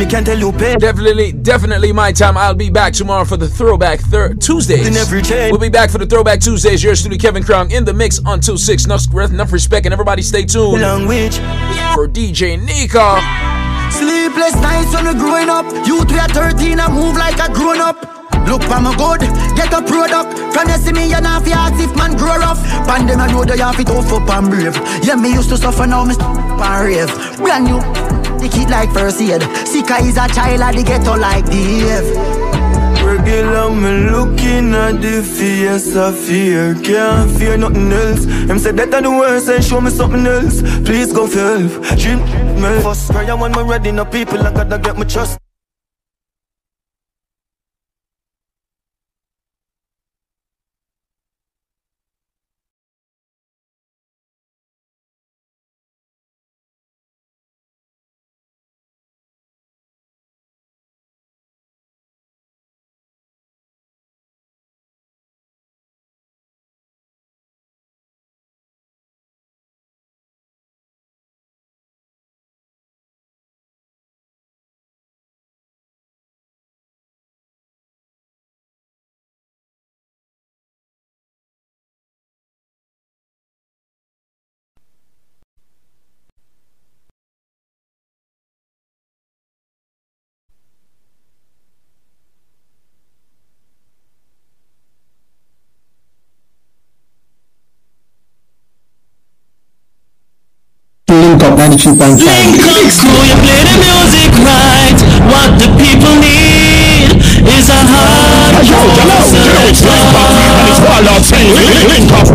Me can tell you pay. Definitely, definitely my time. I'll be back tomorrow for the Throwback thir- Tuesdays. In every chain. We'll be back for the Throwback Tuesdays. Yours truly, Kevin Crown, in the mix until 6. Enough, enough respect, and everybody stay tuned. Language. For DJ Nicco. Sleepless nights when we growing up. Youth we are 13 and move like a grown up. Look for my good, get a product. From you see me, you not fi ask if man grow rough. Pandemic know they have it tough up and brave. Yeah, me used to suffer now, me and rave. Brand new, the kid like first aid. Sika is a child of the ghetto like Dave. Regular me looking at the face of fear. Can't fear nothing else. Him say that are the worst and show me something else. Please go for help. Dream me. First prayer when me ready No people I gotta get my trust 92.5. Link up school, you play the music right. What the people need is a hard Hey yo, you know, you link up, and it's Warlord saying link up.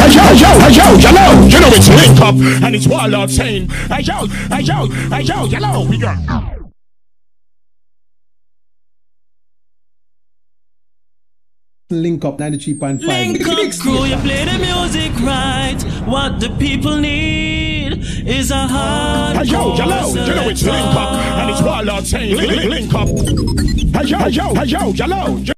Hey yo, yo, hey yo, you know, you know it's link up, and it's Warlord saying, hey yo, hey yo, hey yo, you we got. Link up 93.5. Link up crew, you play the music right. What the people need is a hard Hey yo, you know, you know it's link up, and it's Warlord saying link up. Hey yo, hey yo, hey yo, you know. you-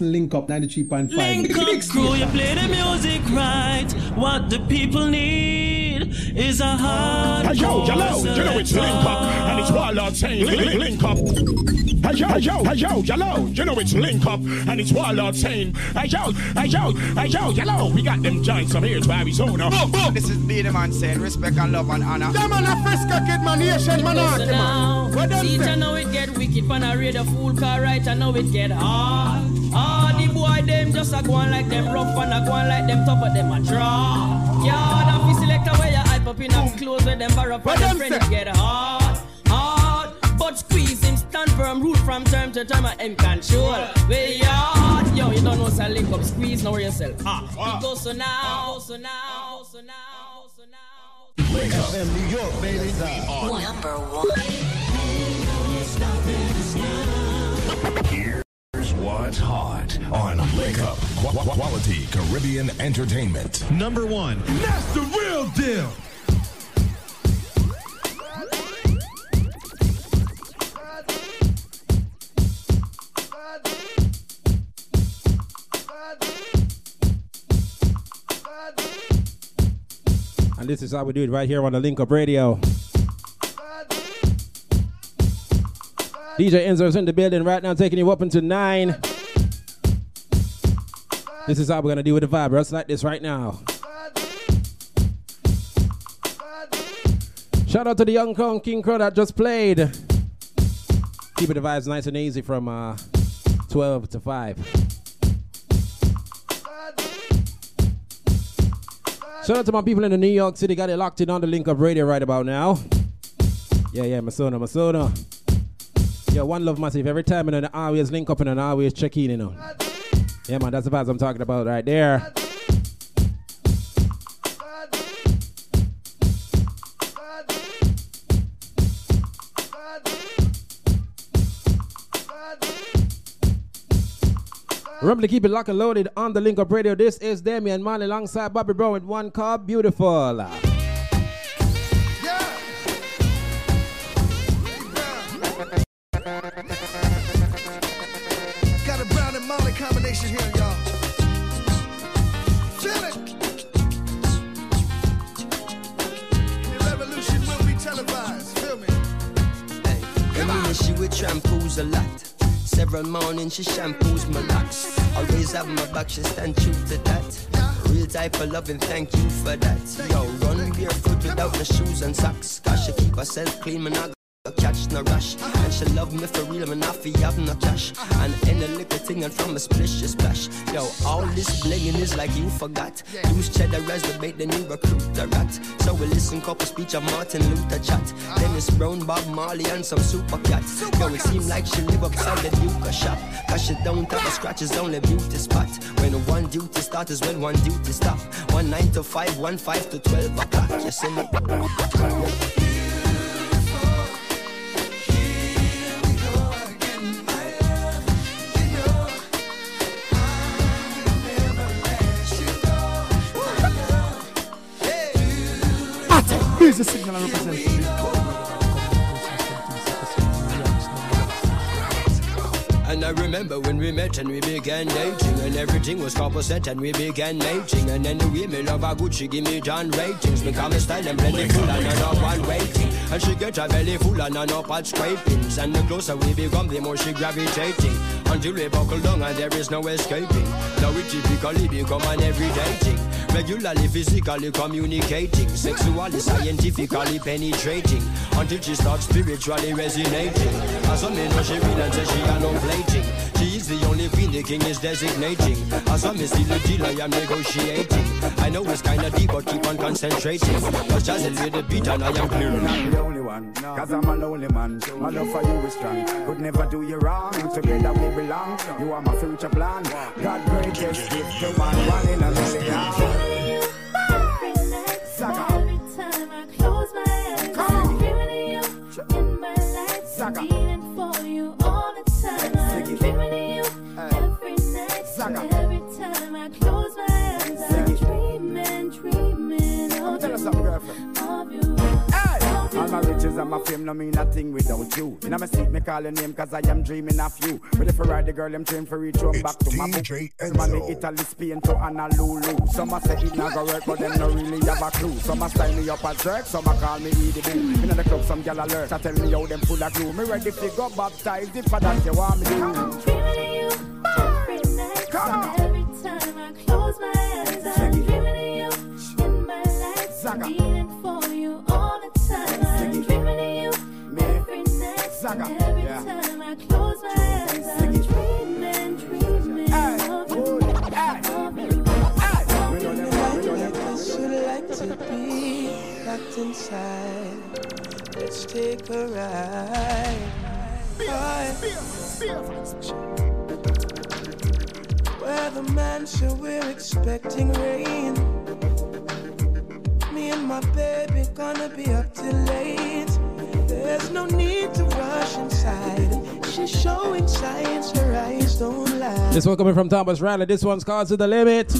Link up 93.5. Link up crew, you play the music right. What the people need is a hard Hey yo, you you know it's link up, and it's Warlord saying link up. Hey yo, hey yo, hey yo, you know, you know it's link up, and it's Warlord saying, hey yo, hey yo, hey yo, you know, we got them giants up here to Arizona. This is the man saying respect and love and honor. Yeah, man, a Fresca kid, man, Asian man, Listen man. now. What them See, say? I know it get wicked pan a radio fool car right. I know it get hard. Ah, the boy them just a go on like them rough and a go on like them top of them a draw. Yeah, the fi select a way you hype up in a clothes with them bar up What and them them friends say? get hard, hard. But squeeze him stand firm, rule from term to term and control. Way yard, yo, you don't know so link up, squeeze know yourself. Ah, it goes so now, goes so now, goes so now, goes so now. New York, baby. Number one. Here's what's hot on Link Up Qu- Qu- Quality Caribbean Entertainment. Number one. That's the real deal. And this is how we do it right here on the Link Up Radio. DJ Enzo's in the building right now, taking you up into nine. This is how we're gonna do with the vibe, just like this right now. Shout out to the Young Kong King Crow that just played. Keeping the vibes nice and easy from uh, 12 to 5. Shout out to my people in the New York City. Got it locked in on the Link Up Radio right about now. Yeah, yeah, Masona, Masona. Yeah, one love massive. Every time and I always link up and I always check in, you know. Yeah, man, that's the vibes I'm talking about right there. Remember to keep it locked and loaded on the Link Up Radio. This is Damian Marley alongside Bobby Brown with one car, Beautiful. Got a brown and molly combination here, y'all. Feel it. The revolution will be televised. Feel me? Remember she would shampoos a lot. Several mornings she shampoos my locks. Always have my back, she stand true to that. Real type of loving, thank you for that. Yo, run barefoot without my shoes and socks. Cause she keep herself clean, man. Catch no rush. And she love me for real, man. I feel have no cash. And any little thing and from a splish, she splash. Yo, all this blinging is like you forgot. Use cheddar as the bait, then you recruit the rat. So we listen couple speech of Martin Luther chat. Uh-huh. Dennis Brown, Bob Marley, and some super cats. Yo, it seem like she live upside the Duke shop. Cause she don't have a scratch, it's only beauty spot. When one duty start is when one duty stop. One nine to five, one five to twelve o'clock. You see me? Here's the signal I represent. And I remember when we met and we began dating And everything was composite and we began mating. And anyway, me love a good, give me John ratings. Become a style and plenty full and I up one waiting. And she get a belly full and I up at scrapings. And the closer we become, the more she gravitating. Until we buckle down and there is no escaping. Now we typically become an everyday thing Regularly, physically communicating Sexually, scientifically penetrating Until she starts spiritually resonating As a me know she real and say she a no plating She is the only queen the king is designating As a me still the deal I am negotiating I know it's kinda deep but keep on concentrating Cause just a little beat and I am clear You're not the only one, cause I'm a lonely man. My love for you is strong. Could never do you wrong. Together we belong. You are my future plan. God greatest gift to man, one in a million. Life. I'm my riches and my fame no mean nothing without you. In my seat, me call your name cause I am dreaming of you. But if I ride the girl, them train for reach home back to my book. Some a me Italy, Spain to Honolulu. Some a say it not go work, but them no really have a clue. Some a style me up as jerk, some a call me Edie Boo. In the club, some gal alert, I tell me how them full of glue. Me ready to go baptized if I that you want me to. I'm Every night, every time I close my eyes, I'm dreaming of you in my life. I'm the time. I'm dreaming of you every night. Every Yeah. time I close my eyes, I'm dreaming, dreaming of you. Of you. Yes, you like to be locked inside. Let's take a ride. Ride. Where the mansion we're expecting rain. Me and my baby gonna be up till late. There's no need to rush inside. She's showing signs her eyes don't lie. This one coming from Thomas Riley. This one's called To the Limit.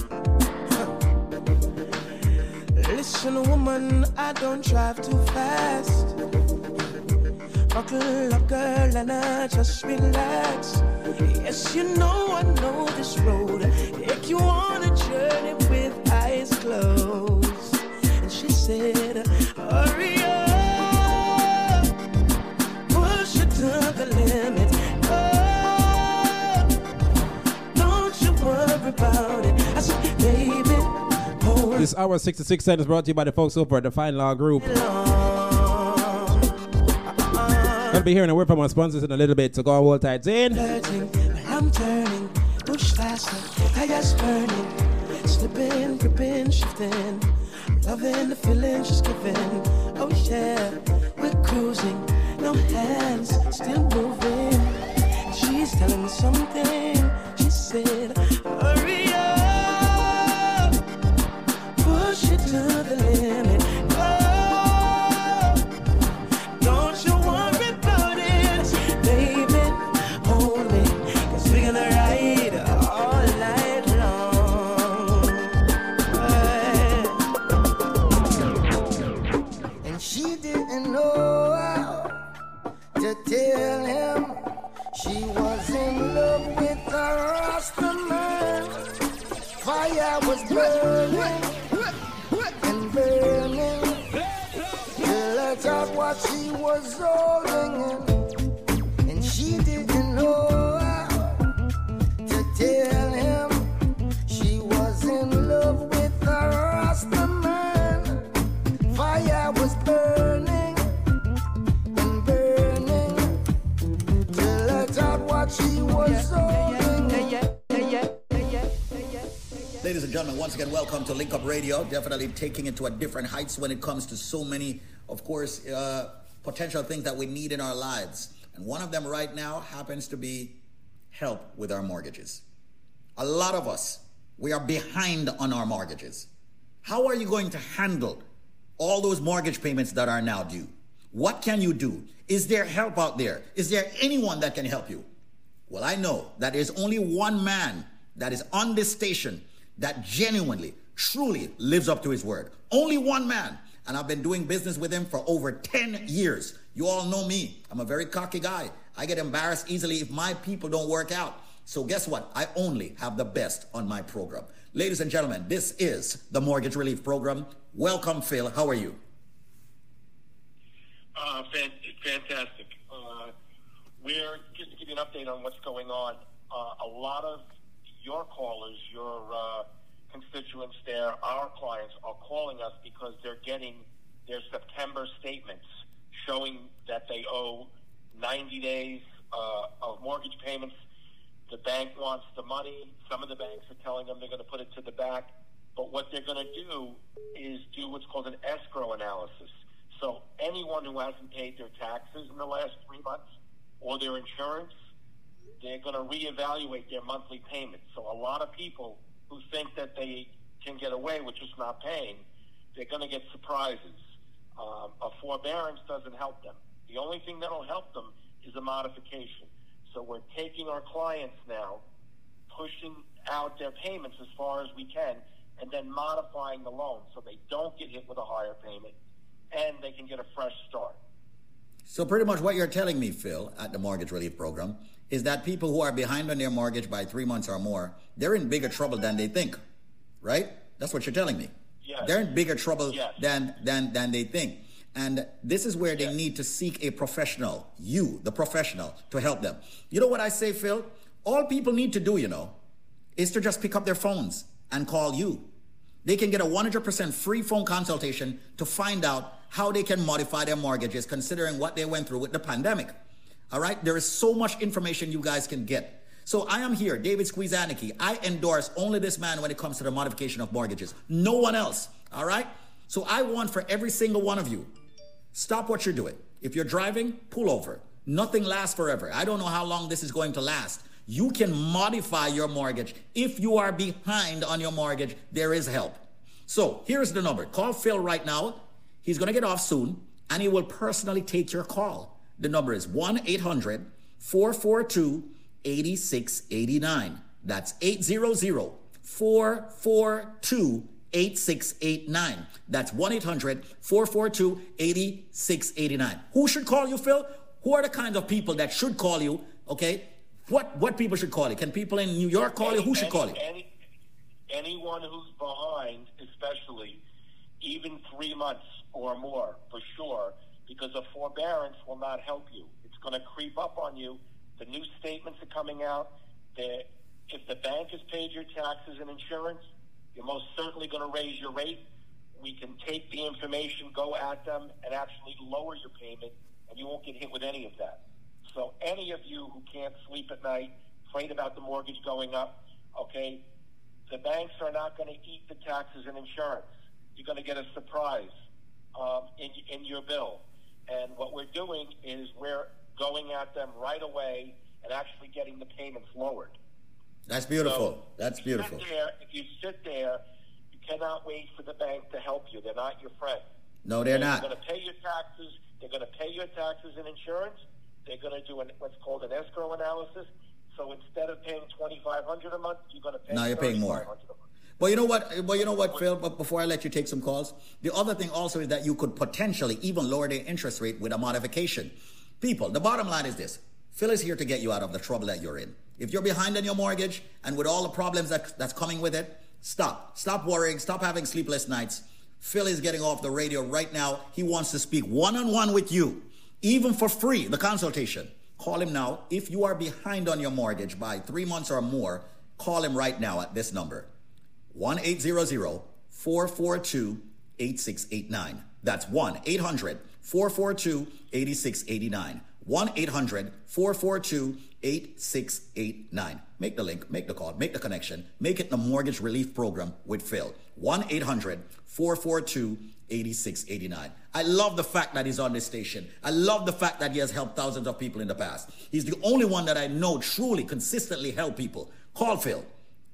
Listen, woman, I don't drive too fast. Buckle up, girl, and I just relax. Yes, you know I know this road. Take you on a journey with eyes closed. Said, Hurry up, push it to the limit. Oh, don't you worry about it. I said, baby, hold This hour 66 cents is brought to you by the folks over at the Fine Law Group. I'll be hearing a word from our sponsors in a little bit, so go all tight in. I'm turning. Push faster, tires burning. Slipping, gripping, shifting. Loving the feeling she's giving. Oh yeah, we're cruising. No hands, still moving. She's telling me something. She said, Fire was burning and burning. Till I got what she was holding Ladies and gentlemen, once again, welcome to Link Up Radio. Definitely taking it to a different heights when it comes to so many, of course, uh, potential things that we need in our lives. And one of them right now happens to be help with our mortgages. A lot of us, we are behind on our mortgages. How are you going to handle all those mortgage payments that are now due? What can you do? Is there help out there? Is there anyone that can help you? Well, I know that there's only one man that is on this station that genuinely, truly lives up to his word. Only one man. And I've been doing business with him for over 10 years. You all know me. I'm a very cocky guy. I get embarrassed easily if my people don't work out. So guess what? I only have the best on my program. Ladies and gentlemen, this is the Mortgage Relief Program. Welcome, Phil. How are you? Uh, fantastic. Uh, we're just to give you an update on what's going on. Uh, a lot of your callers, your uh, constituents there, our clients are calling us because they're getting their September statements showing that they owe 90 days uh, of mortgage payments. The bank wants the money. Some of the banks are telling them they're going to put it to the back. But what they're going to do is do what's called an escrow analysis. So anyone who hasn't paid their taxes in the last three months or their insurance, they're going to reevaluate their monthly payments. So a lot of people who think that they can get away with just not paying, they're going to get surprises. Um, a forbearance doesn't help them. The only thing that'll help them is a modification. So we're taking our clients now, pushing out their payments as far as we can, and then modifying the loan so they don't get hit with a higher payment and they can get a fresh start. So pretty much what you're telling me, Phil, at the mortgage relief program, is that people who are behind on their mortgage by three months or more, they're in bigger trouble than they think, right? That's what you're telling me. Yes. They're in bigger trouble Yes. than than than they think. And this is where they need to seek a professional, you, the professional, to help them. You know what I say, Phil? All people need to do, you know, is to just pick up their phones and call you. They can get a 100% free phone consultation to find out how they can modify their mortgages considering what they went through with the pandemic. All right? There is so much information you guys can get. So I am here, David Squeezaniki. I endorse only this man when it comes to the modification of mortgages. No one else. All right? So I want for every single one of you, stop what you're doing. If you're driving, pull over. Nothing lasts forever. I don't know how long this is going to last. You can modify your mortgage. If you are behind on your mortgage, there is help. So here's the number. Call Phil right now. He's going to get off soon and he will personally take your call. The number is 1 800 442 8689. That's 800 442 8689. That's 1 800 442 8689. Who should call you, Phil? Who are the kind of people that should call you? Okay. What what people should call you? Can people in New York call you? Who should call you? Any, anyone who's behind, especially, even three months or more, for sure, because a forbearance will not help you. It's going to creep up on you. The new statements are coming out. The, if the bank has paid your taxes and insurance, you're most certainly going to raise your rate. We can take the information, go at them, and actually lower your payment, and you won't get hit with any of that. So any of you who can't sleep at night, afraid about the mortgage going up, okay, the banks are not going to eat the taxes and insurance. You're going to get a surprise um, in, in your bill. And what we're doing is we're going at them right away and actually getting the payments lowered. That's beautiful. So, That's if beautiful. There, if you sit there, you cannot wait for the bank to help you. They're not your friend. No, they're not. They're going to pay your taxes. They're going to pay your taxes and insurance. They're going to do an, what's called an escrow analysis. So instead of paying twenty five hundred a month, you're going to pay. Now you're paying more. a month. Well, you know what? Well, you know what, Phil. But before I let you take some calls, the other thing also is that you could potentially even lower the interest rate with a modification. People, the bottom line is this: Phil is here to get you out of the trouble that you're in. If you're behind on your mortgage and with all the problems that, that's coming with it, Stop. Stop worrying. Stop having sleepless nights. Phil is getting off the radio right now. He wants to speak one on one with you, even for free, the consultation. Call him now. If you are behind on your mortgage by three months or more, call him right now at this number 1 800 442 8689. That's 1 800 442 8689. 1 800 442 8689. Make the link, make the call, make the connection, make it the mortgage relief program with Phil. 1 800 442 8689. I love the fact that he's on this station. I love the fact that he has helped thousands of people in the past. He's the only one that I know truly consistently help people. Call Phil.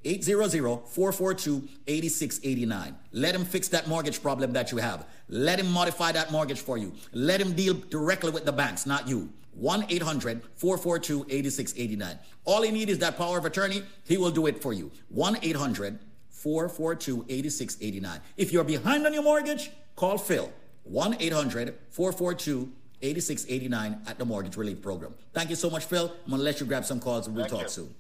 800-442-8689. Let him fix that mortgage problem that you have. Let him modify that mortgage for you. Let him deal directly with the banks, not you. 1-800-442-8689. All he need is that power of attorney. He will do it for you. 1-800-442-8689. If you're behind on your mortgage, call Phil. 1-800-442-8689 at the Mortgage Relief Program. Thank you so much, Phil. I'm going to let you grab some calls and we'll talk soon.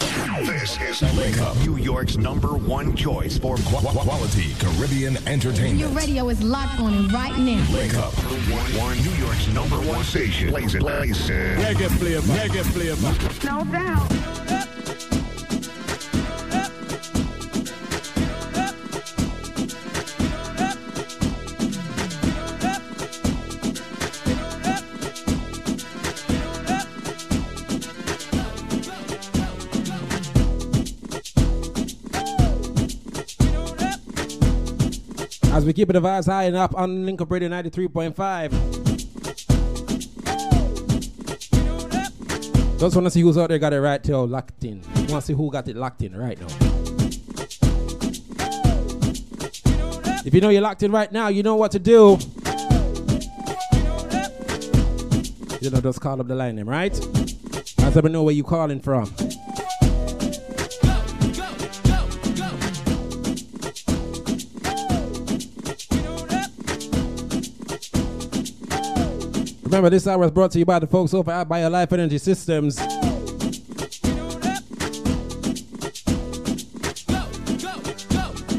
This is Link Up, New York's number one choice for qu- qu- quality Caribbean entertainment. Your radio is locked on it right now. Link Up, one, one, New York's number one station. Plays it, plays it. Reggae flavor, reggae flavor. No doubt. As we keep it the vibes high and up on Link Up Radio 93.5. Just want to see who's out there got it right till locked in. Want to see who got it locked in right now. If you know you're locked in right now, you know what to do. You know, just call up the line name, right? As me know where you calling from. Remember, this hour is brought to you by the folks over at BioLife Energy Systems.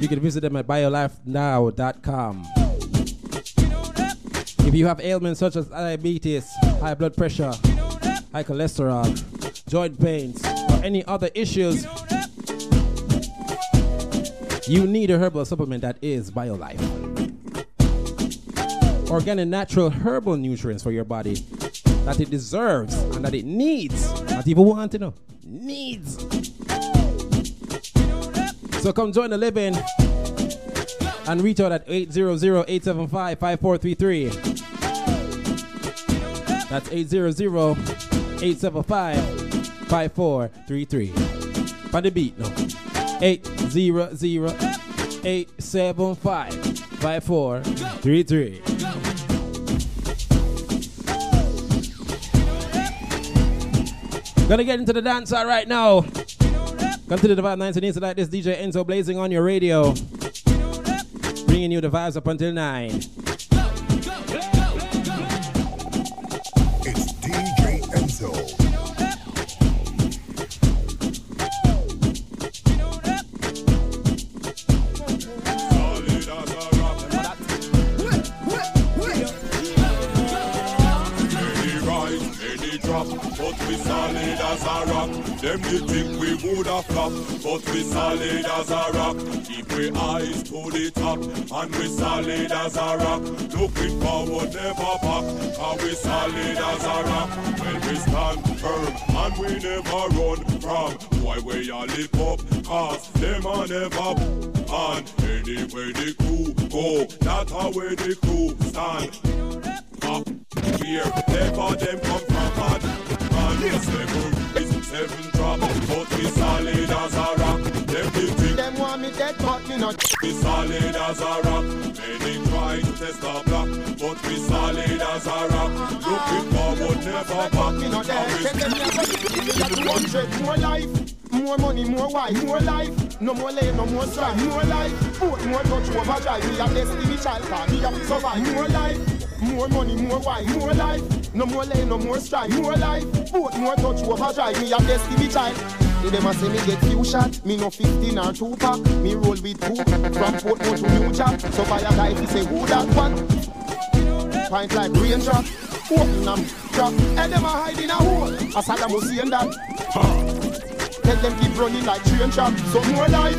You can visit them at biolifenow.com. If you have ailments such as diabetes, high blood pressure, high cholesterol, joint pains, or any other issues, you need a herbal supplement that is BioLife organic, natural, herbal nutrients for your body that it deserves and that it needs. Not even want to know. Needs. So come join the living and reach out at 800-875-5433. That's 800-875-5433. On the beat, no. 800-875-5433. Gonna get into the dance right now. To the Vibe 19 tonight. This DJ Enzo blazing on your radio. Bringing you the vibes up until 9. You think we would have flop, but we solid as a rock. Keep we eyes to the top, and we solid as a rock. Looking forward, never back, cause we solid as a rock. When we stand firm, and we never run from. Why we all live up, cause them are never on. Anywhere the crew go, that's how where the crew stand up here. Never them come from bad. Man, seven is seven drop, but we solid as a rock. Them they think Them want me dead, but me not. we solid as a rock. Many try to test the block, but we solid as a rock. Looking forward, never back. Me not dead. We them here, but you got 200 more life. More money, more wife, more life. No more lay, no more strife, more life. Both more touch overdrive. Me a destiny child, cause me have to survive. More life. More money, more wife, more life. No more lay, no more strife, more life. Both more touch overdrive. Me a destiny child. See them a say me get few shot. Me no 15 or two pack. Me roll with two from Portmore to New Jack. So buy a if he say who that one. Pint like raindrop. Open and drop. And them a hide in a hole. As Saddam Hussein that. Tell them keep running like train trap. So more life,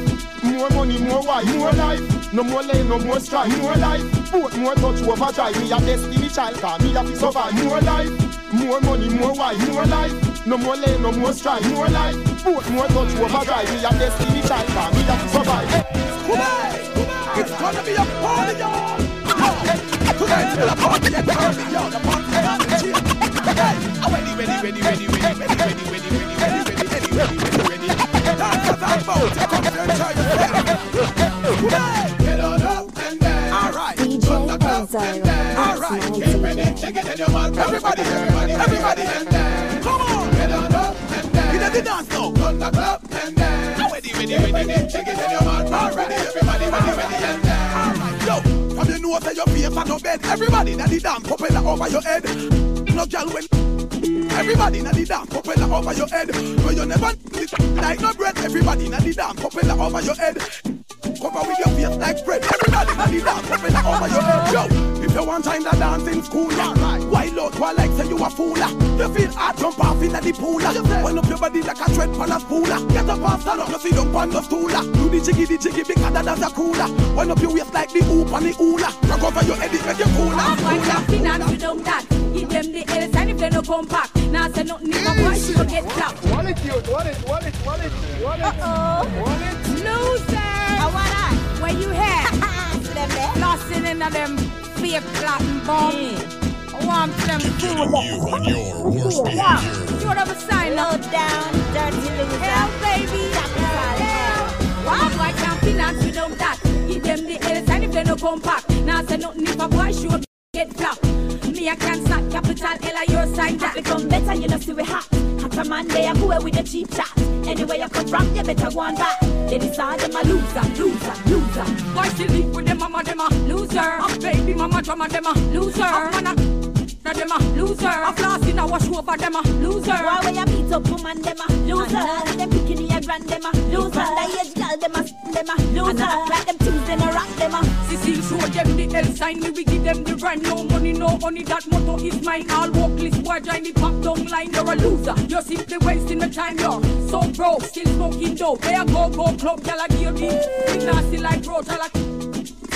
more money, more wife, more life. No more lane, no more strife, more life. Both more touch overdrive. Me a destiny child, cause me have to survive. More life, more money, more wife, more life. No more lane, no more strife, more life. Both more touch overdrive. Me a destiny child, cause me have to survive. Hey, It's gonna be a party, y'all. Tonight, the party, y'all. The party, the party. Hey, I'm ready, ready, ready, ready, ready, ready, ready, ready, ready, ready, ready, ready. About to come and it mouth. Everybody, everybody, everybody, and dance. Come on. Get on up and dance. Get the dance now. Turn the club and dance. I'm ready, ready, ready. Shake it in your mouth. All ready, everybody, ready, dance. All right. Yo, from your nose to your face and no bed. Everybody, now the dance propeller over your head. No girl when. Everybody na the dance propeller over your head. No you never like no bread. Everybody na the dance propeller over your head. Cover with your face like bread. Everybody na the dance propeller over your head. Yo, if you want time to dance in school, yeah. Why Lord, why like say you a fool? You feel hard jump off in the pool. Wind up your body like a tread pan a spool. Get up and stand up, you see don't pan the stool. Do the jiggy, the jiggy because that's a cooler. Wind up your waist like the hoop and the hula. Rock over your head, it make you cooler. Why cooler. can't finance without that? Give them the L sign if they no come back. Now say nothing if a boy she get clapped. Wallet, you, wallet, wallet, wallet, wallet. Uh-oh. Wallet. Loser. I want that. Where you at? Flossing in them fake cotton bomb. I want them food. You on your worst behavior. You have a sign up. down, dirty loser. Hell, baby. Hell. Why boy can't finance without that? Give them the L sign if they no come back. Now say nothing if a boy show get flop. Me I can't stop capital L I your sign that. Become better, you know, see we hot. Hot a man, they are go with the cheap chat. Anywhere you come from, you better go on back. They decide them a loser, loser, loser. Boy still live with them mama them a loser. A baby mama drama them a loser. A man a na them a loser. A floss in a wash over them a loser. Why when you beat up woman, them a loser. And them picking your grand, them a loser. Underage girl, them a them a loser. Like them things, them a rock, them a show them the L sign, me we give them the rhyme. No money, no money, that motto is mine. All workless boy join the pop down line. You're a loser. You're simply wasting the time. You're so broke, still smoking dope. They a go go club, y'all a gear me. Big nasty like road, y'all a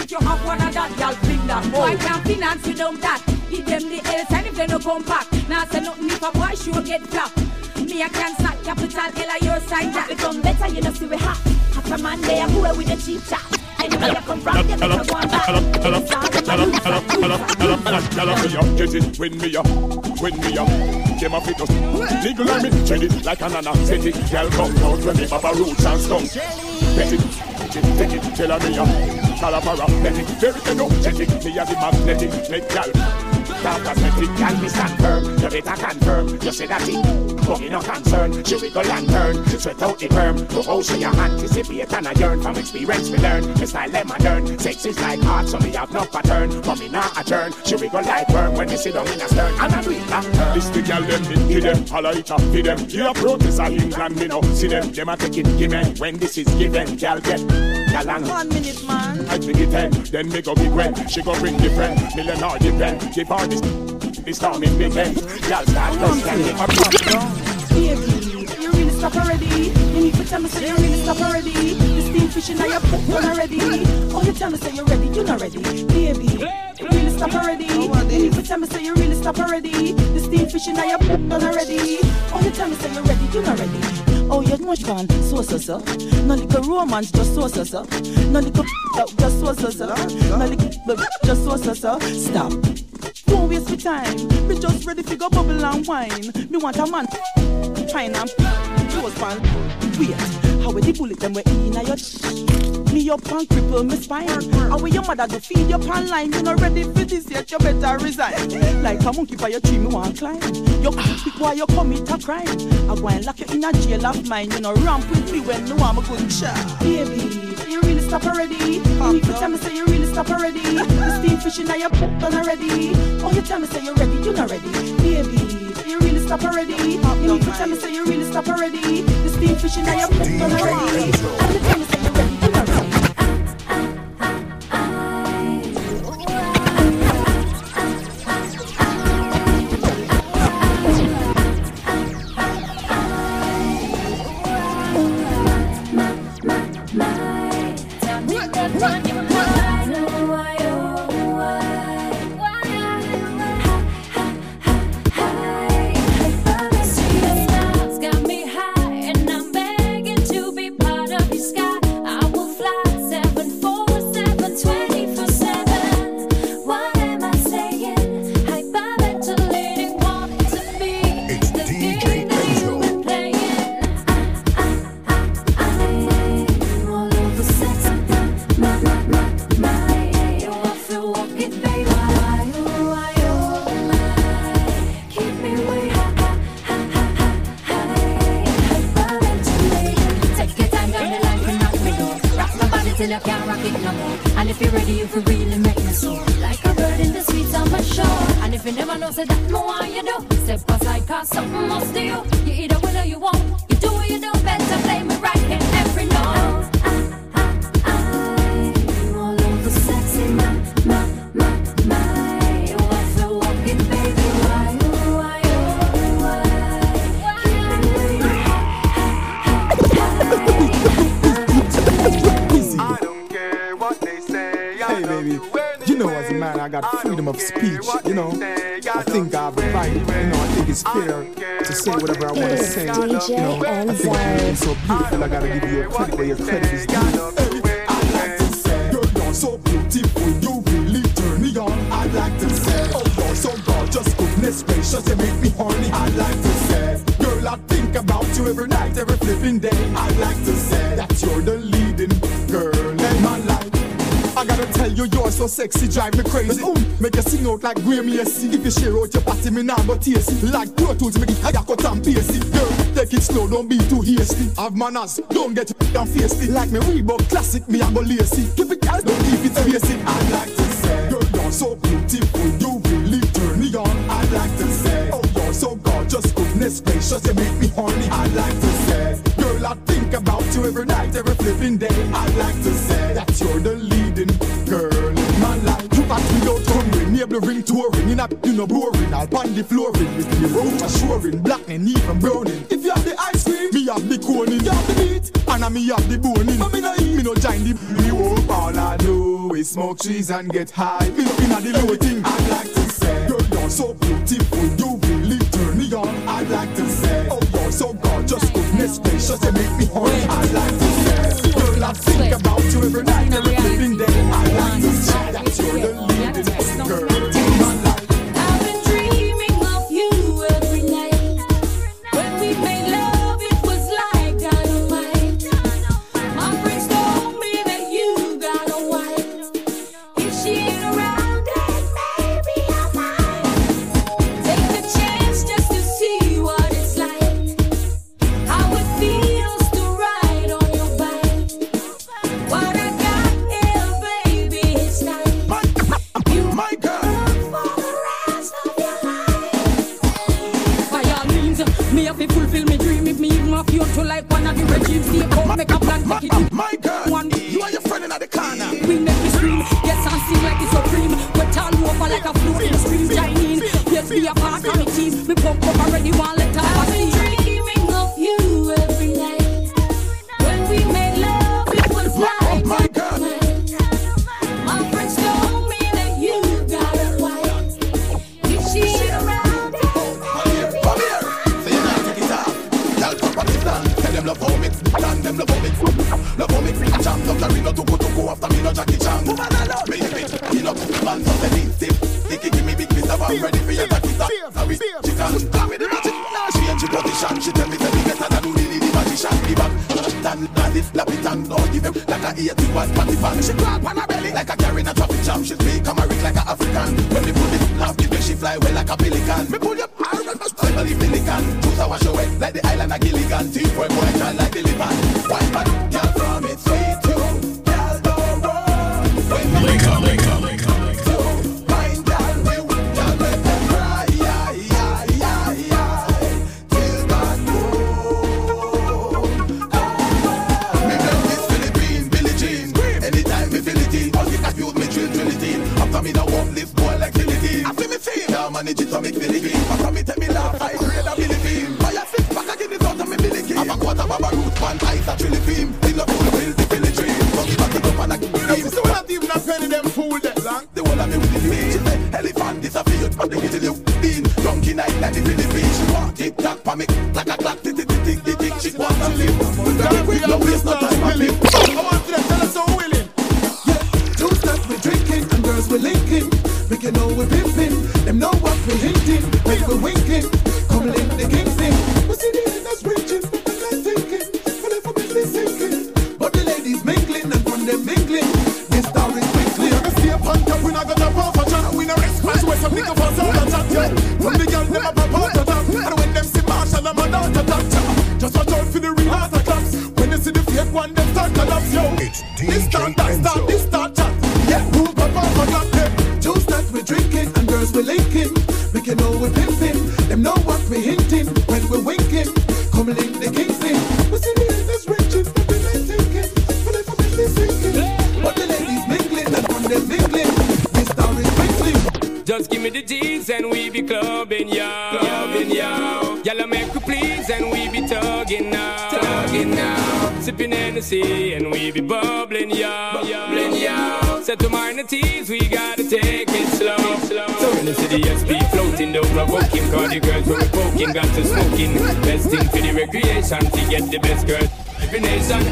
if you have one of that, y'all bring that. Boy can't finance without that. Give them the L sign if they no come back. Now say nothing if a boy sure get flop. Me I can't stop capital L I your sign that. Become better, you know, see we hot. Hot a man, they are go with the cheap chat. Anywhere you come. Get it, win me up, win me up. Them a fit us. Nigga me, treat it like an anesthetic. Girl come out when me papa roots and stumps. Bet it, take it, take it, tell her me up. Calabara, let it, very energetic. Me a magnetic, make girl. Dark cosmetic, can be stand firm. You better confirm. You say that it, but me no concern. She wiggle and turn, sweat out the perm. Go how she a anticipate and a yearn from experience we learn. Me style them modern, sex is like art, so me have no pattern. But me not a turn. She wiggle like worm when me sit down in a stern. And I do it long term. This the girl them give them, holla it up, feed them. Here protest of England, me no see them. Them a take it, given. When this is given, girl get galang. One minute, man. I bring it ten, then me go big when she go bring the friend. Millionaire depend, give her this, this time in big end. Girl start questioning her Baby, you really stop already. You need to tell me say you really stop already. The steam fish in your pot done already. Oh, you tell me say you're ready, you not ready. Baby, you really stop already. You need to tell me say you really stop already. The steam fish in your pot done already. Oh, you tell me say you're ready, you not ready. Oh, you're much gone, so so so. No little romance, just so so so. No little just so so so. No little just so so so. Stop. Don't waste my time. Me just ready to go bubble and wine. Me want a man fine and close pan. Wait, how will the bullet them we in your me up and cripple me spine. How will your mother to feed your pan line? You not ready for this yet? You better resign. Like a monkey by your tree, me want climb. You quick while you commit a crime. I go and lock you in a jail of mine. You know ramp with me when no I'm a good child. Baby, you really stop already. You need to tell me say you really stop already. The steam fish in your pot done already. Oh, you tell me say you're ready, you're not ready. Baby, stop already. You need to tell me, say you really stop already. This steam fishing I am already. I'm the famous gotta give you a credit where your credit is due. I like to say, girl, you're so beautiful, you really turn me on. I like to say, oh, you're so gorgeous, goodness gracious, you make me horny. I like to say, girl, I think about you every night, every flipping day. I like to say that you're the leading girl in my life. I gotta tell you, you're so sexy, drive me crazy. Um, make you sing out like Grammy, S. If you share out your party, me now, but yes. Like Pro Tools, make it higher cut and pacey. Girl, Take it slow, don't be too hasty. Have manners, don't get your and face. Like me we both classic, me I go lazy. Keep it tight, don't keep it basic. I like to say, girl, you're so beautiful, you really turn me on. I like to say, oh, you're so gorgeous, goodness gracious, you make me horny. I like to say, girl, I think about you every night, every flipping day. I like to say that you're the leading girl in my life. You pass me out from ring, able ring touring, you not, you know, boring. I'll pan the floor. Trees and get high. Me looking at the little thing the best girl every nation.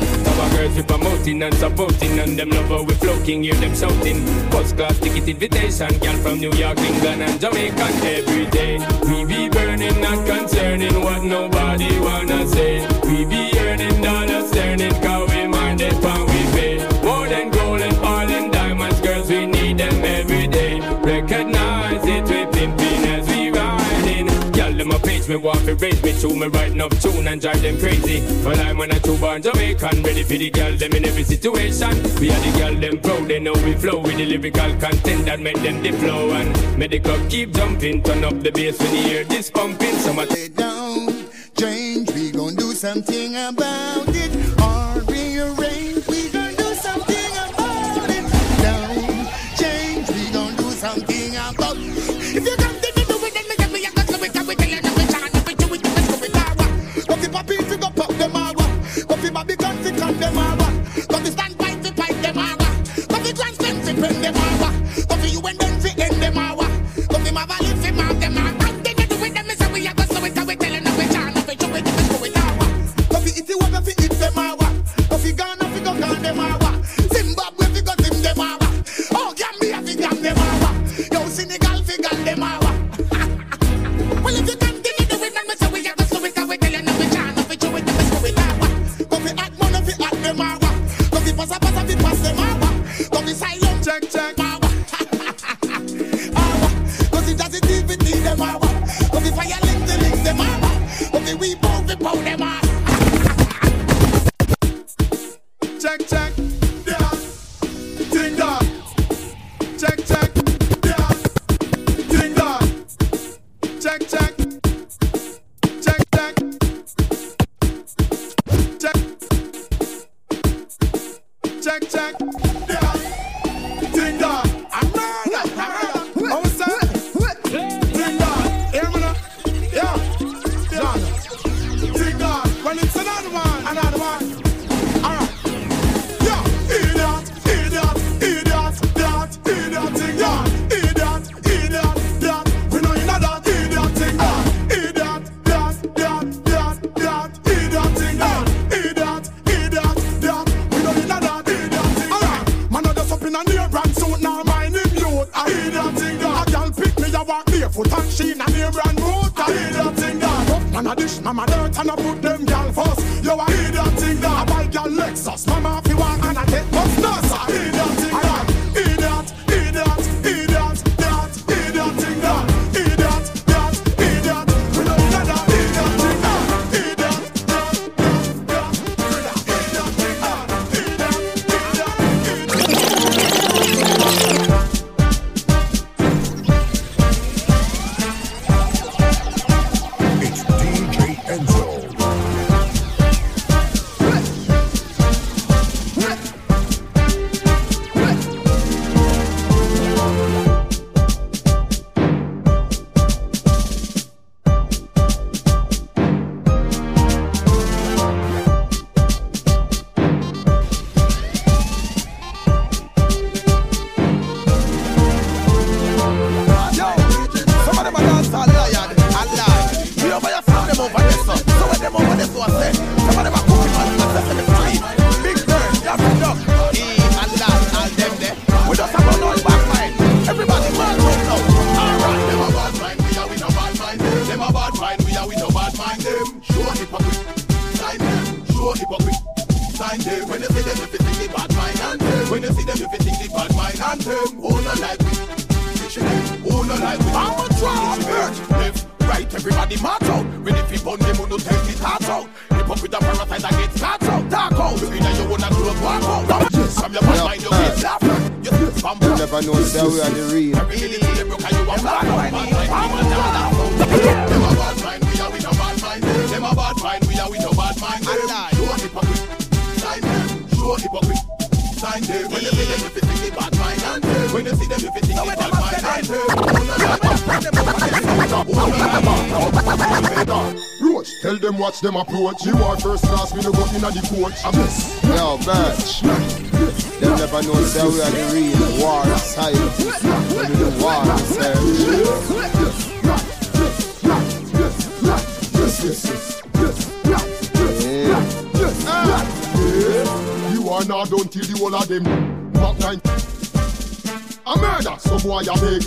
Our girls we promoting and supporting, and them love how we floating, hear them shouting. First class ticket invitation, girl from New York, England, and Jamaica every day. We be burning, not concerning what nobody wanna say. We be earning dollars, turning. fi raise me to Me writing up tune and drive them crazy. Well, I'm on a two-born Jamaican, ready for the girl them in every situation. We are the girl them proud, they know we flow with the lyrical content that make them the flow. And make the club keep jumping, turn up the bass when you hear this pumping. So much. Lay down, change, we gon' do something about check, check. Yeah. Ding dong. Coach. Yo, bitch. Them never know, say we are the real. War scientists. We do the war research. You are not done till the whole of them. Mark nine. A murder, some boy a beg.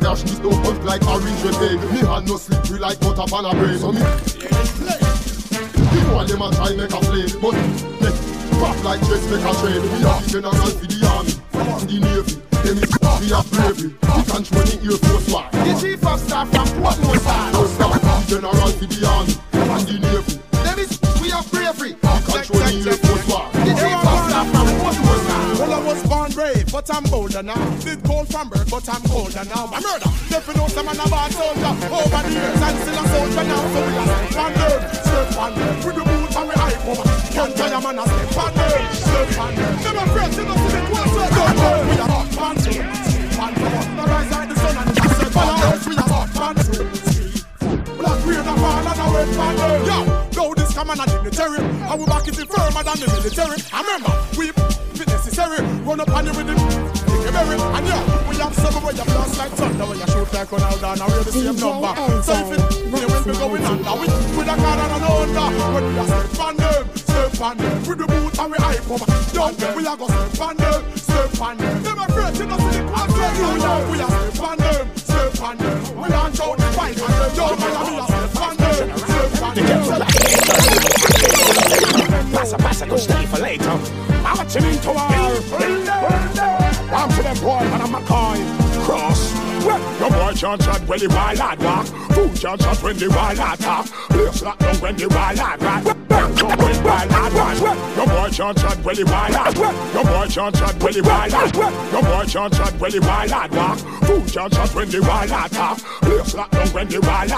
Dash this no punch like orange red egg. Me hand no slippery like butter pan a bread. So me. Make a trade. We are the general than the military. I remember, we if necessary. Run up on you with him. Take a berry. And yo, we have seven where you blast like thunder. When you shoot like Ronaldo and we're the same number. So if it, we will be going under. We with a car and an under. When we are step on them, step on them. With the boot and we hype over. Yo, we are go step on them, step on them. Them afraid to not see the know, we are step on them, step on them. We launch out the fight on them. Yo, can't chat when the wild lad walk. Food can't chat when the wild lad talk. Place lock down when the wild rap. Bang when wild watch. Your boy can't chat when the wild lad. Your boy can't chat when the wild lad. Your boy can't chat when the wild lad walk. Food can't chat when the wild lad talk. Place lock down when the wild.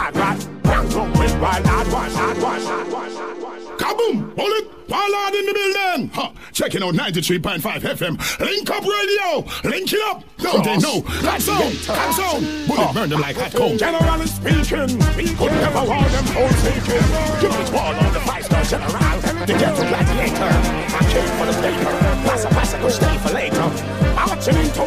Bang down when wild watch. Kaboom! Hold! Ballard in the building! Ha! Checking out 93.5 FM. Link up radio! Link it up! Don't they know? That's on! That's on! Bullet burn them like hot coal. Generally speaking, we could never want them speaking. Give it all on the five-star general. The ghetto gladiator. I came for the paper. Passa, passa, go stay for later. I'm a chilling to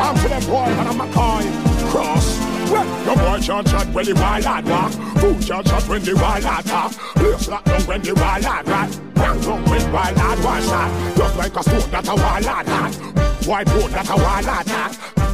I'm to them boy, and I'm a coin. Cross. Well, your boy can't chat when the wild lad walk. Food can't chat when the wild lad talk. Place lock down when the wild lad rat. Bang down when wild lad was shot. Just like a stone that a wild lad had. White boat that a lad had.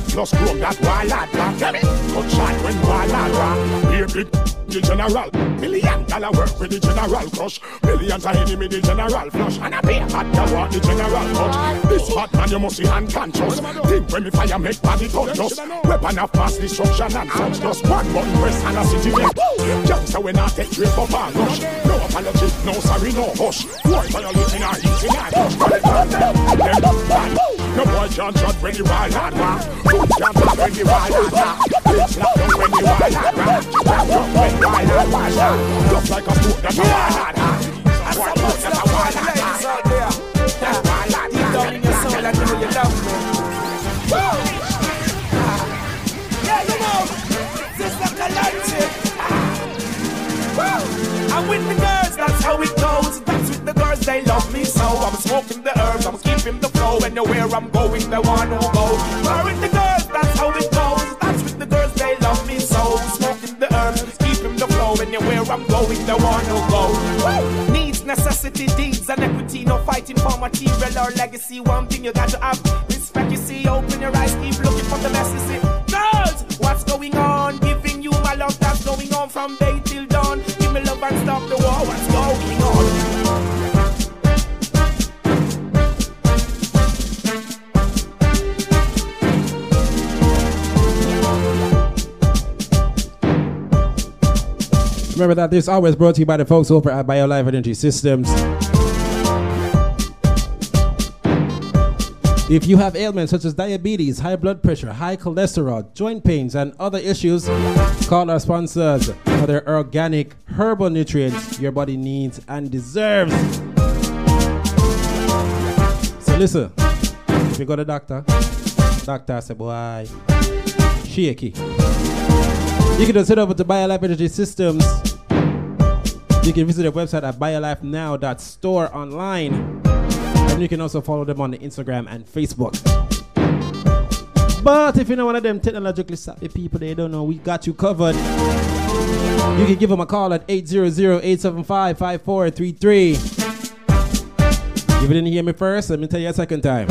Plus chrome that got. Get me? Good shot when wild lad rock. Here big the general. Million dollar work with the general crush. Millions of enemy the general flush. And I pay a hot you want the general touch. This hot man you must be unconscious. Think when me fire make body touch us. Weapon of mass destruction and such. Just one button press and a city get. Youngster when I take trip up and rush. No apology, no sorry, no hush. Boy violating our easy push. Them bad. No boy can't shot when the wild lad walk. Food can't shot when the wild lad walk. Bitch down when the wild lad rock. Back up when the wild was shot. Just like a stone that a wild lad had. A wild boat that a wild lad had. That wild lad Deep down in your soul, I know you love me. Yeah, you know, Sister Galactic. I'm with the girls, that's how it goes. They love me so. I'm smoking the herbs, I'm keeping the flow. Anywhere I'm going, they want to go. With the girls, that's how it goes. That's with the girls, they love me so. Smoking the herbs, keeping the flow. Anywhere I'm going, they want to go. Needs, necessity, deeds, and equity. No fighting for material or legacy. One thing you got to have respect. You see, open your eyes, keep looking for the message. Girls, what's going on? Giving you my love that's going on from day till dawn. Give me love and stop the war. What's going on? Remember that this always brought to you by the folks over at BioLife Energy Systems. If you have ailments such as diabetes, high blood pressure, high cholesterol, joint pains, and other issues, call our sponsors for their organic herbal nutrients your body needs and deserves. So listen, if you go to doctor, doctor say, boy, shaky. You can just head over to BioLife Energy Systems. You can visit their website at biolifenow.store online. And you can also follow them on the Instagram and Facebook. But if you're not one of them technologically savvy people, they don't know, we got you covered. You can give them a call at 800-875-5433. If you didn't hear me first, let me tell you a second time.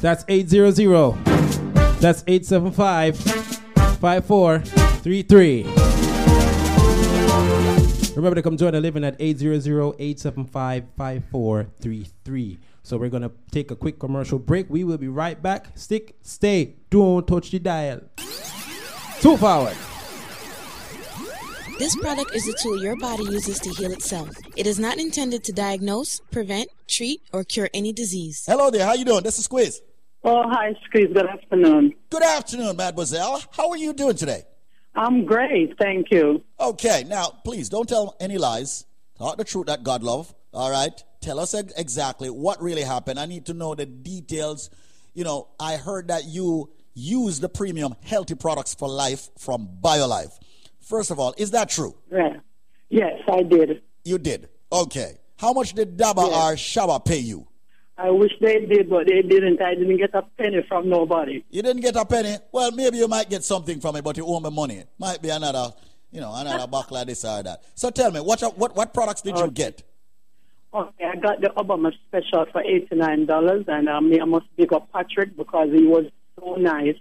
That's 800. That's 875 5433. Remember to come join the living at 800-875-5433. So we're gonna take a quick commercial break. We will be right back. Stick, stay, don't touch the dial. Two forward. This product is a tool your body uses to heal itself. It is not intended to diagnose, prevent, treat, or cure any disease. Hello there. How you doing? This is Squiz. Oh, hi, Squeeze. Good afternoon. Good afternoon, mademoiselle. How are you doing today? I'm great, thank you. Okay, now please don't tell any lies. Talk the truth that God love. All right. Tell us ex- exactly what really happened. I need to know the details. You know, I heard that you use the premium healthy products for life from BioLife. First of all, is that true? Yeah. Yes, I did. You did. Okay. How much did Daba or Shaba pay you? I wish they did, but they didn't. I didn't get a penny from nobody. You didn't get a penny. Well, maybe you might get something from it, but you owe me money. Might be another, you know, another buckle of this or that. So tell me, what what what products did you get? Okay, I got the Obama special for eighty nine dollars, and um, I must big up Patrick because he was so nice,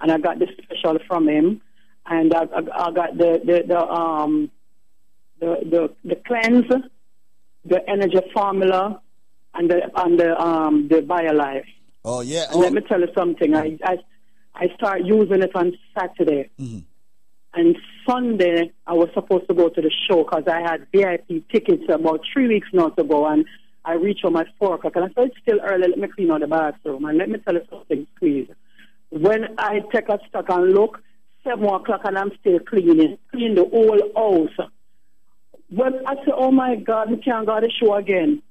and I got the special from him, and I, I, I got the the, the um the the the cleanse, the energy formula, and the and the um the BioLife. Oh yeah. And let me tell you something. I I I start using it on Saturday. And Sunday, I was supposed to go to the show because I had VIP tickets about three weeks now to go. And I reached home at 4 o'clock. And I said, it's still early. Let me clean out the bathroom. And let me tell you something, please. When I take a stock and look, 7 o'clock and I'm still cleaning, clean the whole house. When I say, oh my God, we can't go to the show again.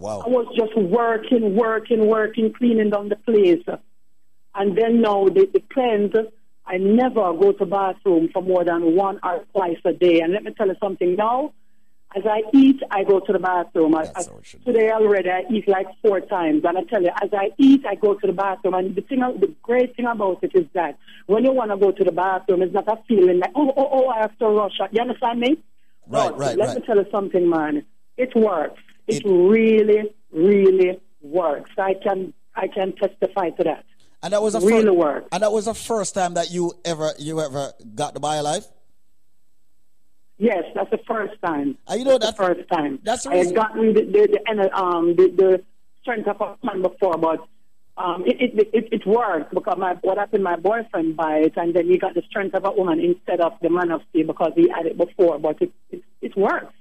Wow. I was just working, working, working, cleaning down the place. And then now the, the cleanse, I never go to bathroom for more than one or twice a day. And let me tell you something now. As I eat, I go to the bathroom. I, I, today already, I eat like four times. And I tell you, as I eat, I go to the bathroom. And the thing, the great thing about it is that when you want to go to the bathroom, it's not a feeling like, oh, oh, oh, I have to rush. You understand me? Right, But right, Let right. me tell you something, man. It works. It, really, really works. I can, I can testify to that. And that was a really fir- work. And that was the first time that you ever you ever got the BioLife. Yes, that's the first time. Uh, you know that's the first time. That's the I had gotten the the, the, um, the, the strength of a man before, but um, it, it, it it worked because my what happened? My boyfriend buy it, and then he got the strength of a woman instead of the man of steel because he had it before. But it it, it works.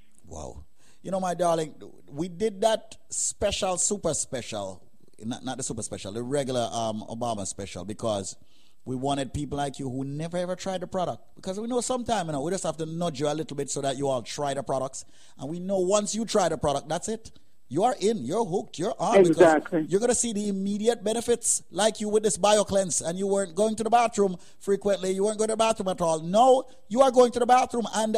You know, my darling, we did that special, super special, not, not the super special, the regular um, Obama special, because we wanted people like you who never ever tried the product. Because we know sometime, you know, we just have to nudge you a little bit so that you all try the products. And we know once you try the product, that's it. You are in, you're hooked, you're on. Exactly. Because you're going to see the immediate benefits, like you with this BioCleanse, and you weren't going to the bathroom frequently, you weren't going to the bathroom at all. No, you are going to the bathroom, and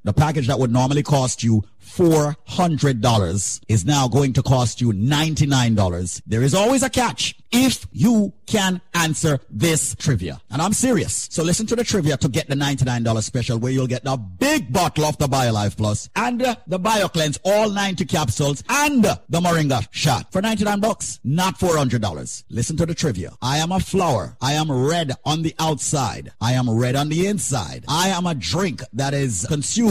the package that would normally cost you $400 is now going to cost you $99. There is always a catch if you can answer this trivia. And I'm serious. So listen to the trivia to get the $99 special where you'll get the big bottle of the BioLife Plus and uh, the BioCleanse, all 90 capsules and uh, the Moringa shot for 99 bucks, not $400. Listen to the trivia. I am a flower. I am red on the outside. I am red on the inside. I am a drink that is consumed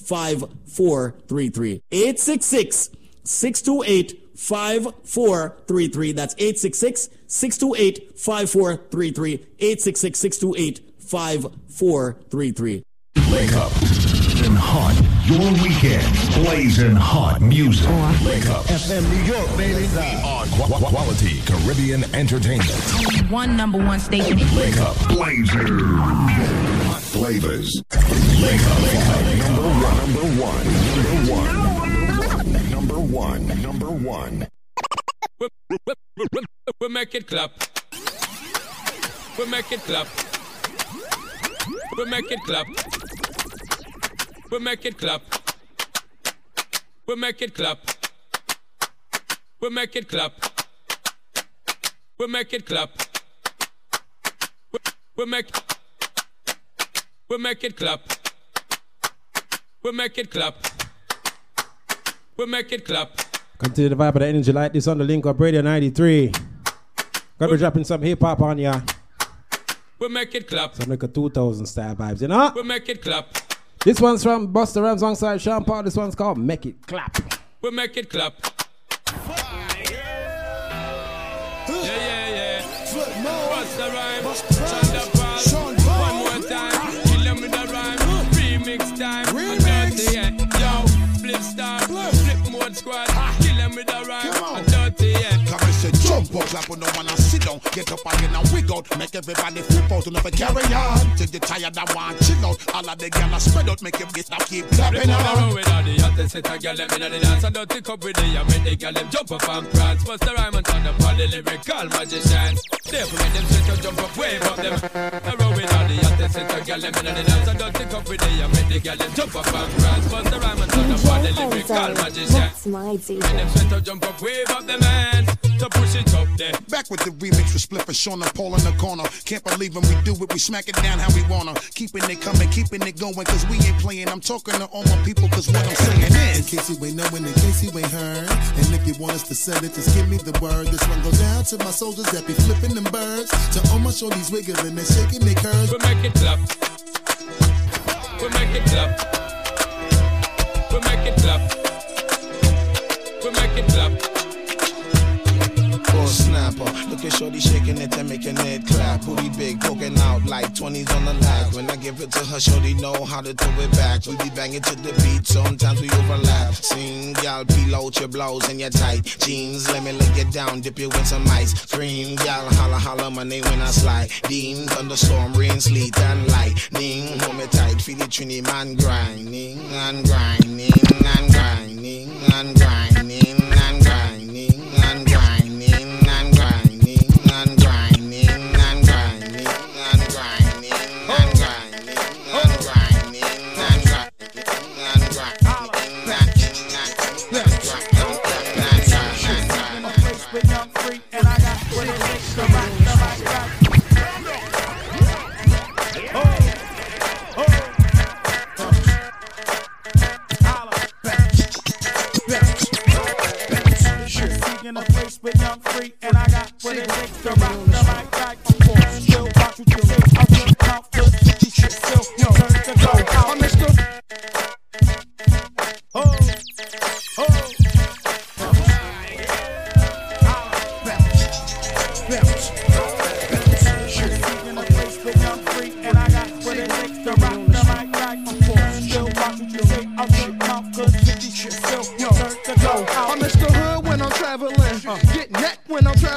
5433. 866 628 5433. That's 866 628 5433. 866 628 5433. Link up and hot. Your weekend blazing hot music. Link up. FM New York, baby. On qu- quality Caribbean entertainment. One number one station. Link up. Blazer. Flavors. Number one. Number one. Number one. Number one. We make it clap. We make it clap. We make it clap. We make it clap. We make it clap. We make it clap. We make it clap. We- make We make it clap. We make it clap. We make it clap. Continue the vibe of the energy like this on the link up Radio 93. Gonna be dropping some hip hop on ya. We make it clap. Some like a 2000 style vibes, you know? We make it clap. This one's from Buster Rams alongside Sean Paul. This one's called Make It Clap. We make it clap. Say jump clap on the one and sit down. Get up again and wig out. Make everybody flip out and never carry on. Till you tired and want chill out. All of the gyal spread out. Make them get now keep clapping Flip on the on. road with all the hottest set of gyal them inna the dance and don't take up with the I make the gyal them jump up and prance. Bust the rhyme and turn up all the lyrical magicians. Therefore make them set up, jump up, wave up them. The road with all the hottest set of gyal them inna the dance and don't take up with the I make the gyal them jump up and prance. Bust the rhyme and turn up all the lyrical magicians. That's my Make them set up, jump up, wave up them hands to push it up there. Back with the remix with Spliff and Sean and Paul in the corner. Can't believe when we do it, we smack it down how we wanna. Keeping it coming, keeping it going, cause we ain't playing. I'm talking to all my people, cause what I'm saying is. In is. case you ain't knowing, in case you ain't heard. And if you want us to send it, just give me the word. This one goes out to my soldiers that be flipping them birds. To all my shorties wiggling and shaking their curves. We make it clap. We make it clap. We make it clap. Or snapper. Look at Shorty shaking it and making it clap. Booty big, poking out like 20s on the lag. When I give it to her, Shorty know how to throw it back. We be banging to the beat, sometimes we overlap. Sing, y'all peel out your blouse and your tight jeans. Let me lay it down, dip you in some ice cream. Y'all holla holla my name when I slide. Dean, thunderstorm, rain, sleet, and lightning. Hold me tight, feel the trini man grinding and grinding and grinding and grinding free, and I got what it takes to rock the mic.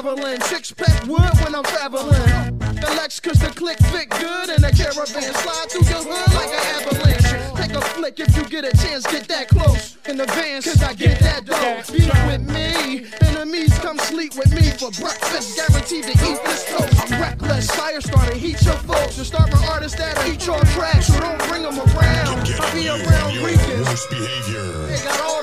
Traveling. Six pack wood when I'm traveling. The Lex cause the click fit good and the caravan slide through your hood like an avalanche. Take a flick if you get a chance, get that close in advance. Cause I get that dough. Beat with me. Enemies come sleep with me for breakfast. Guaranteed to eat this toast. I'm reckless. Fire starter, heat your folks. And start my artists that'll eat your tracks, So don't bring them around. I'll be around weekends. They got all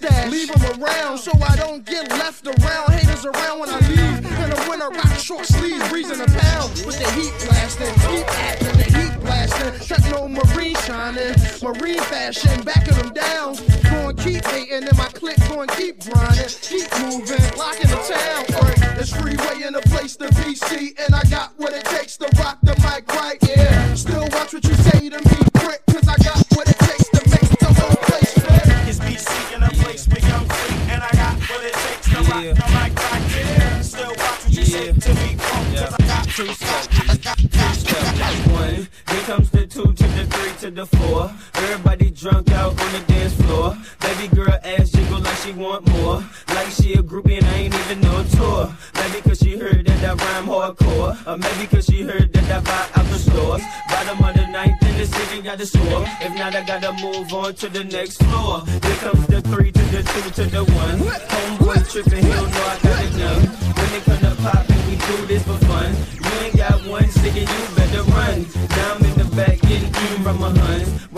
stash. Leave them around so I don't get left around. Haters around when I leave. In the winter, rock short sleeves, breezing a pound. With the heat blasting, heat acting, the heat blasting. Techno marine shining, marine fashion, backing them down. Going keep hating, and my click going keep grinding. Keep moving, locking the town. Alright, it's freeway in the place to be. See, and I got what it takes to rock the mic right. Yeah, still watch what you say to me, watch what you say to me, punk, cause I got two steps. One, then comes the two to the three to the four. Everybody drunk out on the dance floor. Baby girl ass jiggle like she want more. Like she a groupie and I ain't even no tour. Maybe cause she heard that I rhyme hardcore. Or maybe cause she heard that I buy out the stores. Bottom of the the city got a score. If not, I gotta move on to the next floor. Here comes the three to the two to the one. Homeboy tripping, he don't know I got enough. When it come to popping, we do this for fun. You ain't got one, stick, and you better run. Now I'm in the back getting from my huns.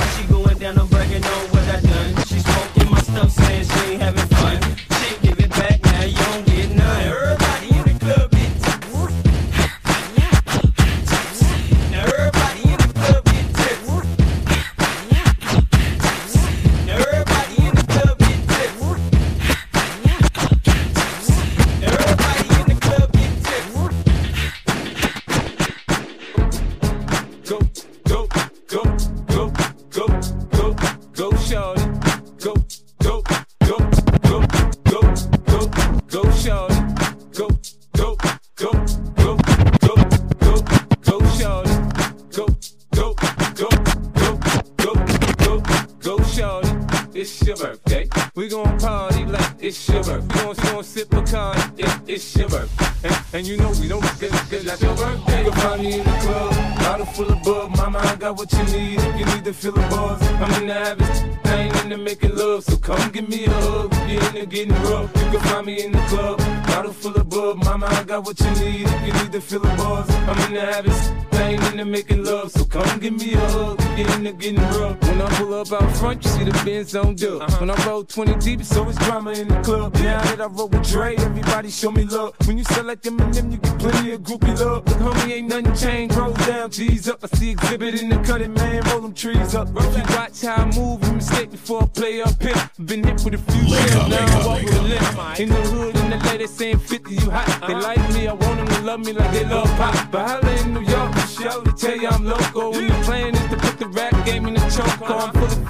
end zone do. Uh-huh. When I roll 20 deep, it's always drama in the club. Yeah. Now that I roll with Dre, everybody show me love. When you select them and them, you get plenty of groupie love. But homie, ain't nothing changed. Roll down, G's up. I see exhibit in the cutting, man. Roll them trees up. Roll you watch how I move and mistake before I play up here. Been hit with a few years, now I walk with a limp. In the hood, in the lady saying 50, you hot. Uh-huh. They like me, I want them to love me like they love pop. But holla in New York, Michelle, to tell you I'm local. Yeah.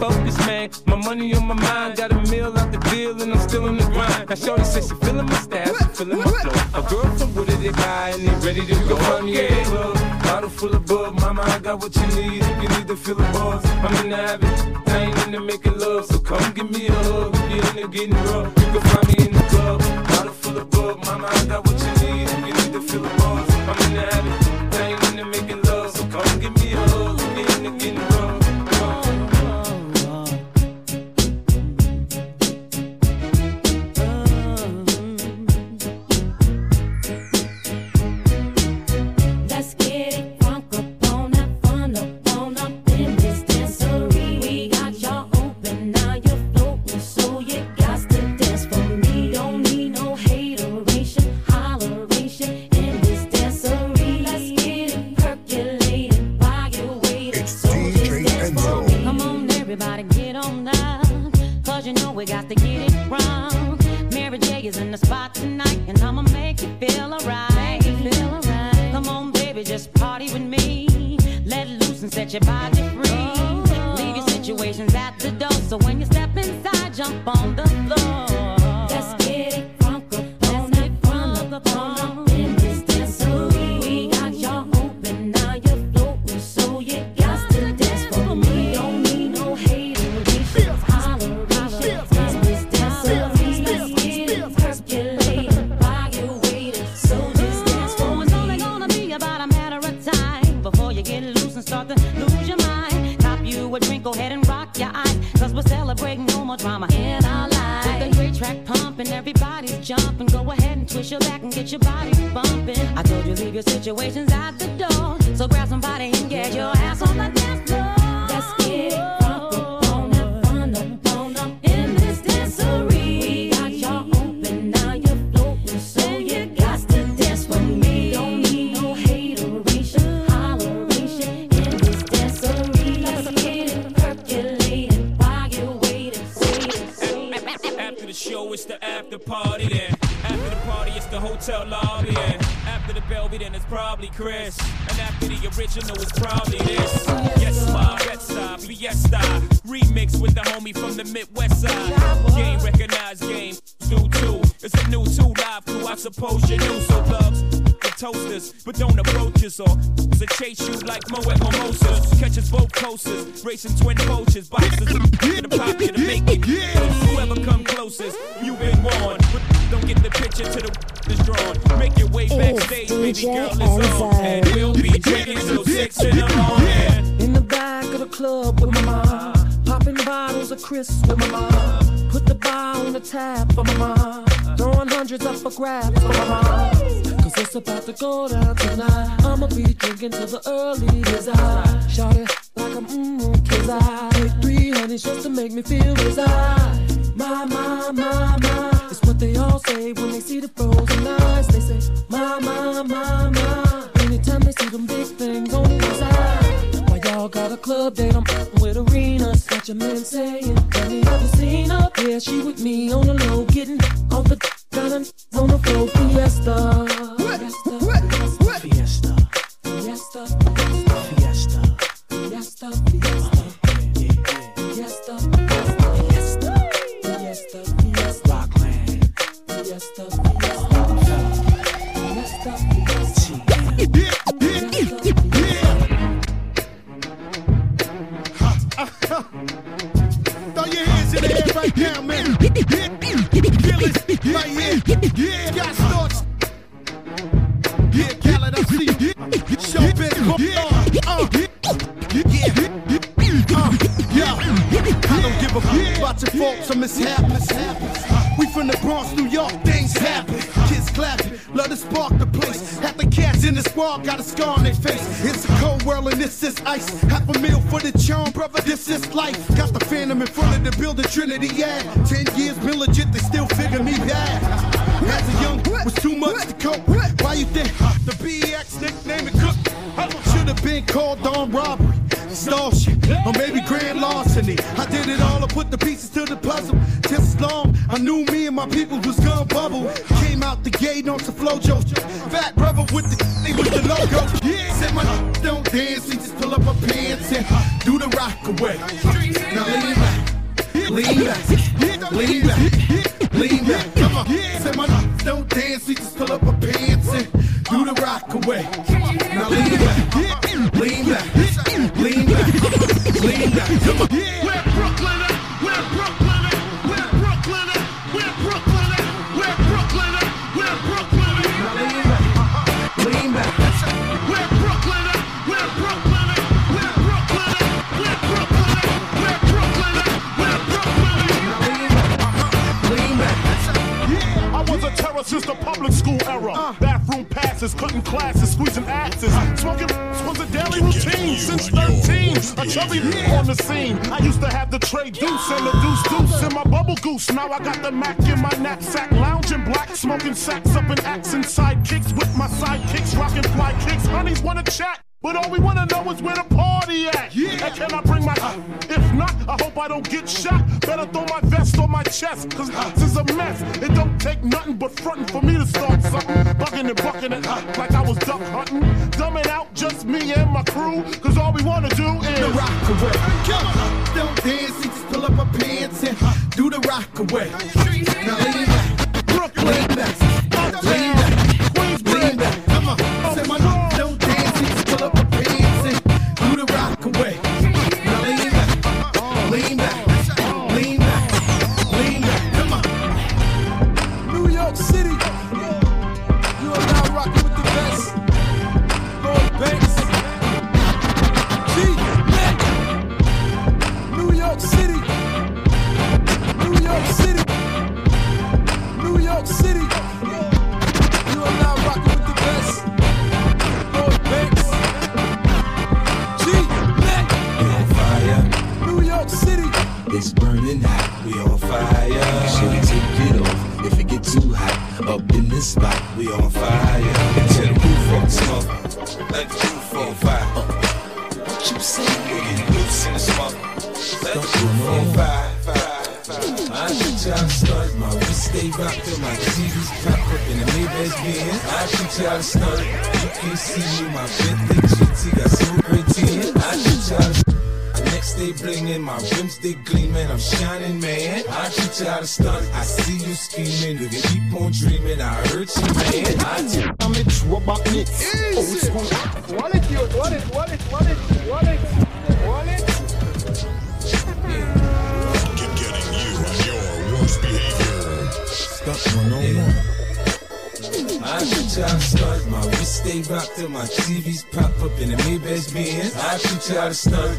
Focus, man. My money on my mind, got a meal out the deal, and I'm still in the grind. Now, Shorty says she feeling my style, she feeling my flow. A girl from Wooded, they buy, and they ready to go. Come, yeah. Club, bottle full of bub, mama, I got what you need. If you need to feel the buzz, I'm in the habit. I ain't into making love, so come give me a hug. You're into getting rough. I don't give a fuck your faults or mishaps. We from the Bronx, New York, things happen. Kids clapping, love to spark the place. Half the cats in the squad got a scar on their face. It's a cold world and this is ice. Half a meal for the charm, brother, this is life. Got the phantom in front of the building, Trinity, yeah. Ten years been legit, they still figure me bad. As a young, was too much to cope. Why you think Should have been called on robbery, extortion, or maybe grand larceny. I did it all, I put the pieces to the puzzle. Just as long, I knew me and my people was gonna bubble. Came out the gate on some flojo. Fat brother with the with the logo. Yeah, said my don't dance, he just pull up my pants and do the rock away. Classes, squeezing asses. Smoking was a daily routine since 13. A chubby on the scene. I used to have the tray deuce and the deuce deuce in my bubble goose. Now I got the Mac in my knapsack, lounging black, smoking sacks up in accent sidekicks with my sidekicks, rocking fly kicks. Honeys wanna chat. But all we wanna know is where the party at. Yeah. And can I bring my? If not, I hope I don't get shot. Better throw my vest on my chest, cause this is a mess. It don't take nothing but frontin' for me to start something. Bugging and bucking it up like I was duck hunting. Dumbing out just me and my crew, cause all we wanna do is the rock away. Come on, don't dance, just pull up my pants and do the rock away. Teach you how to stunt, I see you scheming, you can keep on dreaming, I hurt you, man. I teach I'm in trouble, it's old school. Wallet, you, wallet, wallet, wallet, wallet, wallet. Getting you on your worst behavior. Stuck one on one. I teach you how to stunt, my wrist stay rocked till my TVs pop up in the Maybach Benz. I teach you how to stunt,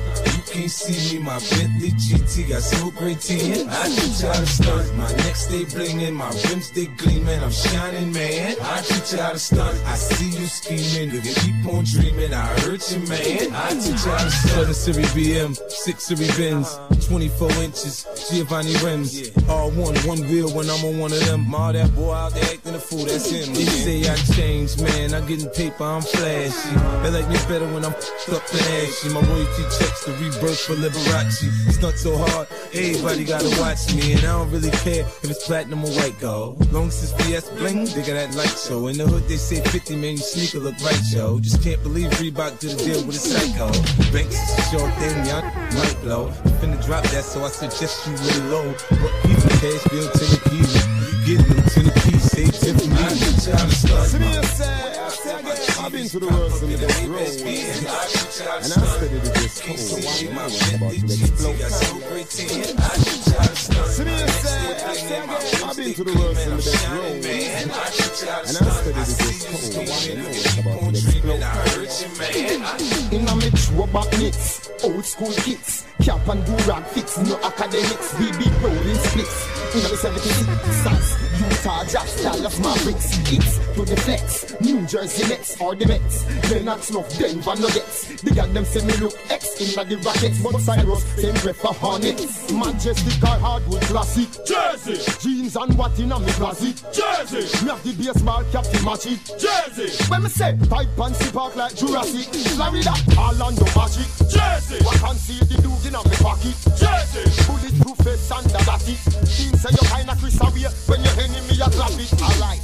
see me. My Bentley GT got so great. I teach you how to stunt. My neck stay blingin', my rims they gleamin'. I'm shining, man. I teach you how to stunt. I see you scheming, you Keep on dreaming. I hurt you, man. I teach you how to stunt. 7 Series BM, 6 Series Benz, 24 inches, Giovanni rims. All one, one wheel when I'm on one of them. All that boy out there acting a fool, that's him. They say I changed, man. I'm getting paper, I'm flashy. They like me better when I'm up than ashy. My royalty checks the rebirth for Liberace. Stunt so hard, everybody gotta watch me. And I don't really care if it's platinum or white gold. Long it's VS bling, they got that light show. In the hood, they say 50 man, your sneaker look right, yo. Just can't believe Reebok did a deal with a psycho. Banks is a short thing, y'all might blow. Finna drop that, so I suggest you lay low. But the cash bill to the keys. Get them to the I've been to the world of the road, and I studied it this cold. One man was about to explode. See me, say, I've been to the world of the road, and I studied it to explode. In a me throwback mix, old school kicks, cap and do rag fix, no academics, BB rolling splits. In the 76 Utah Jazz, Dallas Mavericks, it's to the flex, New Jersey Nets or the Mets, then not snuff Denver Nuggets. They got them me look X in the Rockets, but Cyrus same ref for Hornets. Majestic or hardwood classic, Jersey. Jeans and what in a me closet, Jersey. Me have the baseball cap to match it, Jersey. When me say pipe and sip park like Jurassic, Florida, Orlando Magic, Jersey. What can see the dude in a me pocket, Jersey. Bulletproof face and the batty. Team say you kinda Chris away when your enemy a clap it. Alright,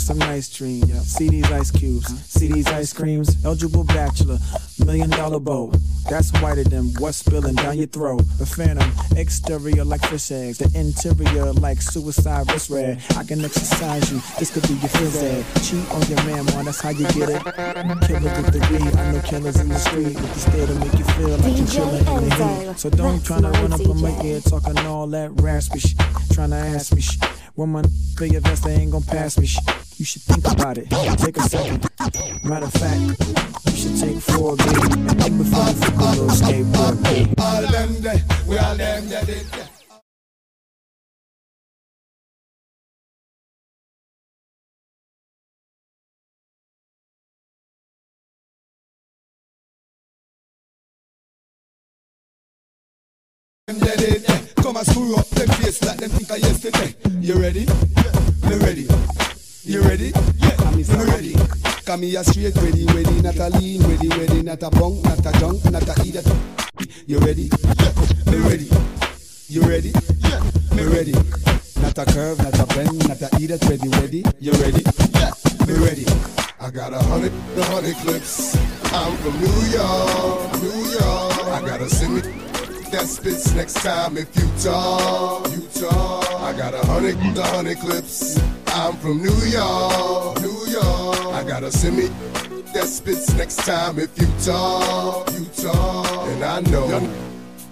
with some nice dreams. See these ice cubes, see these ice creams. Eligible bachelor, million dollar bow. That's whiter than what's spilling down your throat. The phantom, exterior like fish eggs, the interior like suicide wrist red. I can exercise you, this could be your phys ed. Cheat on your man, man, that's how you get it. Killer with the weed, I know killers in the street with the stare to make you feel like you're chilling in the heat. So don't try to run up on my ear talking all that raspy shit, trying to ask me shit. When my for your vest, they ain't gon' pass me shit. You should think about it. Take a second. Matter of fact, you should take four, baby, and think before you a little skateboard, baby. All them there, we all them there. Come and screw up them face like them think I yesterday. You ready? Me ready. You ready? Yeah, me ready. Come here straight, ready, ready, not a lean, ready, ready, not a bunk, not a junk, not a idiot. You ready? Yeah, me ready. You ready? Yeah, me ready. Not a curve, not a bend, not a idiot. Ready, ready. You ready? Yeah, me ready. I got a hundred, the hundred clips. I'm from New York, New York. I gotta sing it. That spits next time if you talk, you talk. I got a hundred, the hundred clips. I'm from New York, New York. I got a semi that spits next time if you talk, you talk. And I know,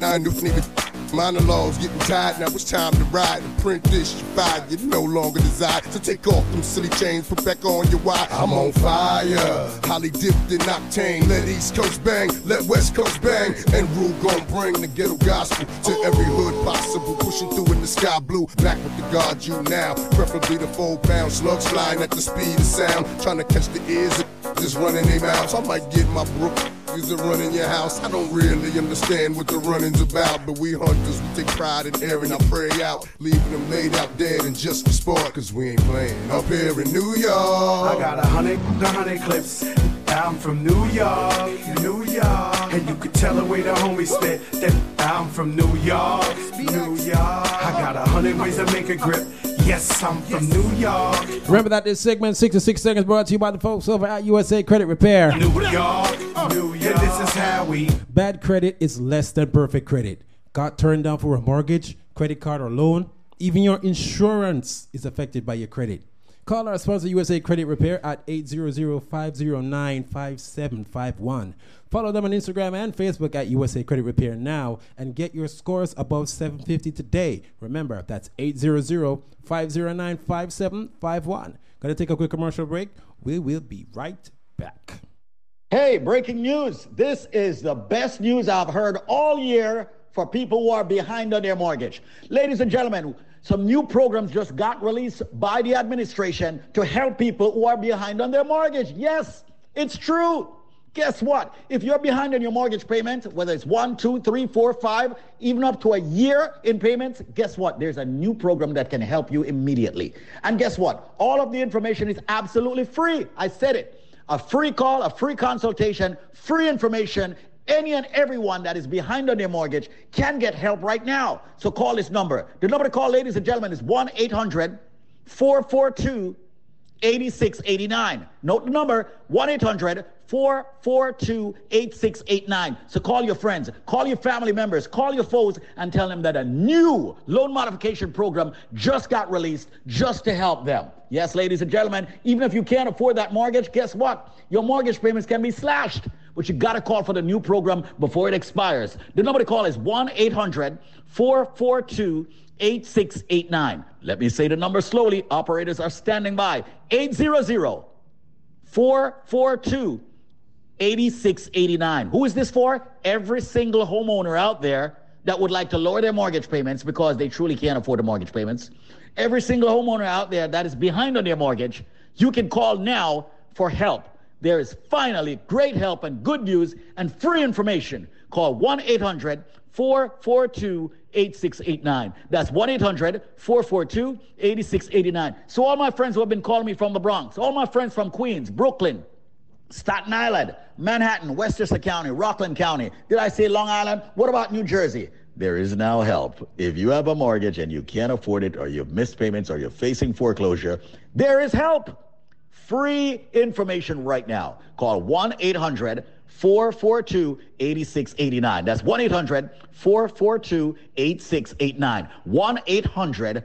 I knew nigga monologues getting tired. Now it's time to ride and print this. You fired, you no longer desire to take off them silly chains, put back on your wire. I'm on fire, highly dipped in octane. Let East Coast bang, let West Coast bang, and rule gon' bring the ghetto gospel to every hood possible. Pushing through in the sky blue, back with the guard you now. Preferably the four pound slugs flying at the speed of sound, trying to catch the ears of just running their mouths. I might get my brook. Is it running your house? I don't really understand what the running's about, but we hunters, we take pride in airing our prey out, leaving them laid out dead and just for sport, cause we ain't playing up here in New York. I got a hundred, the hundred clips. I'm from New York, New York. And you could tell the way the homies spit that I'm from New York, New York. I got a hundred ways to make a grip. Yes, I'm from New York. Remember that this segment, 66 seconds, brought to you by the folks over at USA Credit Repair. New York, New York. This is how we. Bad credit is less than perfect credit. Got turned down for a mortgage, credit card, or loan? Even your insurance is affected by your credit. Call our sponsor USA Credit Repair at 800-509-5751. Follow them on Instagram and Facebook at USA Credit Repair now and get your scores above 750 today. Remember, that's 800-509-5751. Gonna take a quick commercial break. We will be right back. Hey, breaking news. This is the best news I've heard all year for people who are behind on their mortgage. Ladies and gentlemen, some new programs just got released by the administration to help people who are behind on their mortgage. Yes, it's true. Guess what? If you're behind on your mortgage payment, whether it's one, two, three, four, five, even up to a year in payments, guess what? There's a new program that can help you immediately. And guess what? All of the information is absolutely free. I said it. A free call, a free consultation, free information. Any and everyone that is behind on their mortgage can get help right now. So call this number. The number to call, ladies and gentlemen, is 1 800 442 8689. Note the number 1 800 442 8689. So call your friends, call your family members, call your foes, and tell them that a new loan modification program just got released just to help them. Yes, ladies and gentlemen, even if you can't afford that mortgage, guess what? Your mortgage payments can be slashed. But you got to call for the new program before it expires. The number to call is 1 800 442 8689. Let me say the number slowly. Operators are standing by. 800 442 8689. Who is this for? Every single homeowner out there that would like to lower their mortgage payments because they truly can't afford the mortgage payments. Every single homeowner out there that is behind on their mortgage, you can call now for help. There is finally great help and good news and free information. Call 1 800 442 8689. That's 1 800 442 8689. So, all my friends who have been calling me from the Bronx, all my friends from Queens, Brooklyn, Staten Island, Manhattan, Westchester County, Rockland County. Did I say Long Island? What about New Jersey? There is now help. If you have a mortgage and you can't afford it, or you've missed payments, or you're facing foreclosure, there is help. Free information right now. Call 1 800 442 8689. That's 1 800 442 8689. 1 800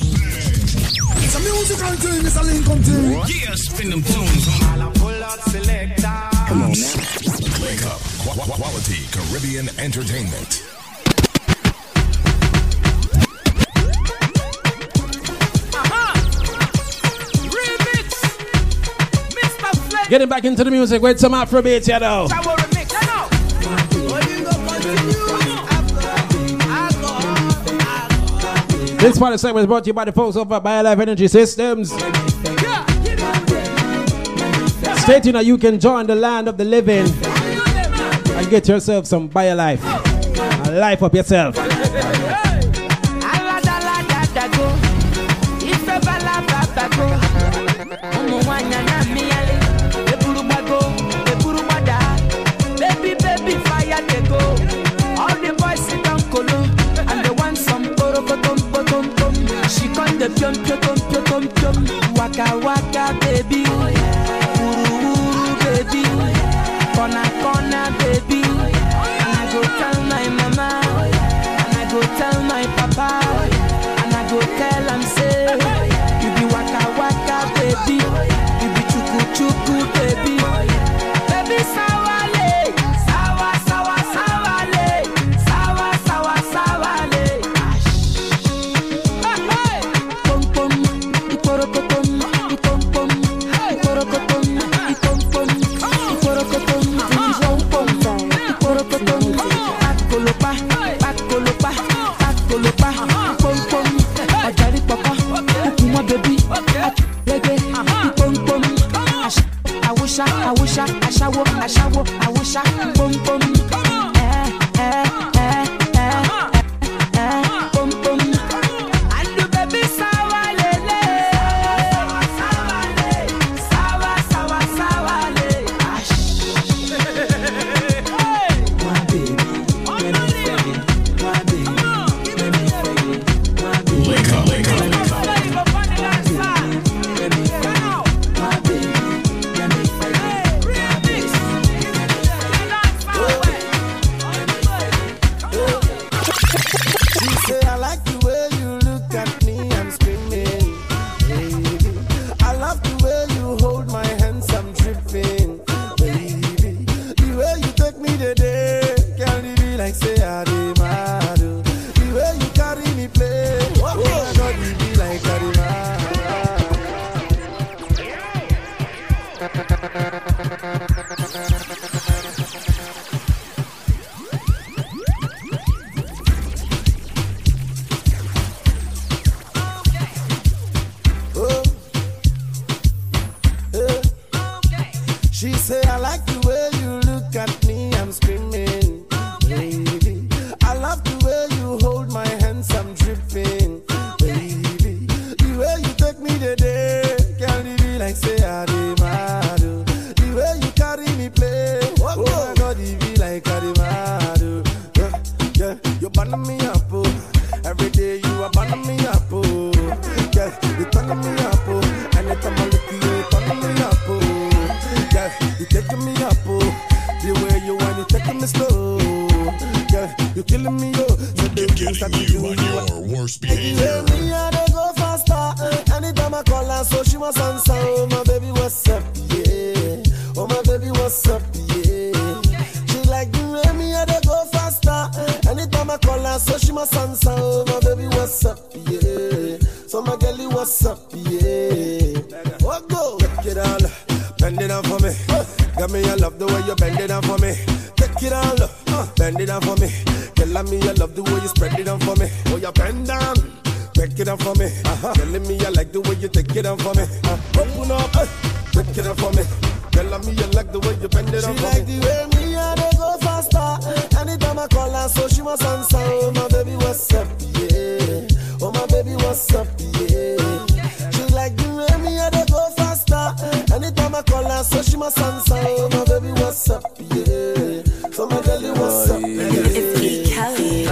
Musical thing, it's a Lincoln thing. Yeah, spin them tunes, homie. Come on now. Link up. Qu- qu- quality Caribbean entertainment. Getting back into the music with some Afrobeats, you know. This part of the segment is brought to you by the folks over at BioLife Energy Systems. Stating that you can join the land of the living and get yourself some BioLife. And life up yourself. The pium pium pium pium pium. Waka waka baby, uru uru baby, corner corner baby. And I go tell my mama, and I go pass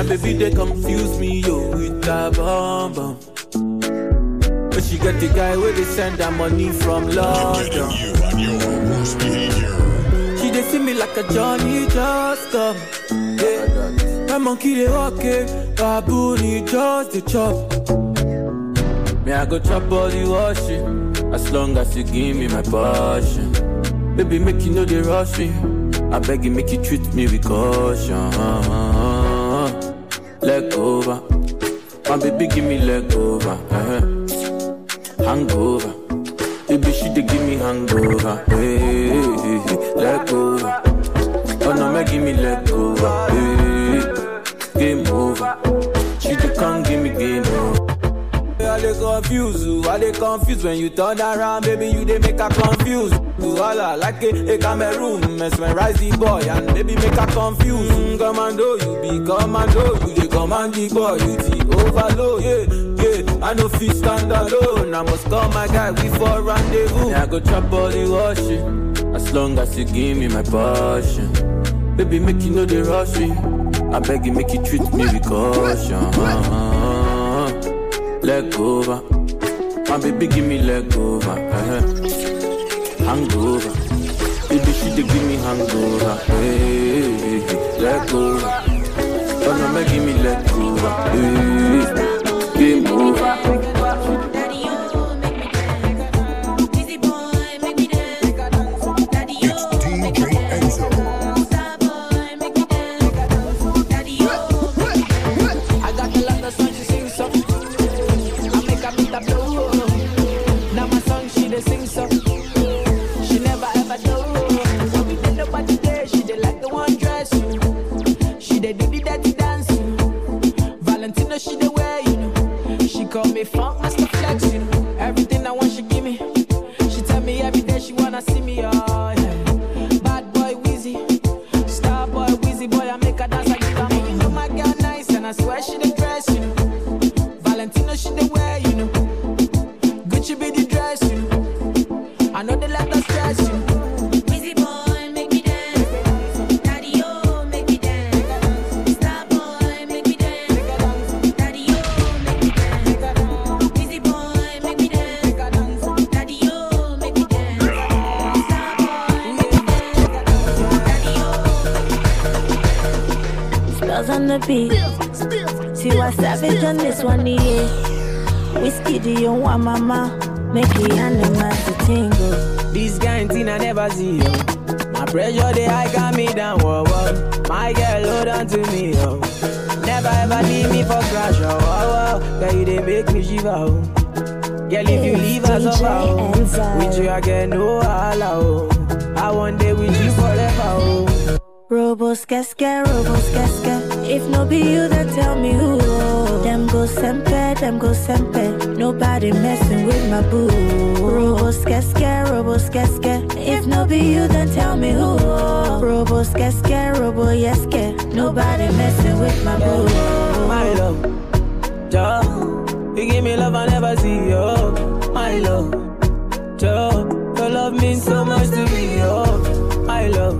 baby, they confuse me, yo, with a bomb. But she got the guy where they send her money from London. She they see me like a Johnny just come. Yeah. My monkey they walk it, baboon he just the chop. Me I go chop body wash as long as you give me my passion. Baby make you know they rush me, I beg you make you treat me with caution leg over. My baby give me leg over. Uh-huh. Hangover. Baby she dey give me hangover. Hey, hey, hey, leg over. Oh no, me give me leg over. Hey, game over. She dey come give me game over. I dey confuse you, I dey confuse when you turn around, baby you dey make her confuse. All I like it, a, room, mess my rising boy and baby make her confuse. Mm, commando, you be commando, you command the boy you the overload. Yeah, yeah, I no fit stand alone. I must call my guy we for rendezvous. I go trap all the washing. As long as you give me my passion, baby, make you know the rushing. I beg you, make you treat me with caution. Leg over, Let go, my baby, give me let go, uh-huh. hangover. Baby, she dey give me hangover. Hey, hey, hey. let go. Don't make me let go. Eh, eh, eh, Game over. This one, yeah. Whiskey, do you want mama? Make the animals to tingle. This kind thing I never see, yo. My pressure, they high got me down, whoa, whoa. My girl, hold on to me, yo. Never ever leave me for crash, oh, oh, oh. Girl, you they make me shiver, oh. Girl, if you leave us over, oh. With you, I get no allow, oh. I one day with you forever, oh. Robos casca, robos casca. If no be you, then tell me who. Them go sempe, them go sempe. Nobody messing with my boo. Robos casca, robos casca. If no be you, then tell me who. Robos casca, robo yeske. Nobody messing with my boo. My love, Joe, you give me love I never see, yo. My love, Joe, your love means so much to me, yo. My love,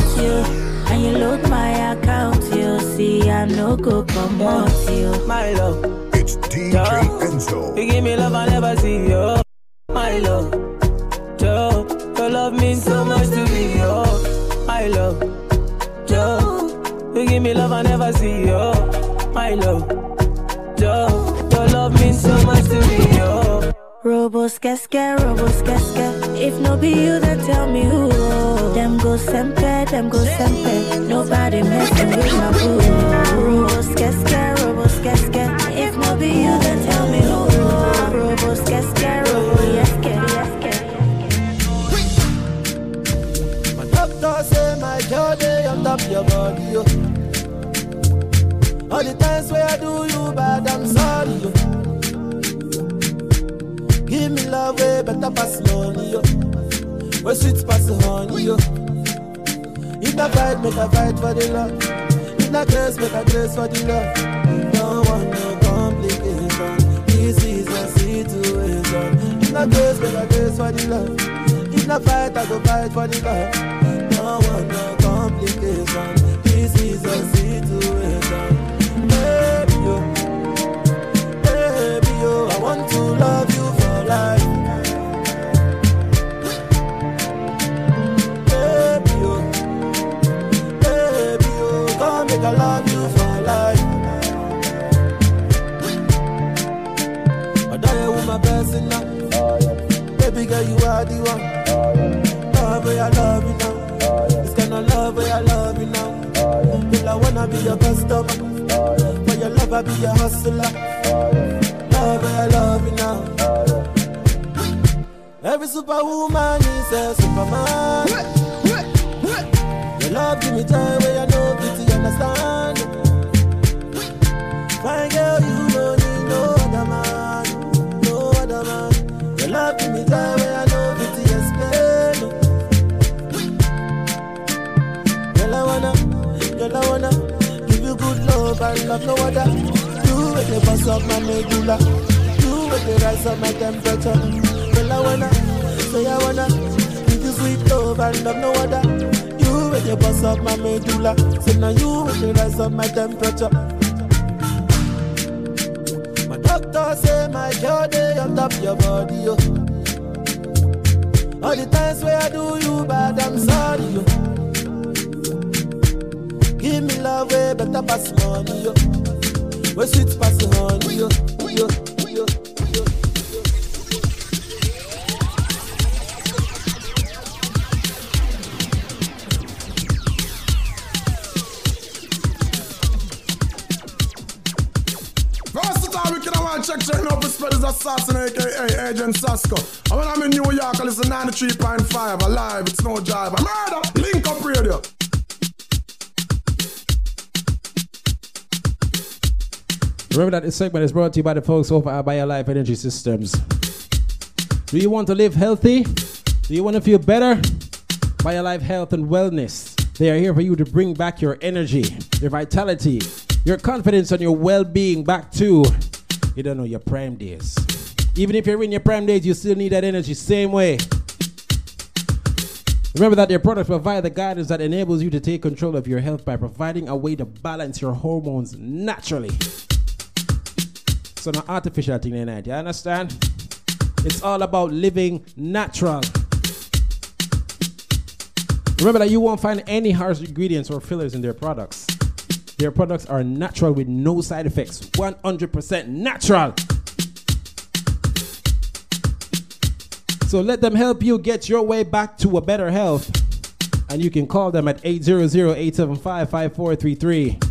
you, and you load my account, you. See, I no go come out, you. My love. It's DJ Enzo. You give me love I never see, you, My love, Joe, your love means so much to me, yo. My love, Joe, you give me love I never see, you, My love, Robos casca, robos oh, casca. If no be you, then tell me who. Oh. Them go sempe, them go sempe. Nobody messing with my boo. Robos casca, robos casca. If no be you, then tell me who. Robos casca, robo yeske, yeske. My doctor say my girl dey on top your body, oh. Love way better pass money, yo. Where sweet pass honey, yo. If I fight, make I fight for the love. If I grace, make I grace for the love. Don't want no complication. This is a situation. If I grace, make I grace for the love. If I fight, I go fight for the love. Don't want no complication. This is a situation. This segment is brought to you by the folks over at BioLife Energy Systems. Do you want to live healthy? Do you want to feel better? BioLife Health and Wellness. They are here for you to bring back your energy, your vitality, your confidence, and your well being back to, you don't know, your prime days. Even if you're in your prime days, you still need that energy, same way. Remember that their products provide the guidance that enables you to take control of your health by providing a way to balance your hormones naturally. So no artificial thing in it, you understand? It's all about living natural. Remember that you won't find any harsh ingredients or fillers in their products. Their products are natural with no side effects. 100% natural. So let them help you get your way back to a better health. And you can call them at 800-875-5433.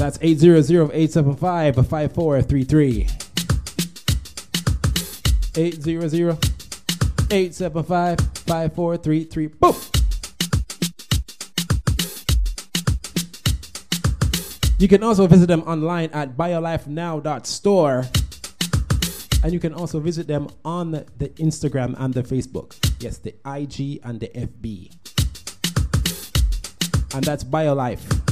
That's 800-875-5433. 800-875-5433. Boom! You can also visit them online at biolifenow.store. And you can also visit them on the Instagram and the Facebook. Yes, the IG and the FB. And that's BioLife.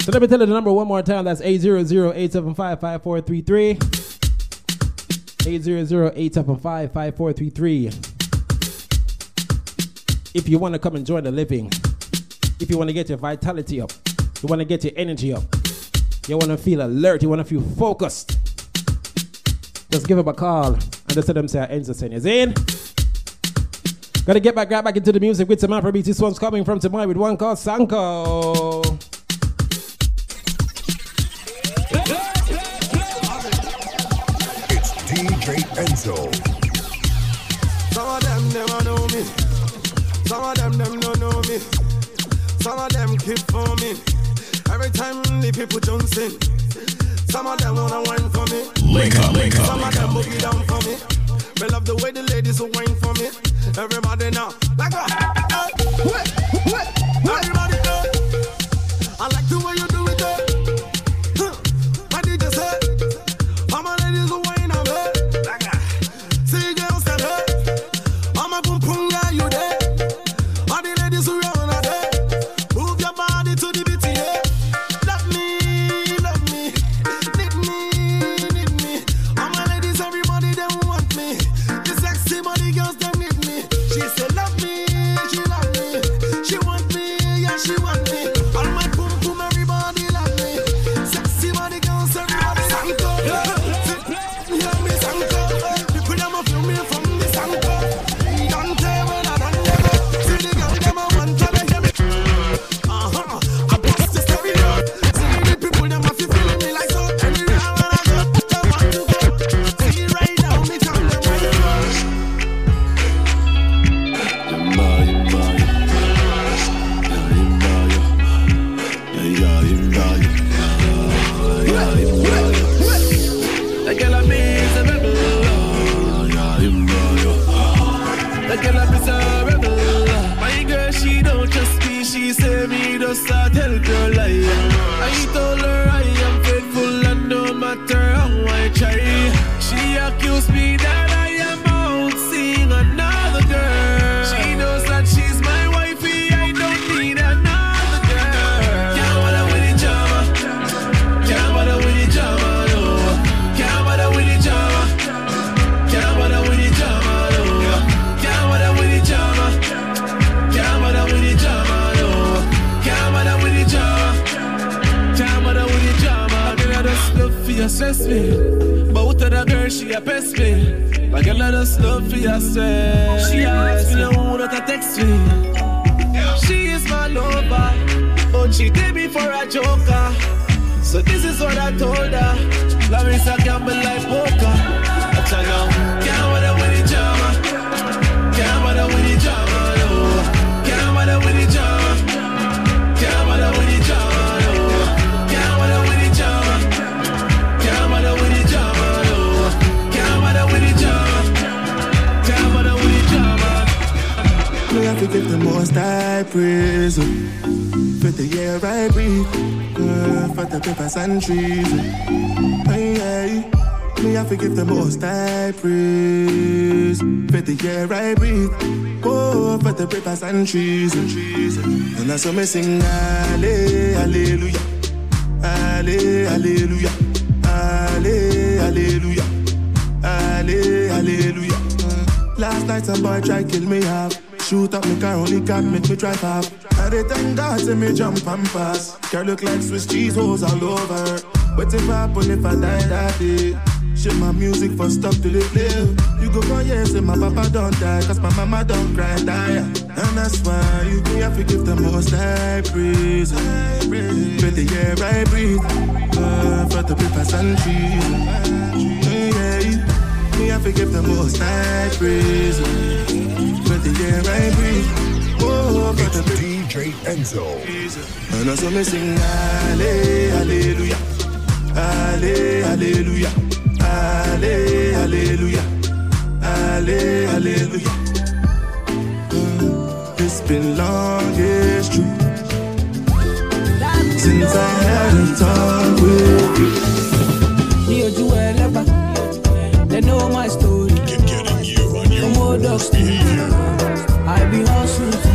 So let me tell you the number one more time. That's 800-875-5433. 800-875-5433. If you want to come and join the living, if you want to get your vitality up, you want to get your energy up, you want to feel alert, you want to feel focused, just give them a call and just tell them say Enzo send you in. Gotta get back right back into the music with some Afrobeats. This one's coming from tomorrow with one called Sanko. DJ Some of them never know me. Some of them them don't know me. Some of them keep for me. Every time the people jumps in. Some of them wanna wine for me. Link up, link up, Some of them boogie down for me. Me love the way the ladies will wine for me. Everybody now, like what? Hey, wait, wait, everybody know. I like the way you I miss a rebel. My girl, she don't trust me. She say me just a tell girl lie. I told her I am faithful and no matter stress. She asks me I uh, For the air I breathe, for the papers and trees. uh, Hey, hey. Me have to give the most I praise. For the air I breathe, oh, for the papers and trees. And that's what me sing, hallelujah, Halle- hallelujah, Halle- hallelujah, Halle- hallelujah. Uh, Last night some boy tried to kill me half. Shoot up me car, only cat make me drive half. I dey thank God see me jump and pass. Girl look like Swiss cheese holes all over. What if I happen if I die that day? Shit my music for stop to the play. You go for years and my papa don't die, cause my mama don't cry die. And that's why you me have to give the most I praise. For the air I breathe, uh, for the papers and trees. Yeah, me have to the most I praise. For the air I breathe, oh, for the DJ Enzo. and also me sing Halle- hallelujah, Halle- hallelujah, Halle- hallelujah, Halle- hallelujah. Mm, It's been long, it's true. Since I had a talk with you. ní ojú ẹlẹ́gbà they know my story. from old dogs to I be hustle to work. Say,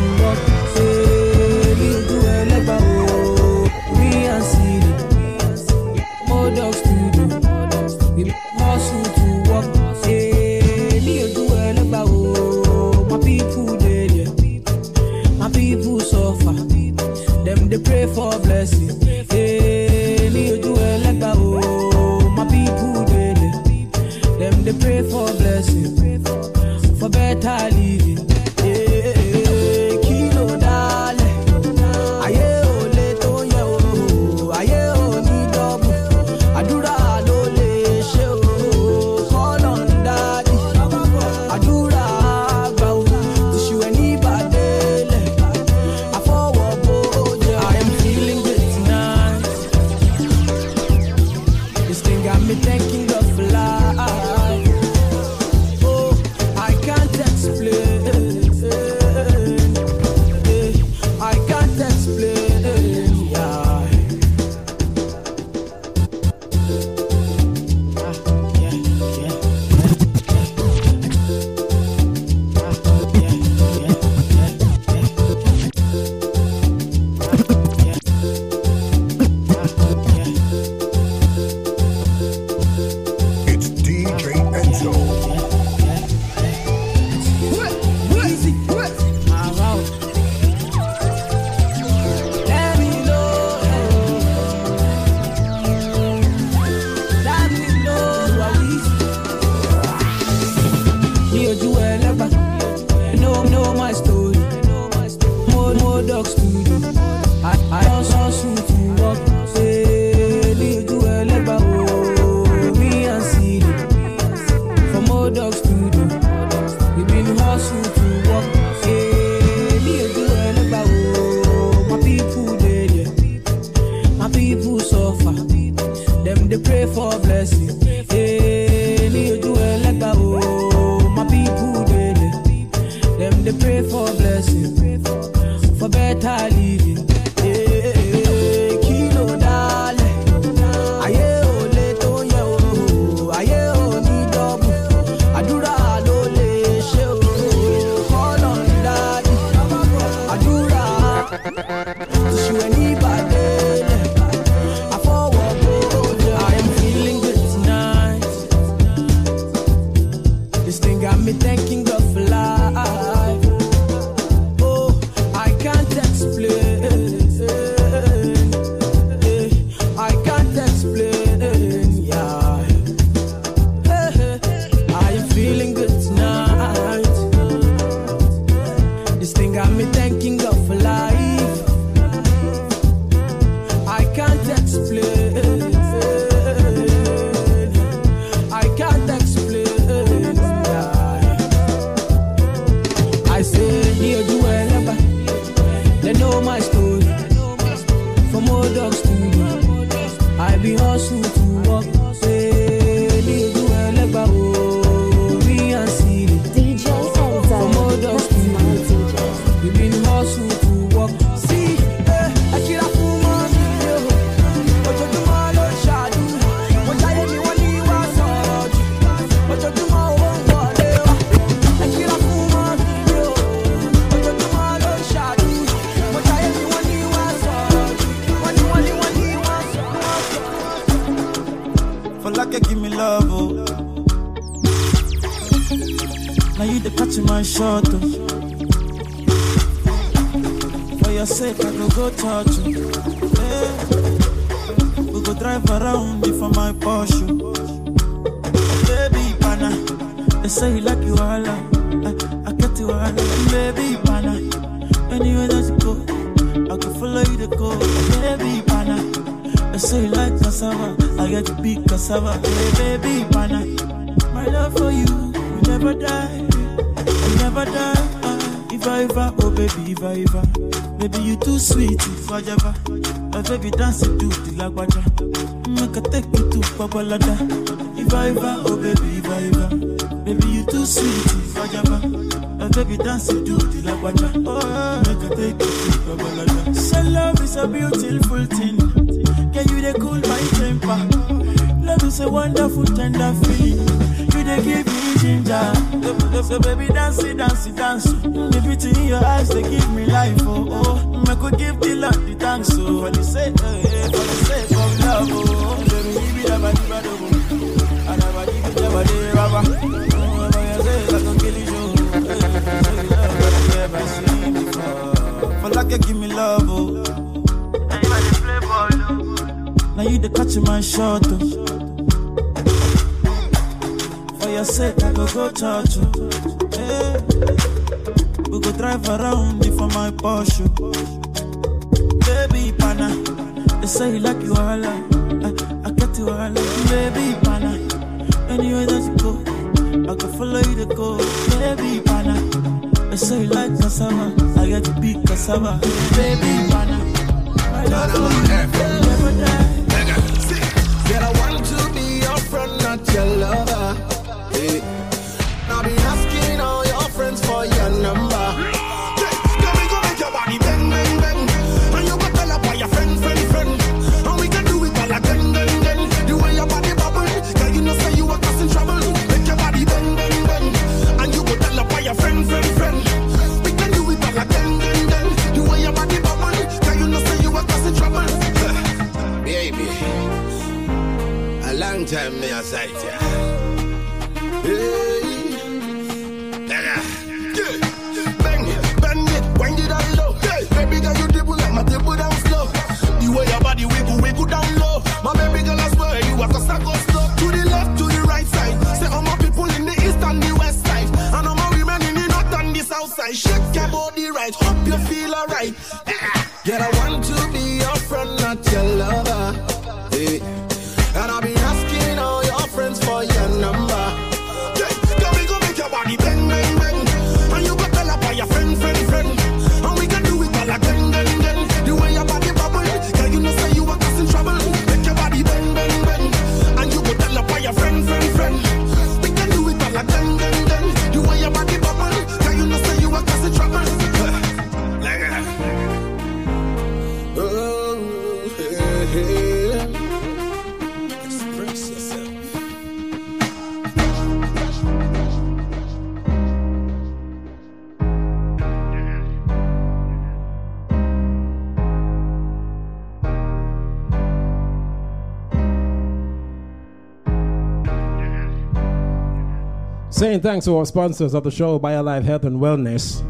saying thanks to our sponsors of the show, BioLife Health and Wellness.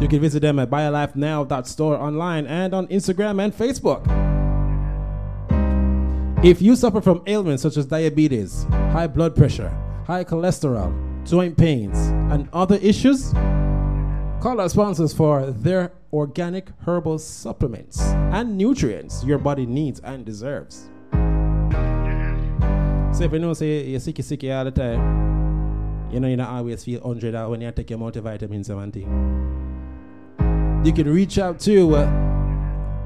You can visit them at biolifenow.store online and on Instagram and Facebook. If you suffer from ailments such as diabetes, high blood pressure, high cholesterol, joint pains, and other issues, call our sponsors for their organic herbal supplements and nutrients your body needs and deserves. So if you know, say you're sicky, sicky all the time. You know, you don't always feel 100 when you take your multivitamins and thing. You can reach out to uh,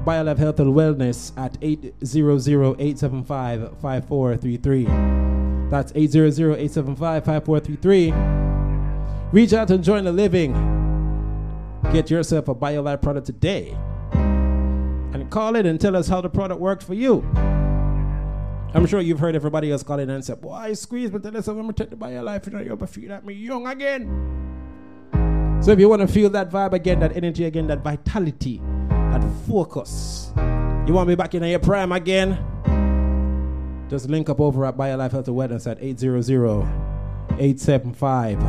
BioLife Health and Wellness at 800-875-5433. That's 800-875-5433. Reach out and join the living. Get yourself a BioLife product today. And call it and tell us how the product worked for you. I'm sure you've heard everybody else calling and said, Boy, I squeeze then tell yourself I'm protected by your life, you know, you ever feel that me young again. So if you want to feel that vibe again, that energy again, that vitality, that focus, you want me back in your prime again, just link up over at BioLife Health and Wellness at 800 875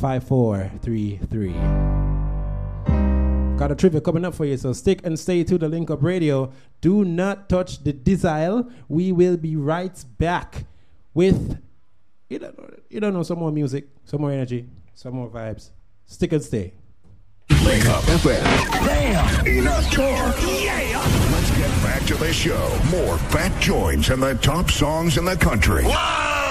5433. Got a trivia coming up for you, so stick and stay to the Link Up Radio. Do not touch the dial. We will be right back with you don't know, you don't know some more music, some more energy, some more vibes. Stick and stay. Link Up FM. Damn, enough talk. Yeah. Let's get back to the show. More fat joints and the top songs in the country.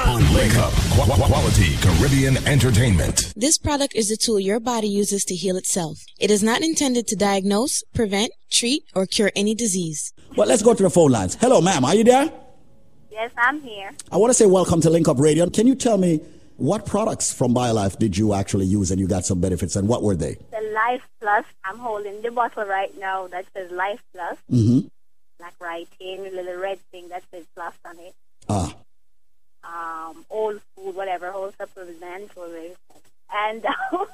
On Link Up. Quality Caribbean entertainment. This product is a tool your body uses to heal itself. It is not intended to diagnose, prevent, treat, or cure any disease. Well, let's go to the phone lines. Hello, ma'am. Are you there? Yes, I'm here. I want to say welcome to Link Up Radio. Can you tell me what products from BioLife did you actually use and you got some benefits and what were they? The Life Plus. I'm holding the bottle right now that says Life Plus. Mm-hmm. Like writing, here, the little red thing that says Plus on it. Ah. Um, old food, whatever, whole supplement, whatever. And um,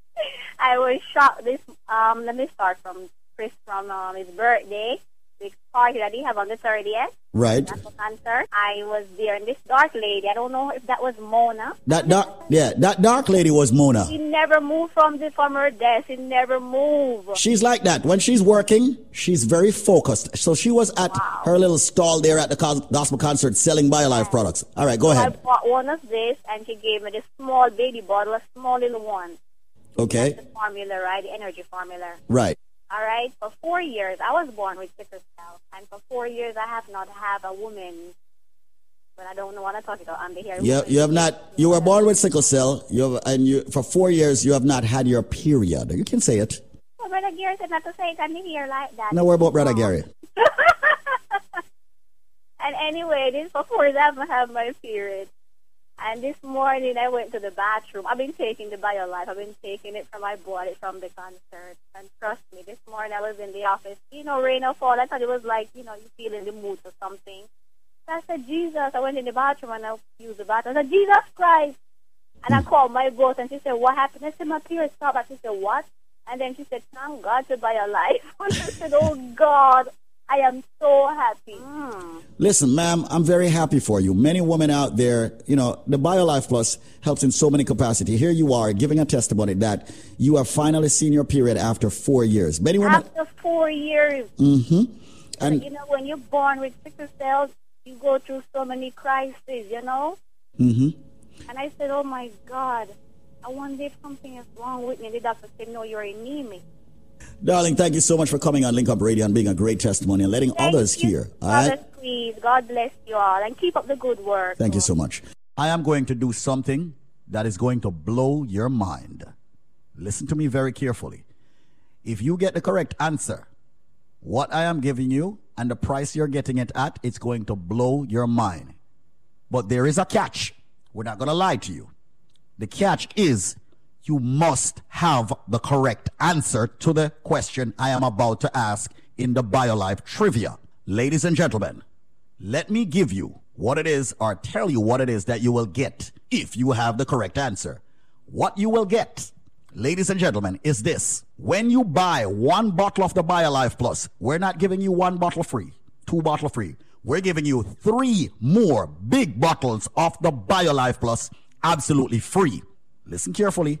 I was shocked. This um, let me start from Chris from um, his birthday. Big party that he have on the 30th. Right. That's a concert. I was there, and this dark lady, I don't know if that was Mona. That dark, yeah, that dark lady was Mona. She never moved from the from her desk. She never moved. She's like that. When she's working, she's very focused. So she was at her little stall there at the gospel concert selling BioLife products. All right, go So ahead. I bought one of this, and she gave me this small baby bottle, a small little one. Okay. The formula, right? The energy formula. Right. All right. For four years, I was born with sickle cell, and for four years, I have not had a woman. But I don't want to I'm about. I'm the here. You, you have not. You were born with sickle cell. You have, and you for four years you have not had your period. You can say it. Well, Brother Gary said not to say it the here like that. No, worry about brother Gary. And anyway, this for four years I haven't had my period. And this morning I went to the bathroom. I've been taking the BioLife. I've been taking it from my body from the concert. And trust me, this morning I was in the office. You know, rain or fall. I thought it was like, you know, you feel in the mood or something. So I said, Jesus. I went in the bathroom and I used the bathroom. I said, Jesus Christ. And I called my boss and she said, what happened? I said, my period stopped. And she said, what? And then she said, thank God to BioLife. and I said, oh God, I am so happy. Mm. Listen, ma'am, I'm very happy for you. Many women out there, you know, the BioLife Plus helps in so many capacity. Here you are giving a testimony that you have finally seen your period after four years. Many women. After four years, Mm-hmm. And you know, when you're born with sickle cells, you go through so many crises, you know? Mm-hmm. And I said, oh my God, I wonder if something is wrong with me. The doctor said, no, you're anemic. Darling, thank you so much for coming on Link Up Radio and being a great testimony and letting others hear. All right. Father, please, God bless you all and keep up the good work. Thank you so much. I am going to do something that is going to blow your mind. Listen to me very carefully. If you get the correct answer, what I am giving you and the price you're getting it at, it's going to blow your mind. But there is a catch. We're not going to lie to you. The catch is you must have the correct answer to the question I am about to ask in the BioLife trivia. Ladies and gentlemen, let me give you what it is or tell you what it is that you will get if you have the correct answer. What you will get, ladies and gentlemen, is this. When you buy one bottle of the BioLife Plus, we're not giving you one bottle free, two bottle free. We're giving you three more big bottles of the BioLife Plus absolutely free. Listen carefully.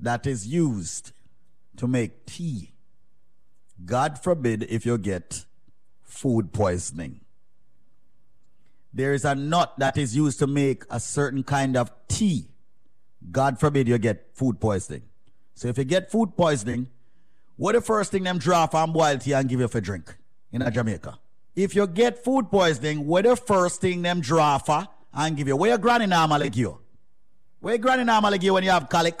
that is used to make tea. God forbid if you get food poisoning. There is a nut that is used to make a certain kind of tea. God forbid you get food poisoning. So if you get food poisoning, what the first thing them draw from boil tea and give you for drink in a Jamaica? If you get food poisoning, what the first thing them draw for and give you? Where your granny normally give you? Where your granny normally give you when you have colic,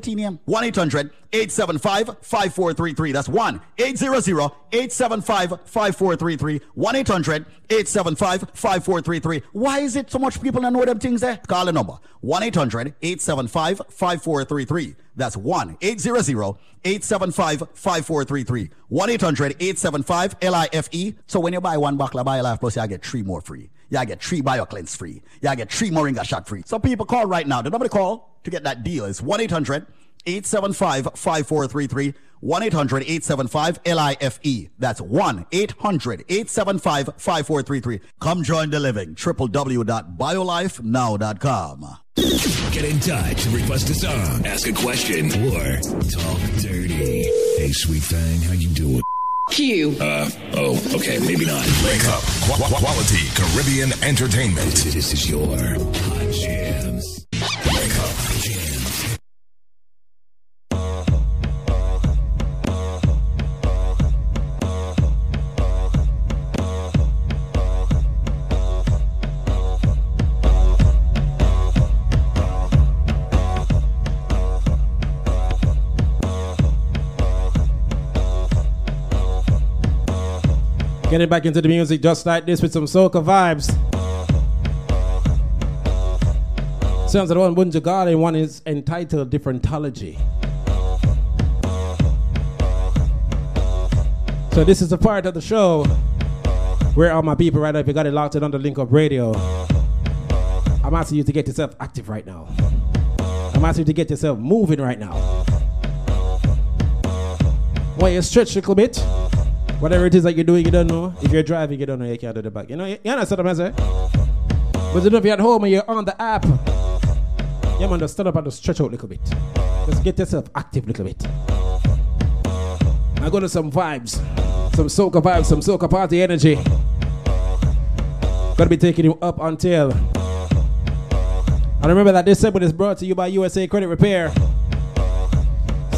tea name? 1 800 875 5433. That's 1 800 875 5433. 1 800 875 5433. Why is it so much people don't know them things there? Call the number 1 800 875 5433. That's 1 800 875 5433. 1 800 875 LIFE. So when you buy one bottle of BioLife Plus, you get three more free. You get three BioCleanse free. You get three Moringa shot free. So people call right now. The number to call to get that deal is 1 800 875 5433. 1 800 875 LIFE. That's 1 800 875 5433. Come join the living. www.biolifenow.com. Get in touch, request a song, ask a question, or talk dirty. Hey, sweet thing, how you doing? Q. Uh, oh, okay, maybe not. Wake up. Qu- qu- quality Caribbean entertainment. This is your Hot Getting back into the music just like this with some soca vibes. Sounds like one Bunji Garlin and one is entitled Differentology. So this is the part of the show where all my people right now, if you got it locked in on the link up radio, I'm asking you to get yourself active right now. I'm asking you to get yourself moving right now. While you stretch a little bit, whatever it is that you're doing, you don't know. If you're driving, you don't know, you can't do the back. You know, you, understand what I'm saying? But you know, if you're at home and you're on the app, you man, just stand up and just stretch out a little bit. Just get yourself active a little bit. I go to some vibes, some soca vibes, some soca party energy. Gonna be taking you up until. And remember that this segment is brought to you by USA Credit Repair.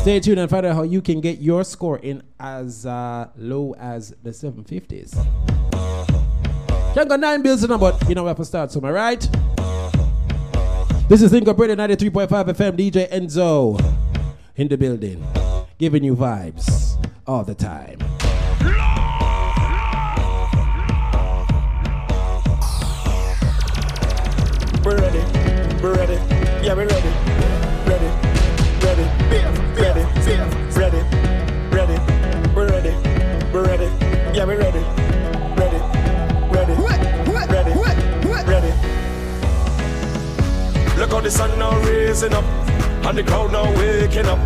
Stay tuned and find out how you can get your score in as uh, low as the 750s. Can't go nine bills in them, but you know where to start somewhere, right? This is Incorporated 93.5 FM, DJ Enzo in the building, giving you vibes all the time. We're ready, we're ready, yeah, we're ready, Look how the sun now raising up, and the crowd now waking up.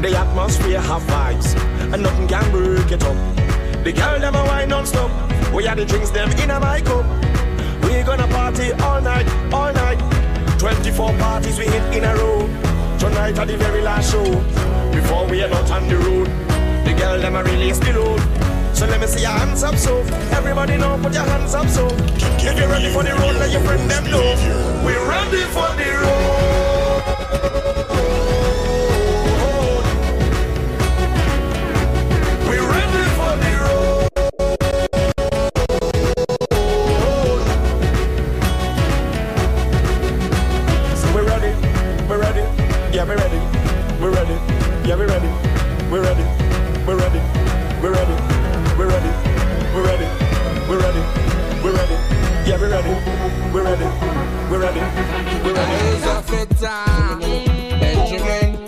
The atmosphere have vibes, and nothing can break it up. The girl them a wine non-stop, we had the drinks them in a my cup. We gonna party all night, all night. 24 parties we hit in a row. Tonight at the very last show, before we are not on the road. The girl them a release the load. So let me see your hands up, so everybody know, put your hands up, so if you're ready for the road, let your friend them know. We're ready for the road. We're ready for the road. So we're ready, we're ready, yeah, we're ready, we're ready, yeah, we're ready, we're ready. We're ready. We're ready. We're ready. We're ready. Eyes are feta. Benjamin.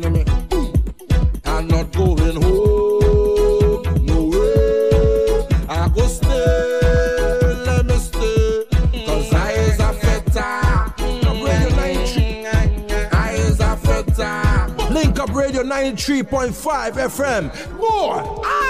Me me. I'm not going home. No way. I go stay. Link up Radio 93.5 FM. More. Ah!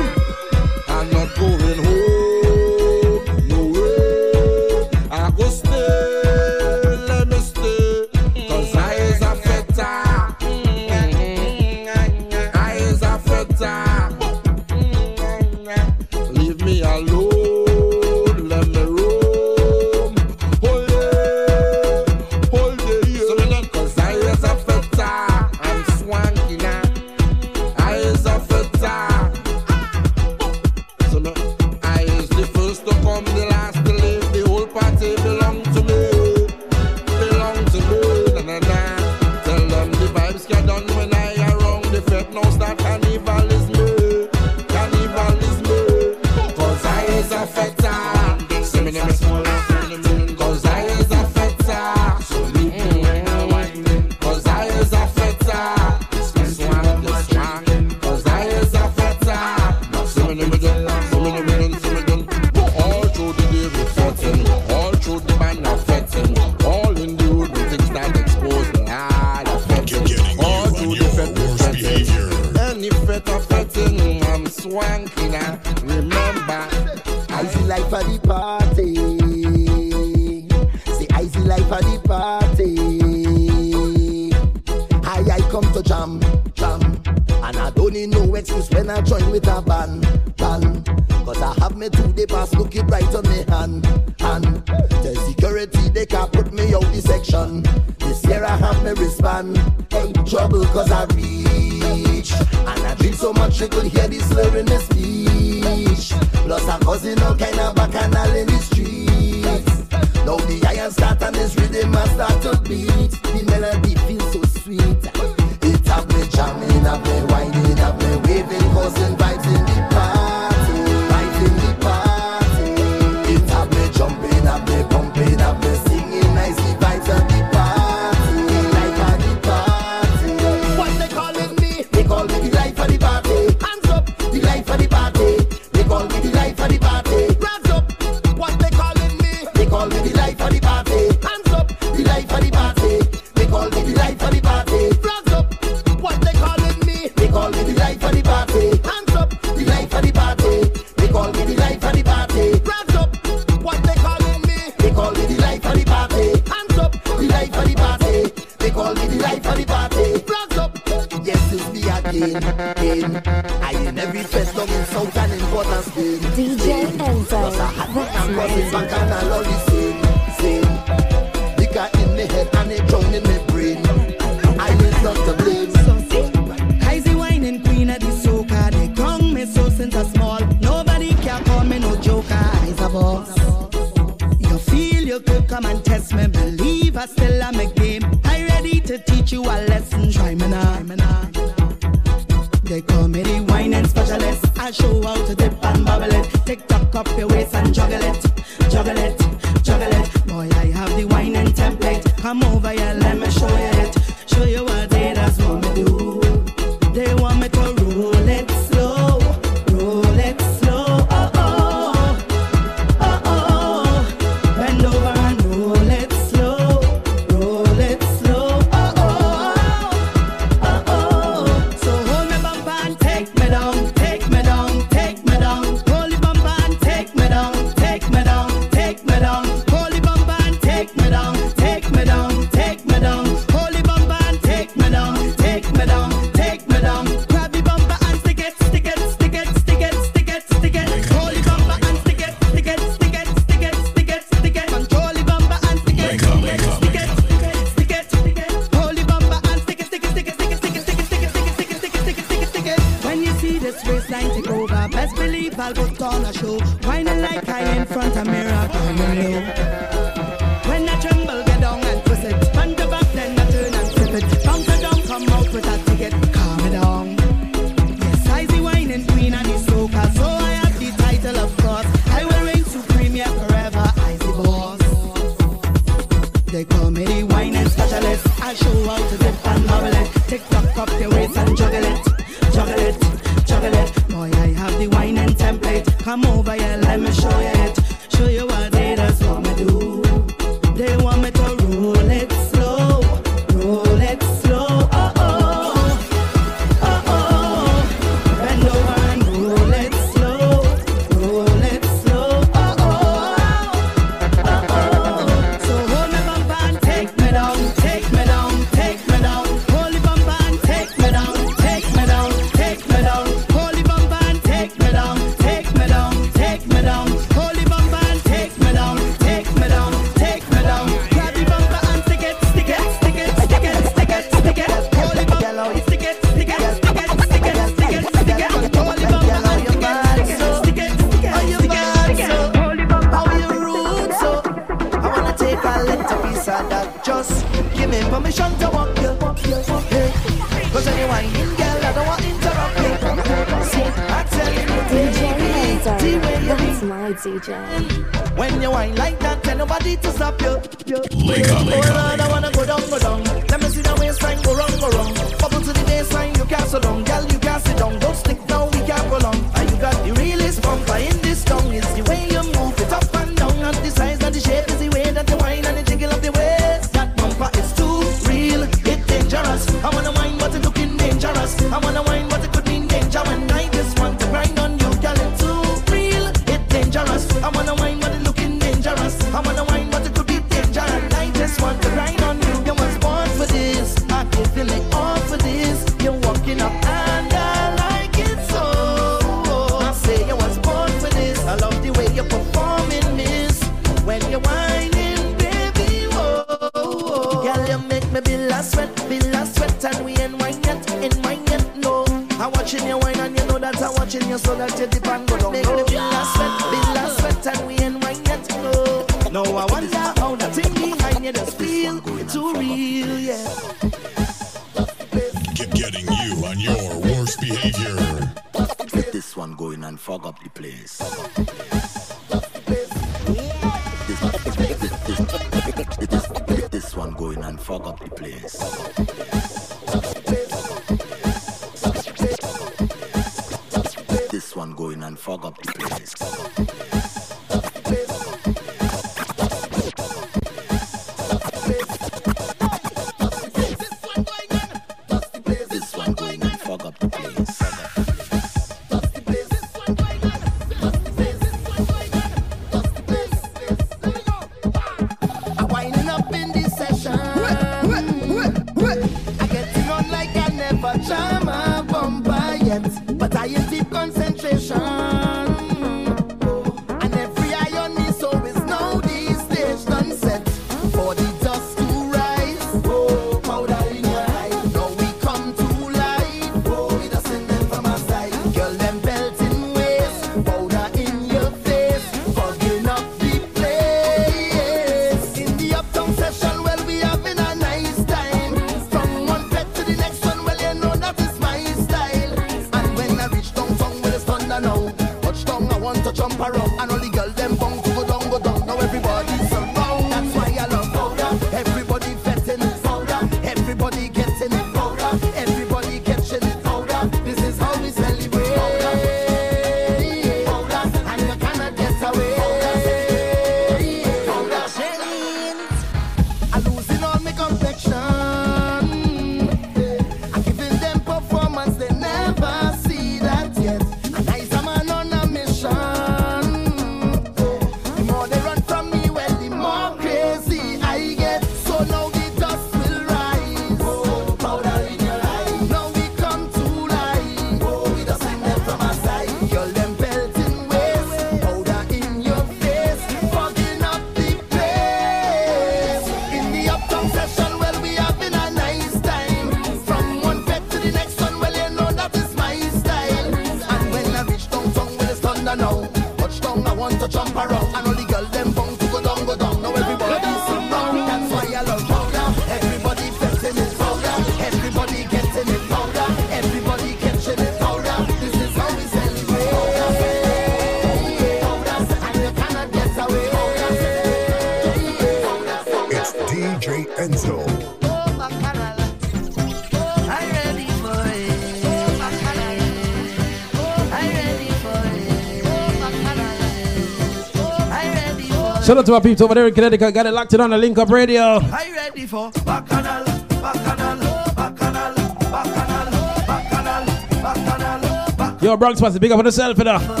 Shout out to our people over there in Connecticut. Got it locked in on the Link Up Radio. Are you ready for Bacchanal, Bacchanal, Bacchanal, Bacchanal, Bacchanal, Bacchanal? Yo, Bronx what's the big up on the cell for know.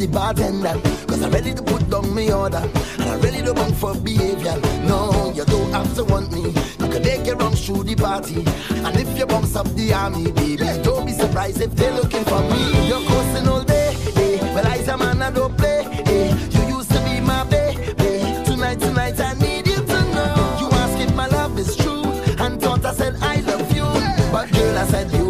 The bartender. Cause I'm ready to put down my order. And I'm ready to bunk for behavior. No, you don't have to want me. You can take your wrongs through the party. And if you bounce up the army, baby, don't be surprised if they're looking for me. You're coasting all day. Hey, well, I's a man, I don't play. Hey, you used to be my baby. Tonight, tonight, I need you to know. You ask if my love is true. And thought I said I love you. But girl, I said you.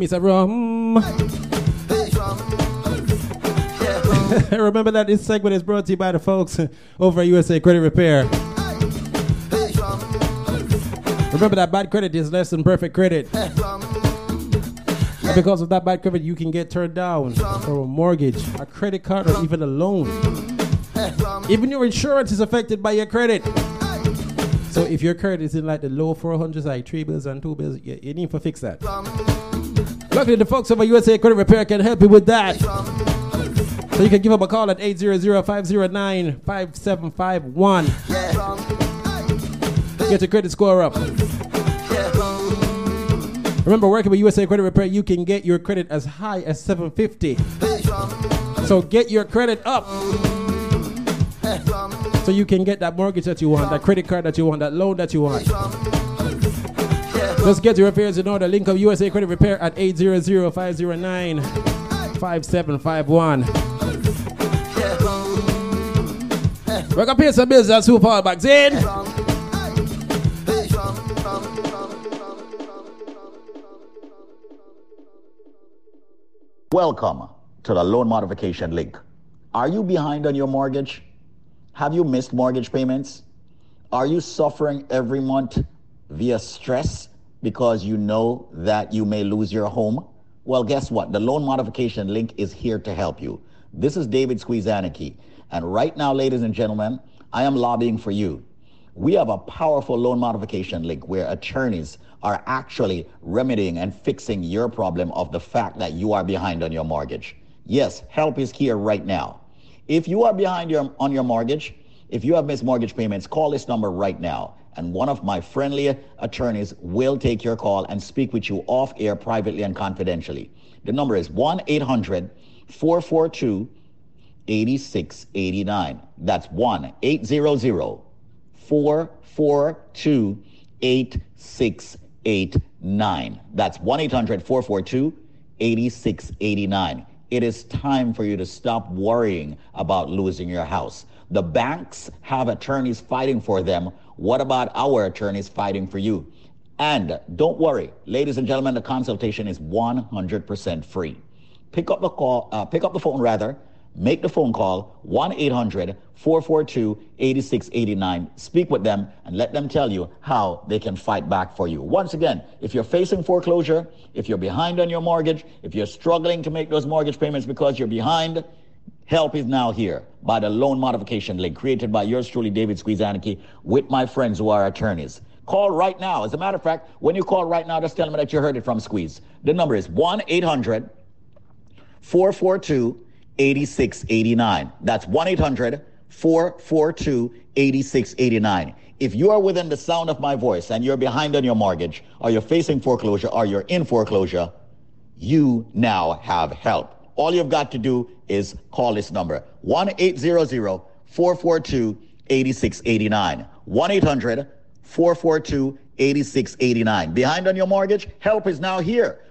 Rum. Remember that this segment is brought to you by the folks over at USA Credit Repair. Remember that bad credit is less than perfect credit. And because of that bad credit, you can get turned down for a mortgage, a credit card, or even a loan. Even your insurance is affected by your credit. So if your credit is in like the low 400s, like three bills and two bills, you need to fix that. Luckily, the folks over USA Credit Repair can help you with that. So you can give them a call at 800-509-5751. Get your credit score up. Remember, working with USA Credit Repair, you can get your credit as high as 750. So get your credit up. So you can get that mortgage that you want, that credit card that you want, that loan that you want. Just get your repairs in order. Link up USA Credit Repair at 800-509-5751. We're gonna pay some bills that's who fall back in. Welcome to the loan modification link. Are you behind on your mortgage? Have you missed mortgage payments? Are you suffering every month via stress because you know that you may lose your home? Well, guess what? The loan modification link is here to help you. This is David Squeezaniki. And right now, ladies and gentlemen, I am lobbying for you. We have a powerful loan modification link where attorneys are actually remedying and fixing your problem of the fact that you are behind on your mortgage. Yes, help is here right now. If you are behind your, on your mortgage, if you have missed mortgage payments, call this number right now. And one of my friendly attorneys will take your call and speak with you off air privately and confidentially. The number is 1 800 442 8689. That's 1 800 442 8689. That's 1 800 442 8689. It is time for you to stop worrying about losing your house. The banks have attorneys fighting for them. What about our attorneys fighting for you? And don't worry, ladies and gentlemen, the consultation is 100% free. Pick up the call, uh, pick up the phone rather, make the phone call 1-800-442-8689. Speak with them and let them tell you how they can fight back for you. Once again, if you're facing foreclosure, if you're behind on your mortgage, if you're struggling to make those mortgage payments because you're behind, help is now here by the loan modification link created by yours truly, David Squeezaniki, with my friends who are attorneys. Call right now. As a matter of fact, when you call right now, just tell them that you heard it from Squeeze. The number is 1 800 442 8689. That's 1 800 442 8689. If you are within the sound of my voice and you're behind on your mortgage, or you're facing foreclosure, or you're in foreclosure, you now have help. All you've got to do is call this number 1 800 442 8689. 1 800 442 8689. Behind on your mortgage? Help is now here.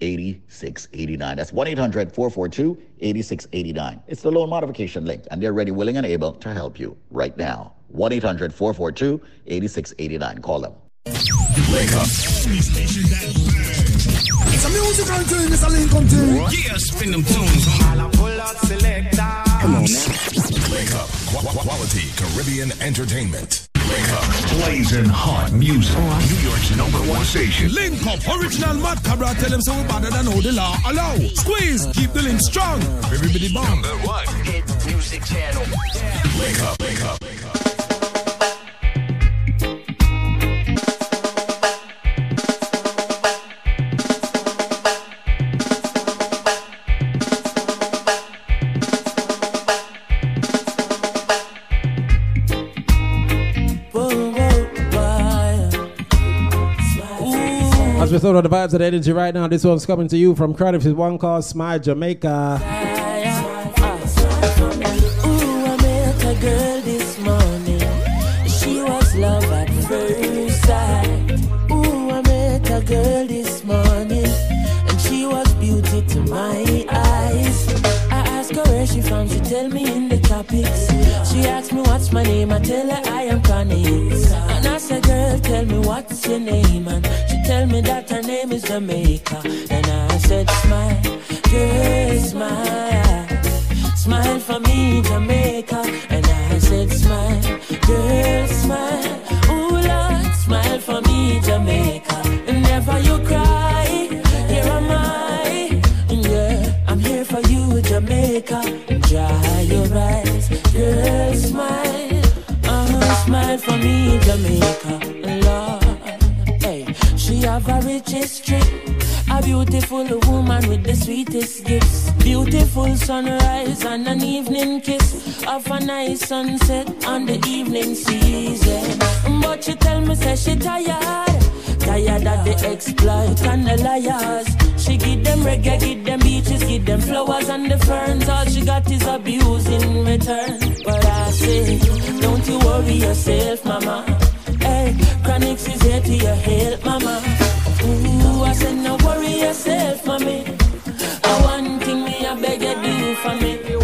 8689. That's 1 800 442 8689. It's the loan modification link, and they're ready, willing, and able to help you right now. 1 800 442 8689. Call them. Wake up. It's a musical thing, it's a Lincoln thing. Yeah, spin them tunes. Come on now. Wake up. Qu- qu- quality Caribbean entertainment. Wake up. Blazing hot music. New York's number one station. Link up, original Mad Cabra, tell them so we better than all the law allow. Squeeze, keep the link strong. Everybody bomb. Number one. Hit music channel. Wake up. Wake up. Wake up. Thought of the vibes of the energy right now, this one's coming to you from Cardiff. It's one called Smile Jamaica. Morning. She was beauty to my eyes. I asked her where she she me in the. She asked me what's my name, I tell her I am Connie. And I said, girl, tell me what's your name, and she tell me that her name is Jamaica. And I said, smile, girl, smile. Smile for me, Jamaica. And I said, smile, girl, smile. Ooh, Lord, smile for me, Jamaica. For me, Jamaica. Lord, hey, she have a rich history. A beautiful woman with the sweetest gifts. Beautiful sunrise and an evening kiss. Of a nice sunset on the evening season. But she tell me, say she tired. Tired of the exploit and the liars. She give them reggae, give them beaches, give them flowers and the ferns. All she got is abuse in return. But I say, don't you worry yourself, mama. Hey, Chronixx is here to your help, mama. Ooh, I said, no worry yourself, mommy. I one thing me, I beg you do for me.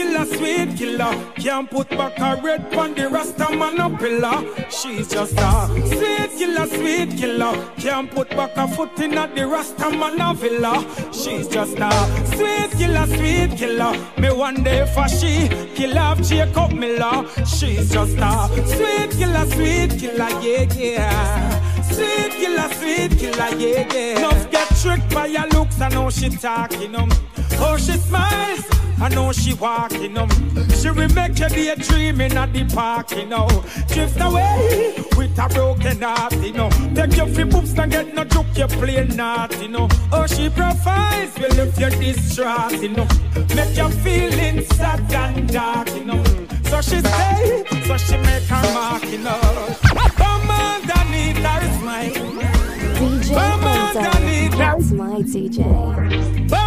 Killer, sweet killer. Can't put back a red on the Rasta man a pillar. She's just a sweet killer, sweet killer. Can't put back a foot in at the Rasta man a villa. She's just a sweet killer, sweet killer. Me one day for she kill off Jacob Miller. She's just a sweet killer, sweet killer, yeah, yeah. Sweet killer, sweet killer, yeah, yeah. Enough get tricked by your looks, I know she talking um. Oh, she smiles, I know she walking um. She will make you daydreaming at the park, you know. Drift away with a broken heart, you know. Take your free books and get no joke, you play not, you know. Oh, she provides, will lift your distraught, you know. Make you feeling sad and dark, you know. So she stay, so she make her mark, you know. Come underneath her smile. DJ Come Enzo, her that's my DJ.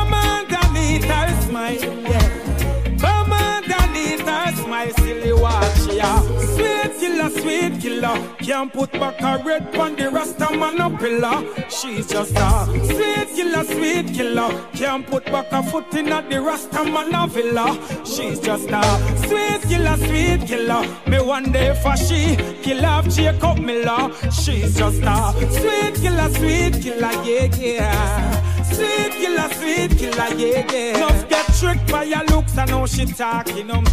Ya. Sweet killer. Can't put back a red on the Rasta man a pillar. She's just a sweet killer, sweet killer. Can't put back a foot in at the Rasta man a villa. She's just a sweet killer, sweet killer. Me one day for she kill off Jacob Miller. She's just a sweet killer, sweet killer, yeah, yeah. Sweet killer, sweet killer, yeah, yeah. Love get tricked by your looks, I know she talking um.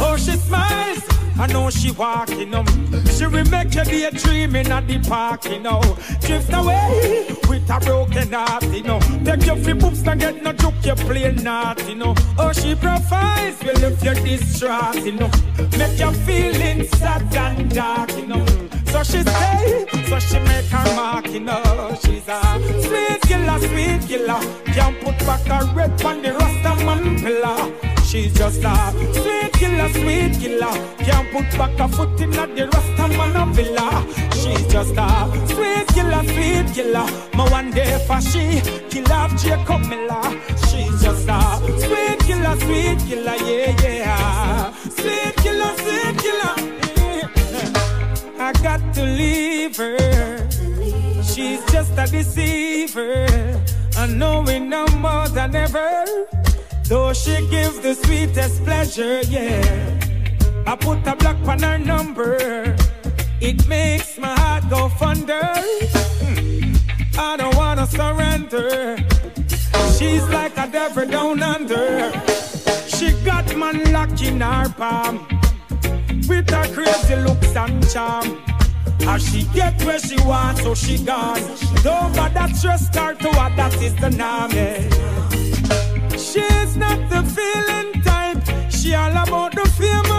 Oh, she smiles, I know she walking um. She will make you be a dreaming at the park, you know. Drift away with a broken heart, you know. Take your free books and get no joke, you play not, you know. Oh, she provides, will if you're distraught, you know. Make you feeling sad and dark, you know. So she stay, so she make her mark, you know. She's a sweet killer, sweet killer. Can't put back a red on the Rasta man pillar. She's just a sweet killer, sweet killer. Can't put back a foot in at the Rasta man a villa. She's just a sweet killer, sweet killer. My one day for she kill off Jacob Miller. She's just a sweet killer, sweet killer, yeah, yeah. Sweet killer, sweet killer. I got to leave her. She's just a deceiver. I know it no more than ever. Though she gives the sweetest pleasure, yeah. I put a block on her number. It makes my heart go thunder. I don't wanna surrender. She's like a devil down under. She got man locked in her palm with her crazy looks and charm. As she get where she wants, so she gone. Don't bother stress her to what that is the name. yeah. She's not the feeling type. She all about the fame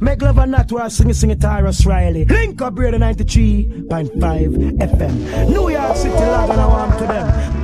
make love and not war, sing it, sing it, Tarrus Riley. Link up radio 93.5 FM. New York City, love and I want to them.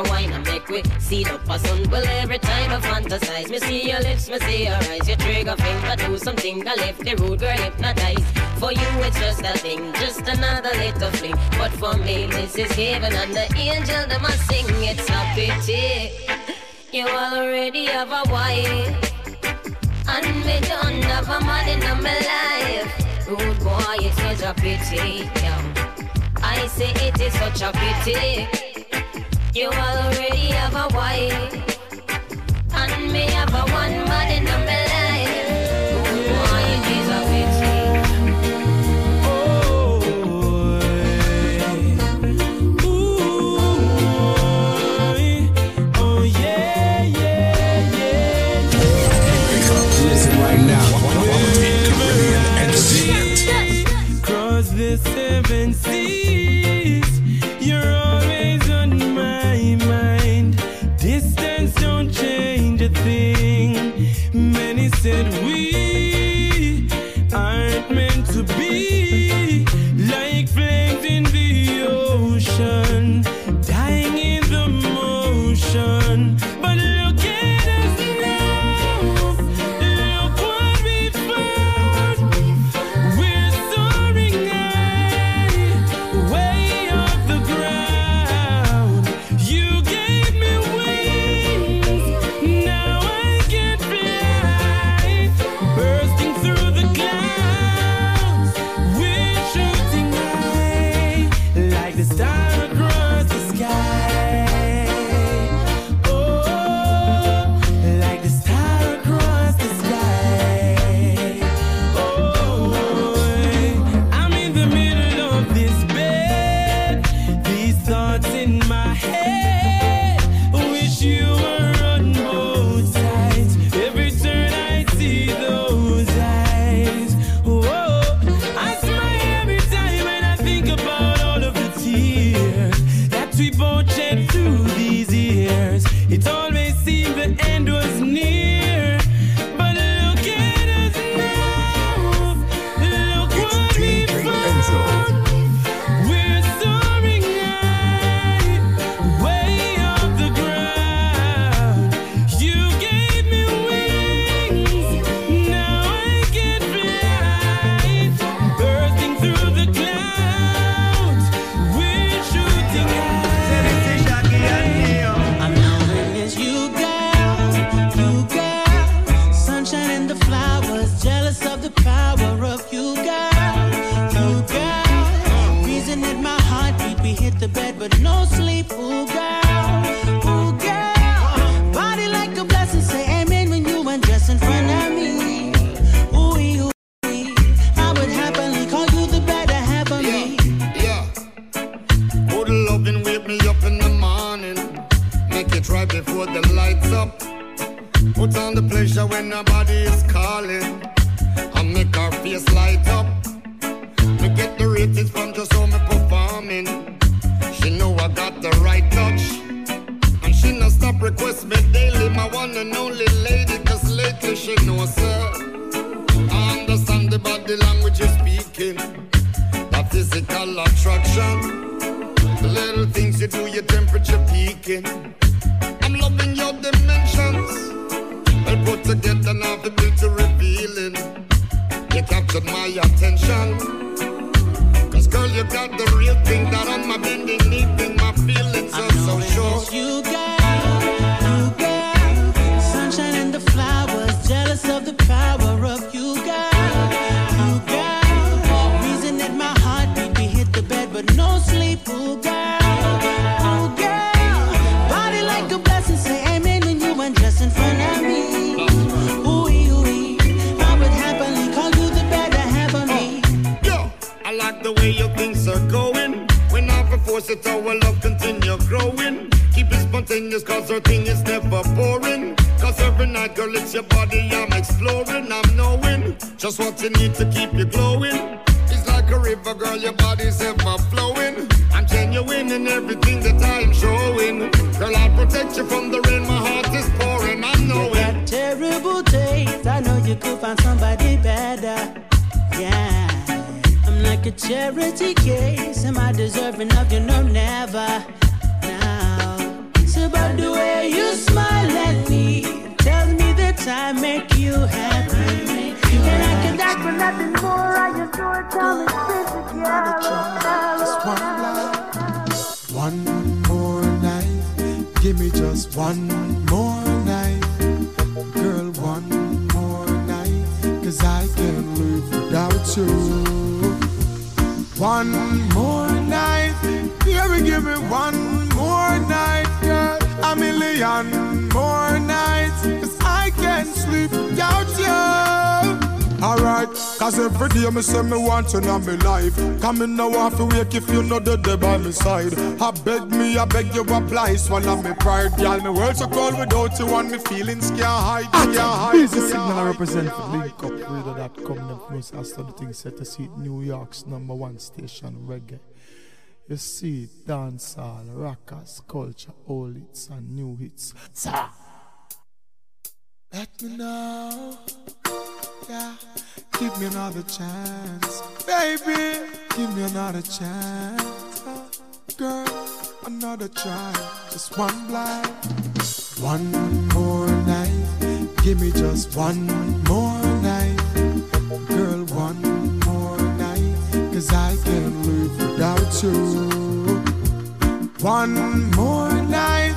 a wine and make we see the person. Well, every time I fantasize, me see your lips, me see your eyes, your trigger finger do something. I left the road, girl hypnotized. For you, it's just a thing, just another little fling. But for me, this is heaven, and the angel that must sing. It's a pity you already have a wife, and me don't have a man in my life. Rude boy, it's such a pity. Yeah. I say it is such a pity. You already have a wife, and me have a one man in a million. Day me say me want you in my life. Come in now off to wake if you know the day by my side. I beg me, I beg you apply, swallow me pride. Girl, me world so cold without you and me feelings can't hide, can't hide. The can't signal I represent for Link Up Radio.com. Them knows I study things set to see New York's number one station reggae. You see dancehall, rockers, culture, old hits and new hits. Let me know, yeah. Give me another chance, baby. Give me another chance, girl. Another try, just one blind. One more night, give me just one more night, girl. One more night, cause I can't live without you. One more night,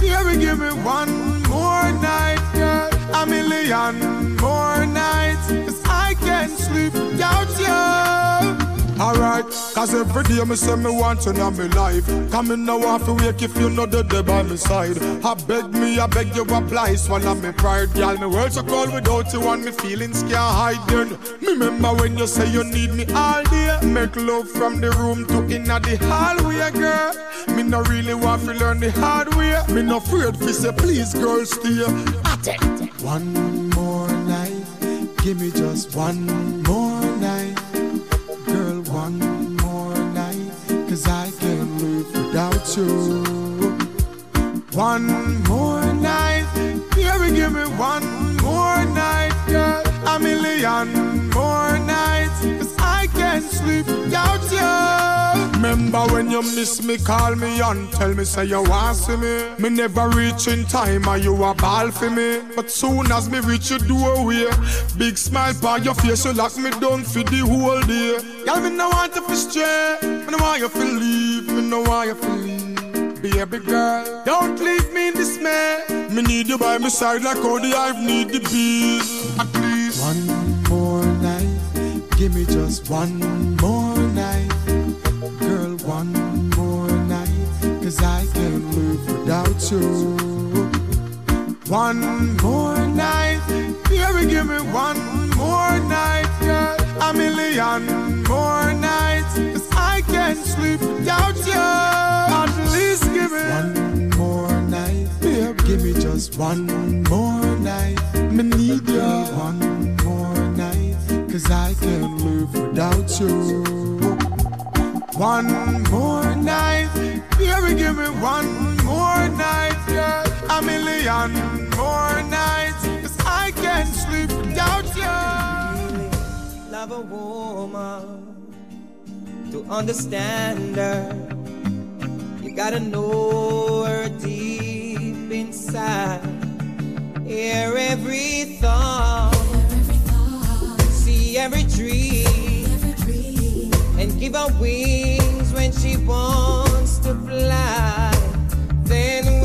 baby, give me one more night, girl. A million more nights, cause I can't sleep without you. Alright, cause every day me say me want you in my life. Come in now off to wake if you know the day by my side. I beg me, I beg you apply, swallow me pride. Girl, me world so cold without you and me feelings can't hide. Then, me remember when you say you need me all day. Make love from the room to inna the hallway, girl. Me no really want to learn the hard way. Me no afraid fi say please, girl, stay. One more night, give me just one cause I can't live without you. One more night, baby, give me one more night, girl. A million more nights, without you. Remember when you miss me, call me and tell me say you want see me. Me never reach in time, and you a ball for me. But soon as me reach your doorway, big smile on your face, you lock me down for the whole day. Girl, me no want to stray, me no want you to leave, me no want you to leave. Baby girl, don't leave me in dismay. Me need you by my side like how the hive need the bees. Give me just one more night, girl. One more night, cause I can't live without you. One more night, baby, give me one more night, girl. A million more nights, cause I can't sleep without you. At least give me one more night, baby, give me just one more night, Me need been Cause I can't live without you. One more night, baby, give me one more night, yeah. A million more nights, cause I can't sleep without you. Love a woman to understand her. You gotta know her deep inside, hear every thought every tree, every and give her wings when she wants to fly. Then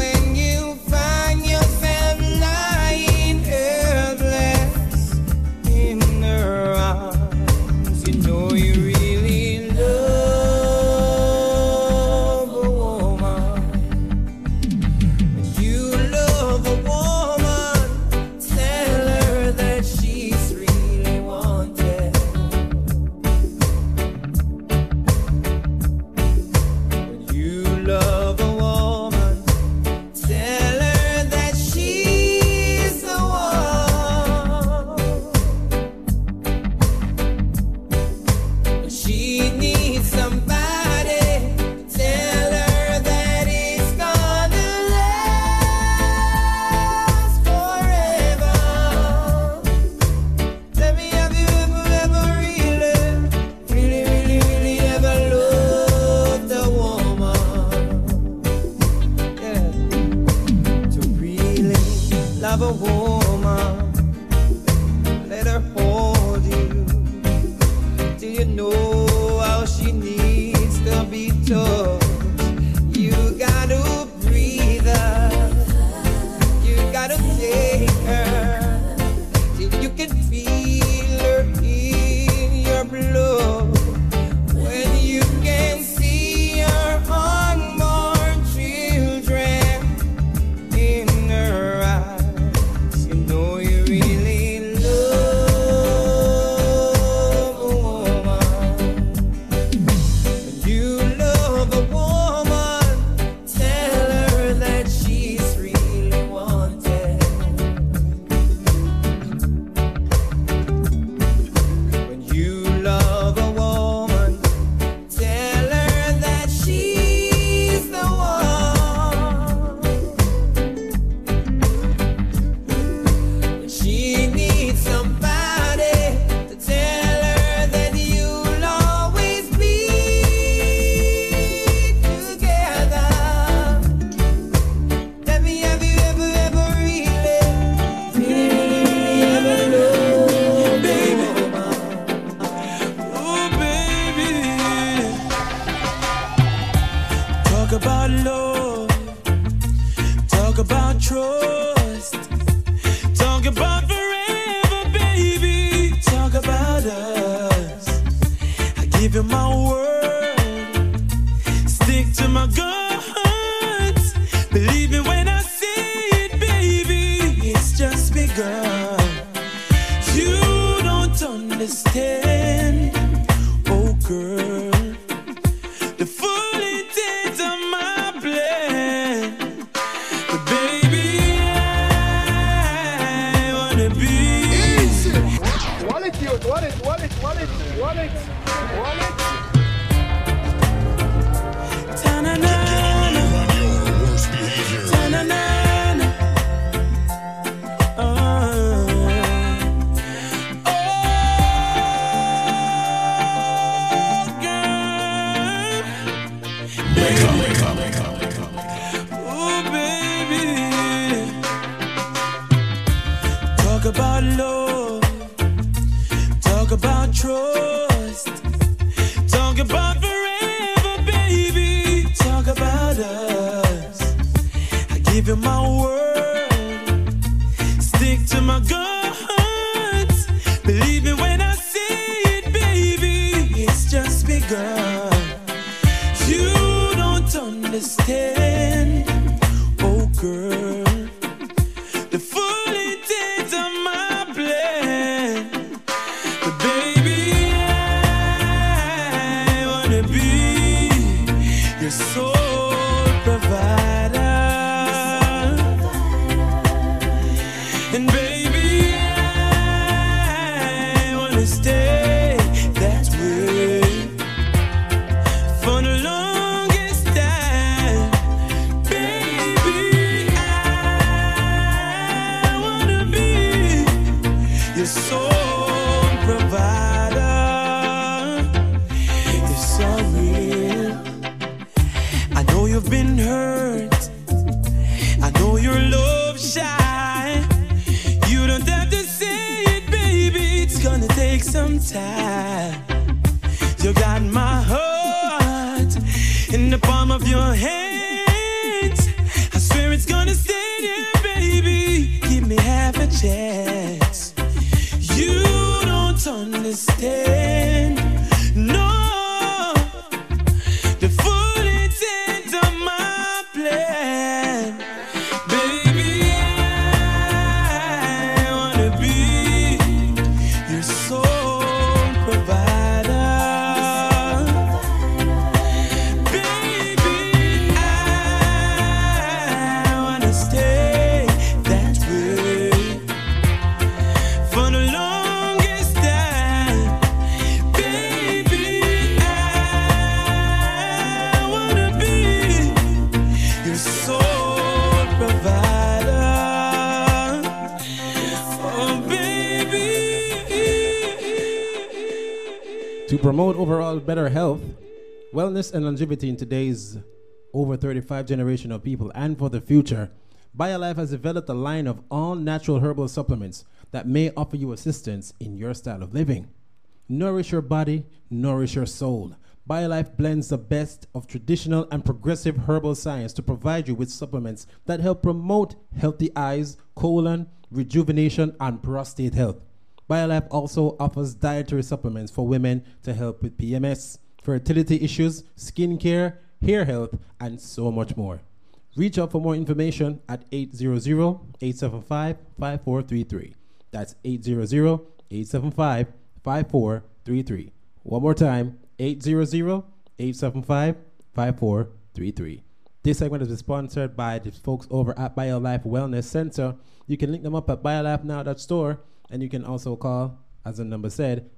wellness, and longevity in today's over 35 generation of people and for the future, BioLife has developed a line of all natural herbal supplements that may offer you assistance in your style of living. Nourish your body, nourish your soul. BioLife blends the best of traditional and progressive herbal science to provide you with supplements that help promote healthy eyes, colon, rejuvenation, and prostate health. BioLife also offers dietary supplements for women to help with PMS, fertility issues, skincare, hair health, and so much more. Reach out for more information at 800-875-5433. That's 800-875-5433. One more time, 800-875-5433. This segment is sponsored by the folks over at BioLife Wellness Center. You can link them up at biolifenow.store and you can also call, as the number said,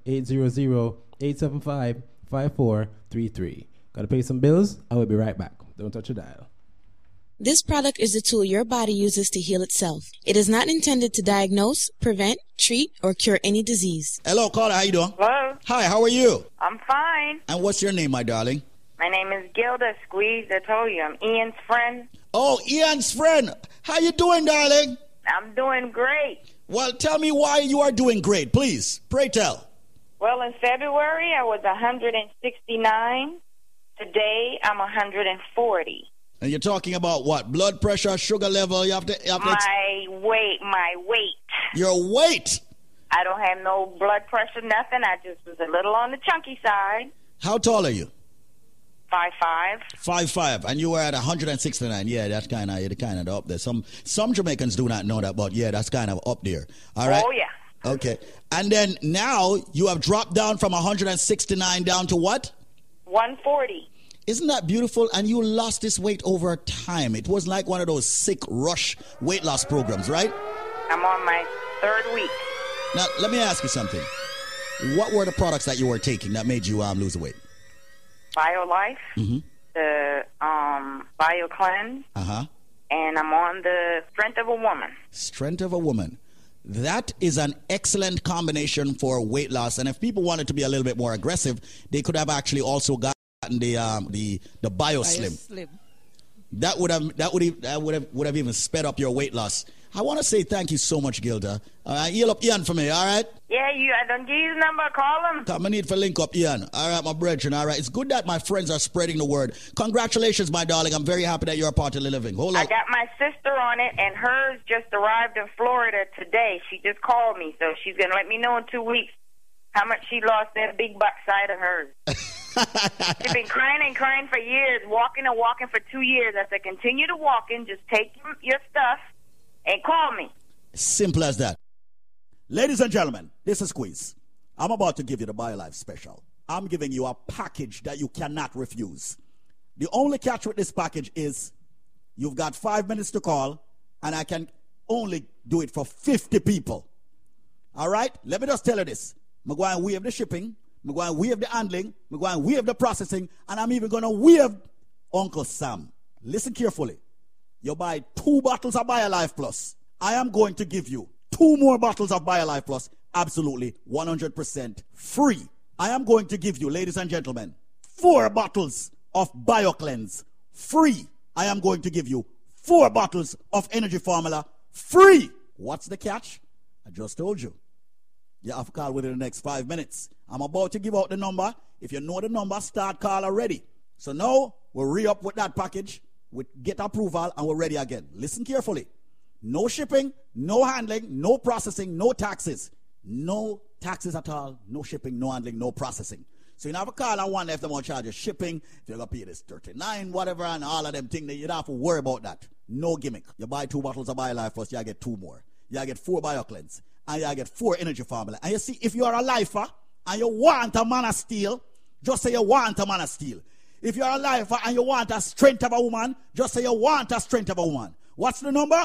800-875-5433. Gotta pay some bills? I will be right back. Don't touch your dial. This product is a tool your body uses to heal itself. It is not intended to diagnose, prevent, treat, or cure any disease. Hello, caller. How you doing? Hello. Hi. How are you? I'm fine. And what's your name, my darling? My name is Gilda Squeeze. I told you I'm Ian's friend. Oh, Ian's friend. How you doing, darling? I'm doing great. Well, tell me why you are doing great, please. Pray tell. Well, in February I was 169. Today I'm 140. And you're talking about what? Blood pressure, sugar level. You have to. You have to My weight, my weight. your weight. I don't have no blood pressure, nothing. I just was a little on the chunky side. How tall are you? Five five. Five five, and you were at 169. Yeah, that's kind of kind of up there. Some some Jamaicans do not know that, but yeah, that's kind of up there. All right. Oh yeah. Okay. And then now you have dropped down from 169 down to what? 140. Isn't that beautiful? And you lost this weight over time. It was like one of those sick rush weight loss programs, right? I'm on my third week. Now, let me ask you something. What were the products that you were taking that made you um, lose weight? BioLife, Mm-hmm. the um BioCleanse, Uh huh. and I'm on the Strength of a Woman. Strength of a woman. That is an excellent combination for weight loss. And if people wanted to be a little bit more aggressive, they could have actually also gotten the um, the the BioSlim. That would have that would have, that would have would have even sped up your weight loss. I want to say thank you so much, Gilda. Uh, heal up Ian for me, all right? Yeah, you. I don't give you his number. Call him. Come, I need for link up, Ian. All right, my brethren. All right, it's good that my friends are spreading the word. Congratulations, my darling. I'm very happy that you're a part of the living. Hold on. I got my sister on it, and hers just arrived in Florida today. She just called me, so she's gonna let me know in two weeks how much she lost that big butt side of hers. She's been crying and crying for years, walking and walking for two years. I said, continue to walk walking. Just take your stuff and call me. Simple as that. Ladies and gentlemen, this is Squeeze. I'm about to give you the BioLife special. I'm giving you a package that you cannot refuse. The only catch with this package is you've got five minutes to call, and I can only do it for 50 people. All right? Let me just tell you this. I'm going to the shipping. I'm going to the handling. I'm going to the processing. And I'm even going to waive Uncle Sam. Listen carefully. You buy two bottles of BioLife Plus. I am going to give you two more bottles of BioLife Plus absolutely 100% free. I am going to give you, ladies and gentlemen, four bottles of BioCleanse free. I am going to give you four bottles of energy formula free. What's the catch? I just told you. You have to call within the next five minutes. I'm about to give out the number. If you know the number, start call already. So now we'll re up with that package, we get approval, and we're ready again. Listen carefully. No shipping, no handling, no processing, no taxes. No taxes at all, no shipping, no handling, no processing. So you have a call and one left them on charge shipping. You're gonna pay this 39, whatever, and all of them things, you don't have to worry about that. No gimmick. You buy two bottles of BioLife first, you get two more. You get four BioCleanse, and you get four energy formula. And you see, if you are a lifer and you want a man of steel, just say you want a man of steel. If you're a lifer and you want a strength of a woman, just say you want a strength of a woman. What's the number?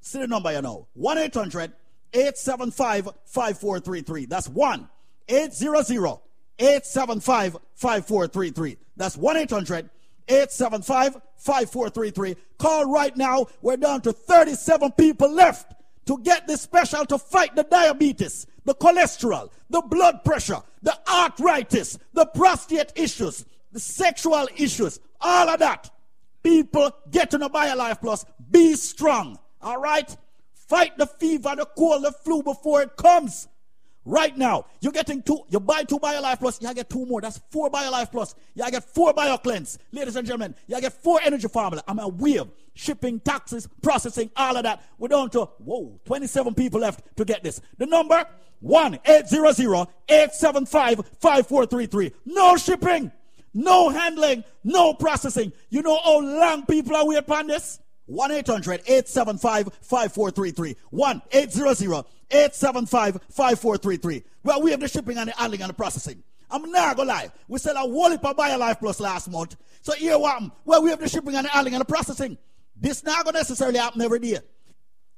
See the number you know. 1 800 875 5433. That's 1 800 875 5433. That's 1 800 875 5433. Call right now. We're down to 37 people left to get this special to fight the diabetes, the cholesterol, the blood pressure, the arthritis, the prostate issues, the sexual issues, all of that. People get on a BioLife Plus. Be strong. All right? Fight the fever, the cold, the flu before it comes. Right now, you're getting two, you buy two BioLife Plus, you get two more. That's four BioLife Plus. You get four BioCleanse. Ladies and gentlemen, you get four energy formula. I'm a wave, shipping, taxes, processing, all of that. We're down to, whoa, 27 people left to get this. The number, 1-800-875-5433. No shipping, no handling, no processing. You know how long people are waiting on this? 1 800 875 5433. 1 800 875 5433. Well, we have the shipping and the handling and the processing. I'm not gonna lie. We sell a whole heap of BioLife Plus last month. So here what happened? Well, we have the shipping and the handling and the processing. This not gonna necessarily happen every day.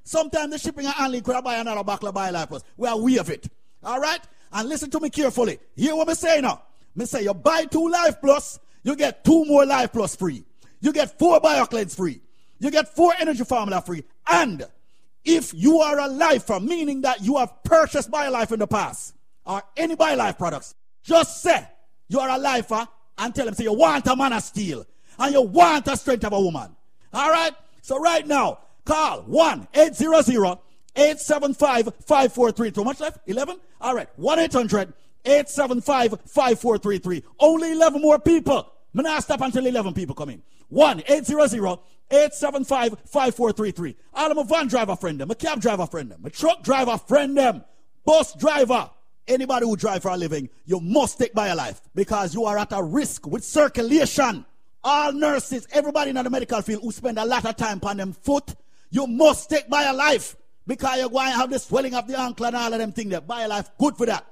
Sometimes the shipping and handling could buy another bottle of BioLife Plus. Well, we have it. All right? And listen to me carefully. Hear what me saying now. Me say you buy two Life Plus, you get two more Life Plus free. You get four BioCleanse free. You get four energy formula free. And if you are a lifer, meaning that you have purchased BioLife in the past, or any BioLife products, just say you are a lifer and tell them, say you want a man of steel and you want a strength of a woman. All right? So right now, call 1 800 875 5433. How much left? 11? All right. 1 800 875 5433. Only 11 more people. I'm not stop until 11 people come in. 1 800 875 5433. All of my van driver friend them, a cab driver friend them, a truck driver friend them, bus driver. Anybody who drive for a living, you must take BioLife because you are at a risk with circulation. All nurses, everybody in the medical field who spend a lot of time on them foot, you must take BioLife because you're going to have the swelling of the ankle and all of them things there. BioLife, good for that.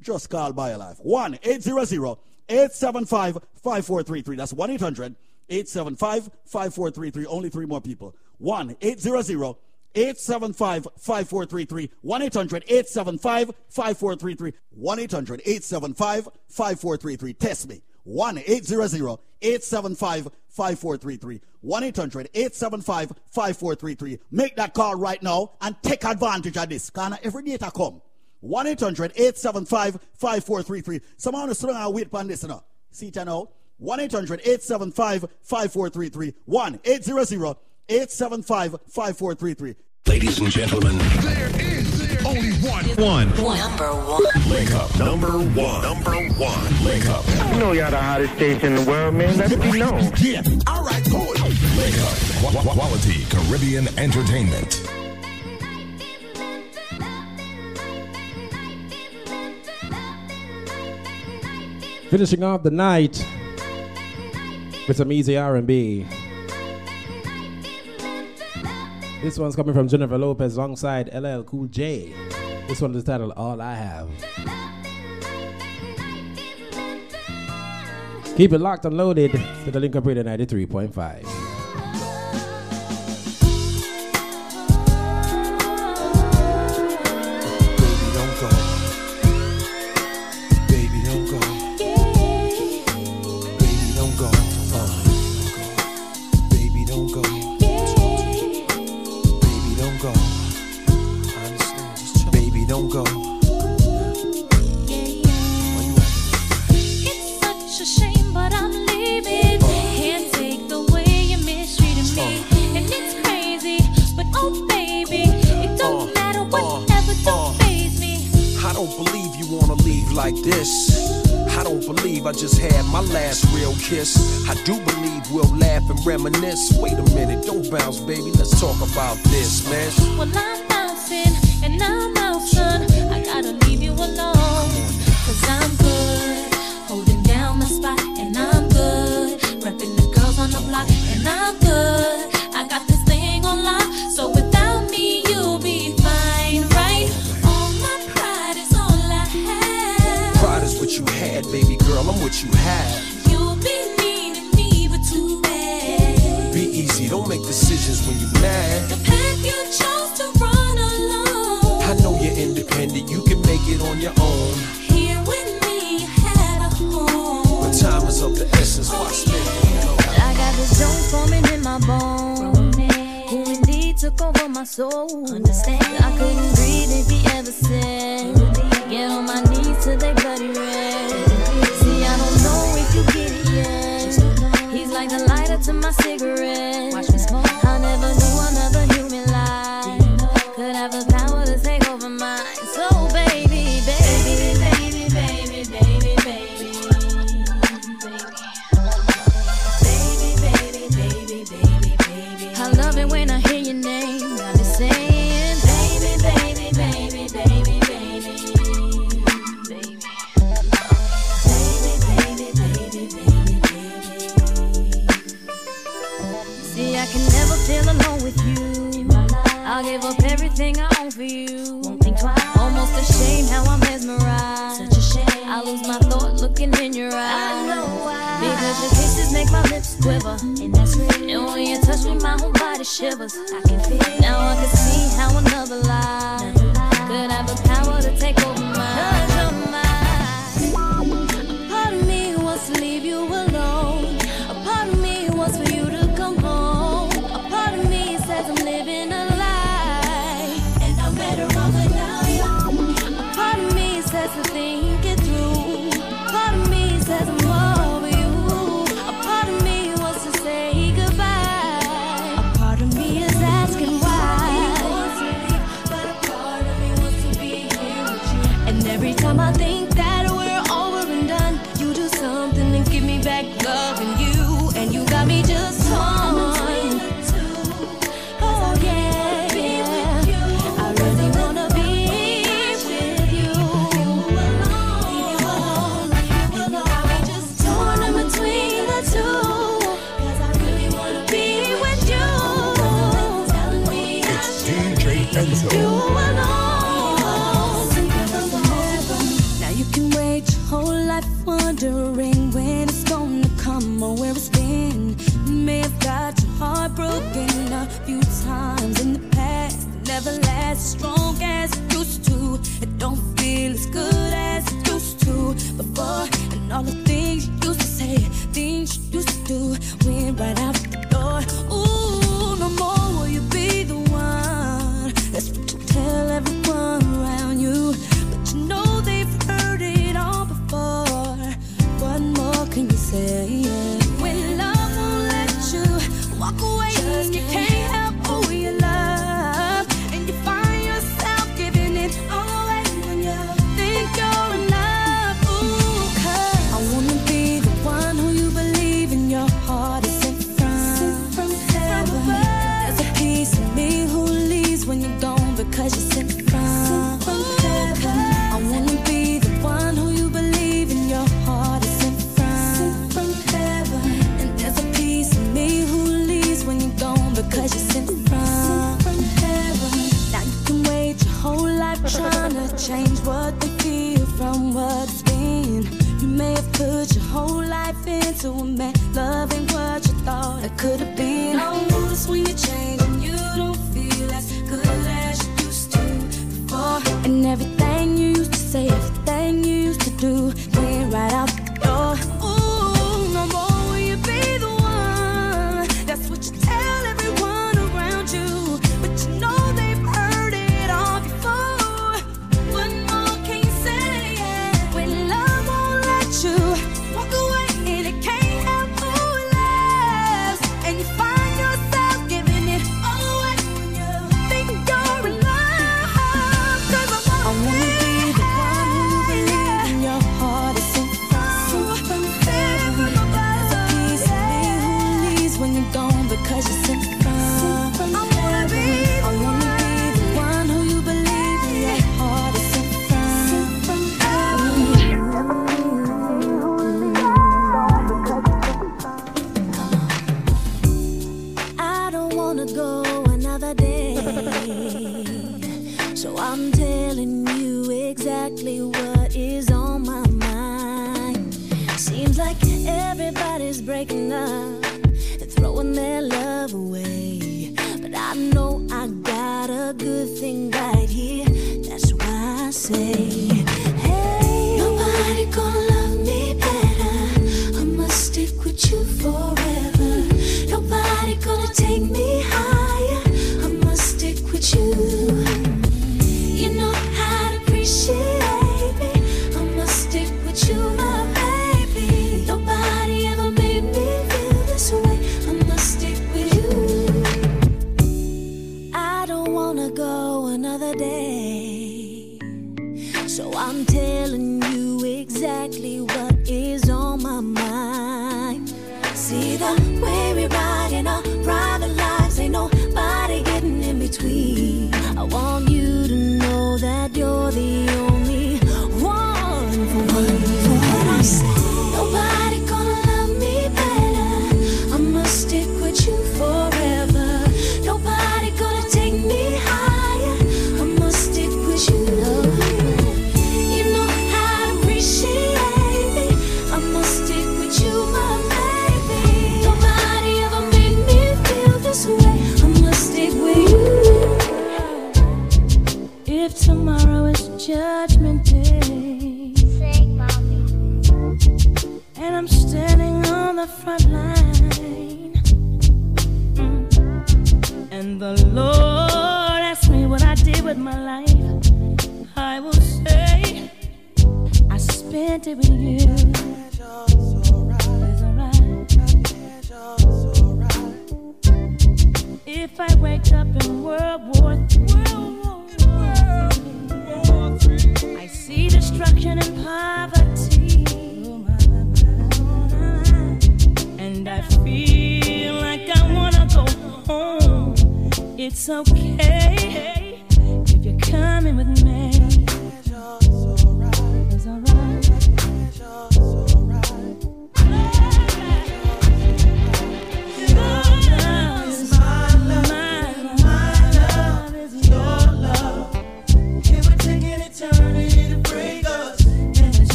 Just call BioLife. 1 800 875 5433. That's 1 800 875 5433. Only three more people. 1 800 875 5433. 1 800 875 5433. 1 800 875 5433. Test me. 1 800 875 5433. 1 800 875 5433. Make that call right now and take advantage of this. Can every data come? 1 800 875 5433. Someone is strong and wait for this now. See it now. 1 800 875 5433. 1 800 875 5433. Ladies and gentlemen, there is only one. One. Number one. Link up. Number one. Number one. Link up. You know y'all the hottest station in the world, man. Let it be known. Yeah. All right, cool. Link up. Qu- qu- quality Caribbean entertainment. Finishing off the night with some easy R&B. This one's coming from Jennifer Lopez alongside LL Cool J. This one is titled All I Have. Keep it locked and loaded to the Link Radio 93.5. I just had my last real kiss. I do believe we'll laugh and reminisce. Wait a minute, don't bounce, baby. Let's talk about this, man. Well, I'm bouncing and I'm out, son. I gotta leave you alone. Cause I'm what you have. You'll be needing me, but too bad. Be easy, don't make decisions when you're mad. The path you chose to run alone. I know you're independent, you can make it on your own. Here with me, you had a home. But time is of the essence, why spend it? I got this joint forming in my bones. Who indeed took over my soul? Understand? I couldn't breathe if he ever said. Get on my knees till they bloody red. to my cigarette. life into a man, loving what you thought it could have been. I notice when you change and you don't feel as good as you used to before. And everything you used to say, everything you used to do,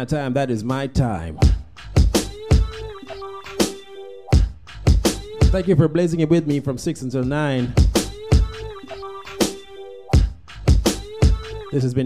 my time, that is my time. Thank you for blazing it with me from 6 until 9. This has been